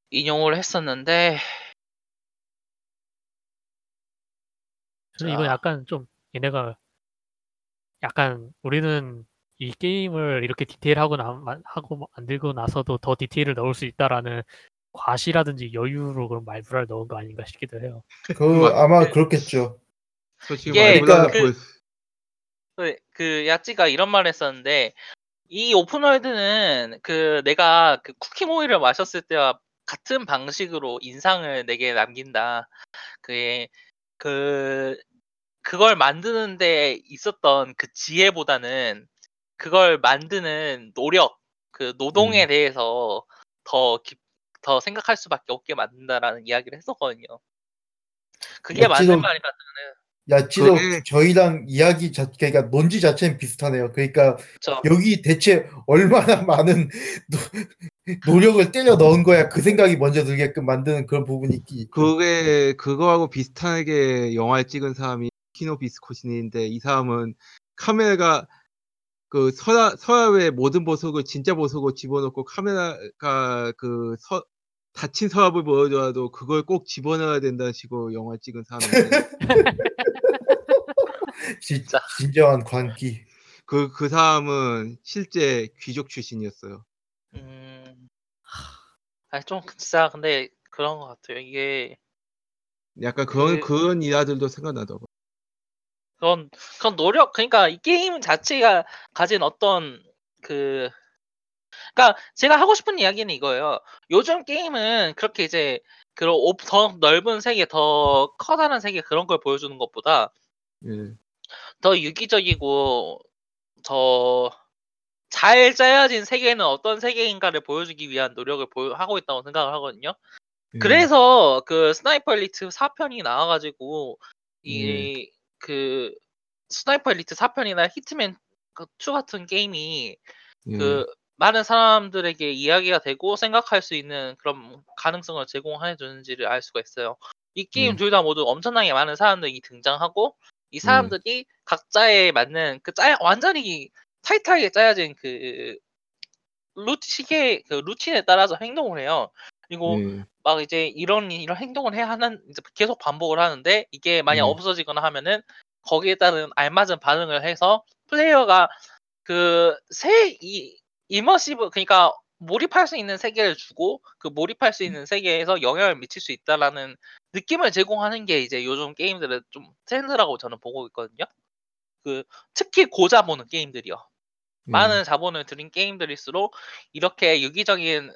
인용을 했었는데 저는 이건 자. 약간 좀 얘네가 약간 우리는 이 게임을 이렇게 디테일하고 나, 마- 하고 만들고 나서도 더 디테일을 넣을 수 있다라는 과시라든지 여유로 그런 말불알 넣은 거 아닌가 싶기도 해요. 그 맞- 아마 그렇겠죠. 저 지금 이게 말보다 그- 보였- 그, 그 야찌가 이런 말을 했었는데 이 오픈월드는 그 내가 그 쿠키 모이를 마셨을 때와 같은 방식으로 인상을 내게 남긴다. 그게 그 그걸 만드는 데 있었던 그 지혜보다는 그걸 만드는 노력, 그 노동에 음. 대해서 더 깊, 더 생각할 수밖에 없게 만든다라는 이야기를 했었거든요. 그게 맞는 말이라 야찌도 그게- 저희랑 이야기 자 그러니까 논지 자체는 비슷하네요. 그러니까 저 여기 대체 얼마나 많은 노, 노력을 때려 넣은 거야 그 생각이 먼저 들게끔 만드는 그런 부분이 있기. 그게 그거하고 비슷하게 영화를 찍은 사람이 루키노 비스콘티인데 이 사람은 카메라가 그 서야 서랍의 모든 보석을 진짜 보석을 집어넣고 카메라가 그 서, 닫힌 서랍을 보여줘도 그걸 꼭 집어넣어야 된다는 식으로 영화 찍은 사람인데 진, 진짜. 진정한 광기. 그 그 사람은 실제 귀족 출신이었어요. 음, 아니 좀 진짜 근데 그런 것 같아요. 이게 약간 그런 그- 그런 일화들도 생각나더라고. 그런 그런 노력 그러니까 이 게임 자체가 가진 어떤 그 그러니까 제가 하고 싶은 이야기는 이거예요. 요즘 게임은 그렇게 이제 그런 오- 더 넓은 세계, 더 커다란 세계 그런 걸 보여주는 것보다 예. 더 유기적이고 더 잘 짜여진 세계는 어떤 세계인가를 보여주기 위한 노력을 보여, 하고 있다고 생각을 하거든요. 예. 그래서 그 스나이퍼 엘리트 4편이 나와가지고 이그 스나이퍼 엘리트 4편이나 히트맨 2 같은 게임이 예. 그 많은 사람들에게 이야기가 되고 생각할 수 있는 그런 가능성을 제공해 주는지를 알 수가 있어요. 이 게임 음. 둘다 모두 엄청나게 많은 사람들이 등장하고 이 사람들이 각자에 맞는 그 짜 완전히 타이트하게 짜여진 그루 시계 그 루틴에 따라서 행동을 해요. 그리고 예. 막 이제 이런 이런 행동을 해야 하는 이제 계속 반복을 하는데 이게 만약 네. 없어지거나 하면은 거기에 따른 알맞은 반응을 해서 플레이어가 그 새 이 이머시브 그러니까 몰입할 수 있는 세계를 주고 그 몰입할 수 있는 세계에서 영향을 미칠 수 있다라는 느낌을 제공하는 게 이제 요즘 게임들의 좀 트렌드라고 저는 보고 있거든요. 그 특히 고자본의 게임들이요. 예. 많은 자본을 들인 게임들일수록 이렇게 유기적인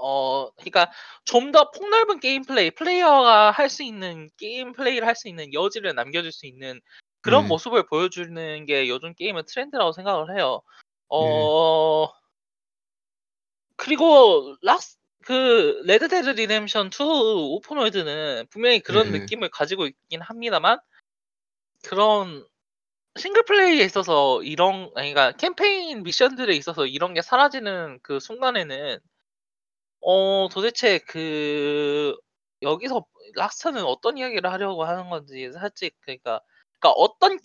어 그러니까 좀 더 폭넓은 게임 플레이, 플레이어가 할 수 있는 게임 플레이를 할 수 있는 여지를 남겨줄 수 있는 그런 네. 모습을 보여주는 게 요즘 게임의 트렌드라고 생각을 해요. 네. 어 그리고 락스 그 레드 데드 리뎀션 2 open world는 분명히 그런 네. 느낌을 가지고 있긴 합니다만 그런 싱글 플레이에 있어서 이런 아니 그러니까 캠페인 미션들에 있어서 이런 게 사라지는 그 순간에는 어 도대체 그 여기서 락스타는 어떤 이야기를 하려고 하는 건지 살짝 그러니까 그러니까 어떤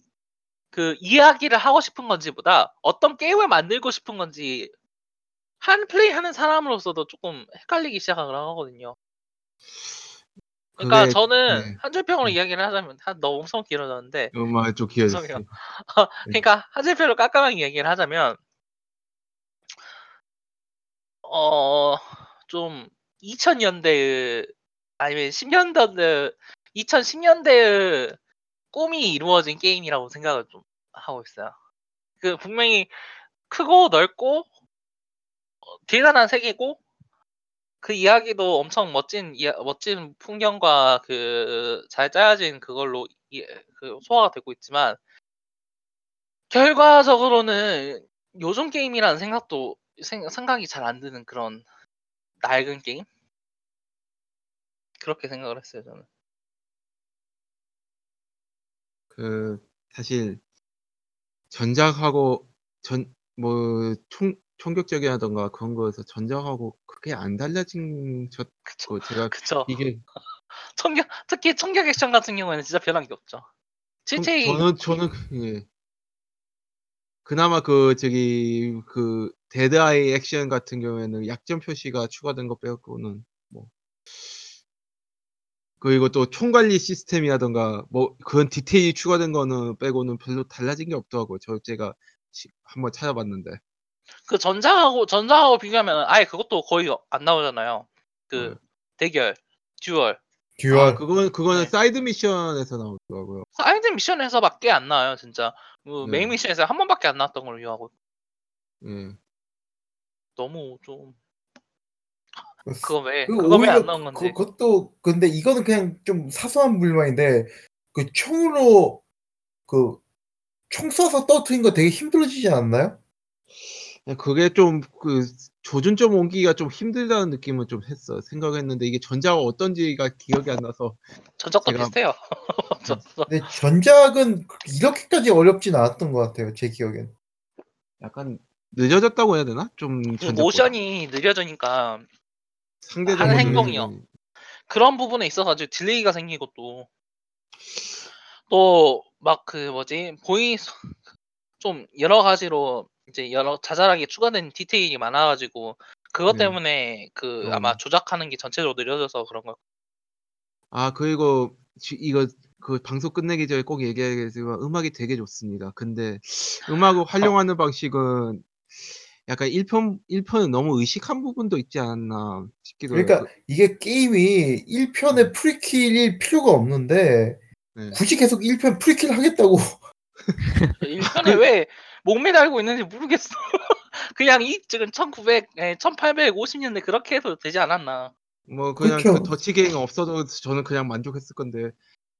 그 이야기를 하고 싶은 건지보다 어떤 게임을 만들고 싶은 건지 한 플레이 하는 사람으로서도 조금 헷갈리기 시작을 하거든요. 그러니까 그게 저는 네. 한 줄평으로 음. 이야기를 하자면 한 너무 엄청 길어졌는데 음악 좀 죄송해요. 길어졌어요. 그러니까 한 줄평으로 깔끔하게 이야기를 하자면 어좀 2000년대의 아니면 10년대 2010년대의 꿈이 이루어진 게임이라고 생각을 좀 하고 있어요. 그 분명히 크고 넓고 어 대단한 세계고 그 이야기도 엄청 멋진 이야 멋진 풍경과 그 잘 짜여진 그걸로 이 그 소화가 되고 있지만 결과적으로는 요즘 게임이라는 생각도 생 생각이 잘 안 드는 그런 낡은 게임? 그렇게 생각을 했어요, 저는. 그 사실 전작하고 전 뭐 총 총격전이라든가 그런 거에서 전작하고 그게 안 달라진 저 그쵸. 그 제가 그쵸. 이게 총격 특히 총격 액션 같은 경우에는 진짜 변한 게 없죠. 전 실제 저는 저는 예. 그나마 그 저기 그 Dead Eye 액션 같은 경우에는 약점 표시가 추가된 거 빼고는 뭐 그리고 또 총 관리 시스템이라든가 뭐 그런 디테일이 추가된 거는 빼고는 별로 달라진 게 없더라고요. 저 제가 시 한번 찾아봤는데. 그 전작하고 전작하고 비교하면 아예 그것도 거의 안 나오잖아요. 그 네. 대결, 듀얼. 듀얼. 아 그거는 그거는 네. side mission에서 나오더라고요. side mission에서 밖에 안 나와요, 진짜. 그 네. main mission에서 한 번밖에 안 나왔던 걸로 기억하고 예. 너무 좀그 그거 왜 그 그거 왜 오히려 안 나온 그, 건지. 그것도 근데 이거는 그냥 좀 사소한 불만인데 그 총으로 그 총 쏴서 떨어뜨린 거 되게 힘들어지지 않나요? 그게 좀 그 조준점 옮기기가 좀 힘들다는 느낌은 좀 했어. 생각했는데 이게 전작은 어떤지가 기억이 안 나서 전작도 제가 비슷해요. 저- 저- 근데 전작은 이렇게까지 어렵진 않았던 것 같아요. 제 기억엔. 약간 늦어졌다고 해야 되나? 좀 그 전작보다. 모션이 느려지니까 상대적으로 하는 행동이요. 느려지는- 그런 부분에 있어가지고 delay가 생기고 또 또 막 그 뭐지 보이 좀 여러 가지로 이제 여러 자잘하게 추가된 디테일이 많아가지고 그것 네. 때문에 그 어. 아마 조작하는 게 전체적으로 느려져서 그런 거. 아 그리고 지 이거 그 방송 끝내기 전에 꼭 얘기하겠지만 음악이 되게 좋습니다. 근데 음악을 활용하는 방식은 약간 1편 1편은 너무 의식한 부분도 있지 않았나 싶기도 해요. 그러니까 이게 게임이 1편에 prequel일 필요가 없는데 그 네. 굳이 계속 1편 프리킬 하겠다고 1편에 왜 목매달고 있는지 모르겠어. 그냥 이 지금 1900, 에, 1850년대 그렇게 해도 되지 않았나. 뭐 그냥. 그 더치 갱 없어도 저는 그냥 만족했을 건데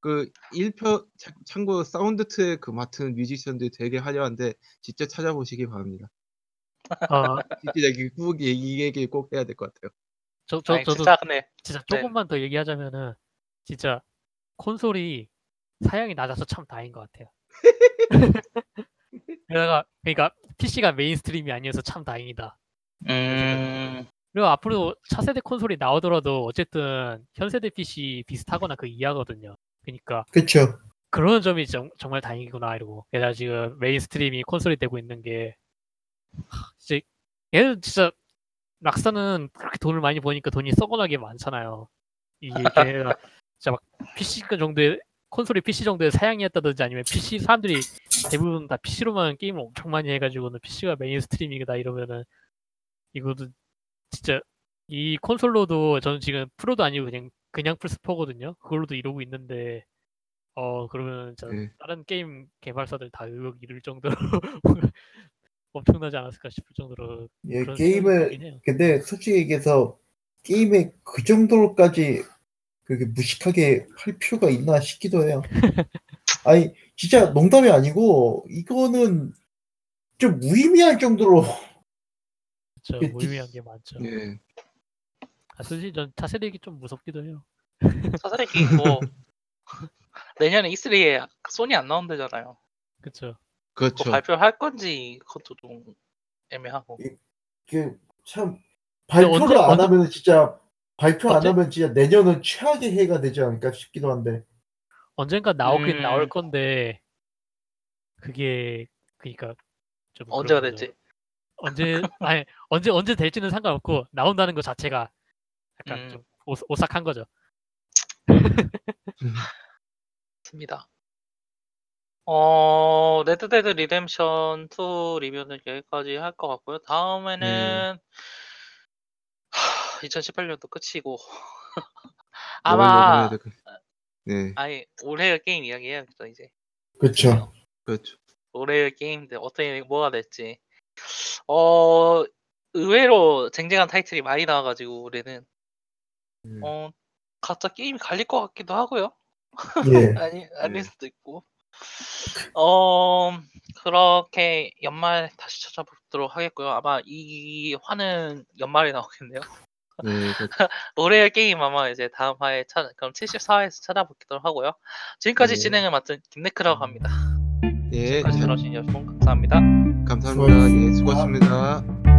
그 1편 참- 참고로 사운드 트랙 그 맡은 뮤지션들이 되게 화려한데 직접 찾아보시기 바랍니다. 아, 진짜 이꼭이 얘기 꼭 해야 될 것 같아요. 저, 저, 아니, 저도 진짜 근데 진짜 네. 조금만 더 얘기하자면은 진짜 콘솔이 사양이 낮아서 참 다행인 것 같아요. 게다가 그러니까 PC가 mainstream이 아니어서 참 다행이다. 음, 그리고 앞으로 차세대 콘솔이 나오더라도 어쨌든 현세대 PC 비슷하거나 그 이하거든요. 그러니까 그쵸 그런 점이 정, 정말 다행이구나 이러고 게다가 지금 mainstream이 콘솔이 되고 있는 게 하, 이제 얘는 진짜 락사는 그렇게 돈을 많이 버니까 돈이 썩어나게 많잖아요. 이게 진짜 막 PC 정도의 콘솔이 PC 정도의 사양이었다든지 아니면 PC 사람들이 대부분 다 PC로만 게임을 엄청 많이 해가지고는 PC가 메인스트리밍이다 이러면은 이거도 진짜 이 콘솔로도 저는 지금 프로도 아니고 그냥 그냥 플스4거든요. 그걸로도 이러고 있는데 어 그러면 진짜 네. 다른 게임 개발사들 다 의욕 잃을 정도로 엄청나지 않았을까 싶을 정도로 예, 게임을. 근데 솔직히 얘기해서 게임에 그 정도로까지 그렇게 무식하게 할 필요가 있나 싶기도 해요. 아니 진짜 농담이 아니고 이거는 좀 무의미할 정도로 진짜 그- 무의미한 게 많죠. 예. 아, 솔직히 전 차세대기 좀 무섭기도 해요. 사사레기 뭐 내년에 E3에 소니 안 나온대잖아요. 그쵸. 그거 그렇죠. 발표할 건지 그것도 좀 애매하고. 그참 발표를 언제- 안 언제- 하면 진짜 발표 안 언제- 하면 진짜 내년은 최악의 해가 되지 않을까 싶기도 한데 언젠가 나오긴 음. 나올 건데 그게 그니까 좀 언제가 그런 거죠. 될지. 언제 아니 언제 언제 될지는 상관없고 나온다는 것 자체가 약간 음. 좀 오, 오싹한 거죠. 맞습니다. 어, 레드데드 리뎀션 2 리뷰는 여기까지 할 것 같고요. 다음에는 2018년도 끝이고 아마? 네, 아니 올해의 게임 이야기해야겠죠 이제. 그렇죠. 그렇죠. 올해의 게임들 어떻게 뭐가 될지. 어 의외로 쟁쟁한 타이틀이 많이 나와가지고 올해는 음. 어 각자 게임이 갈릴 것 같기도 하고요. 예. 아니 아닐 네. 수도 있고. 어 그렇게 연말 다시 찾아보도록 하겠고요. 아마 이 화는 연말에 나오겠네요. 네, 그, 올해의 게임 아마 이제 다음 화에 찾 그럼 74화에서 찾아보도록 하고요. 지금까지 네. 진행을 맡은 김네크라고 합니다. 예, 지금까지 잘- 들어주신 여러분 감사합니다. 감사합니다. 예, 수고하셨습니다.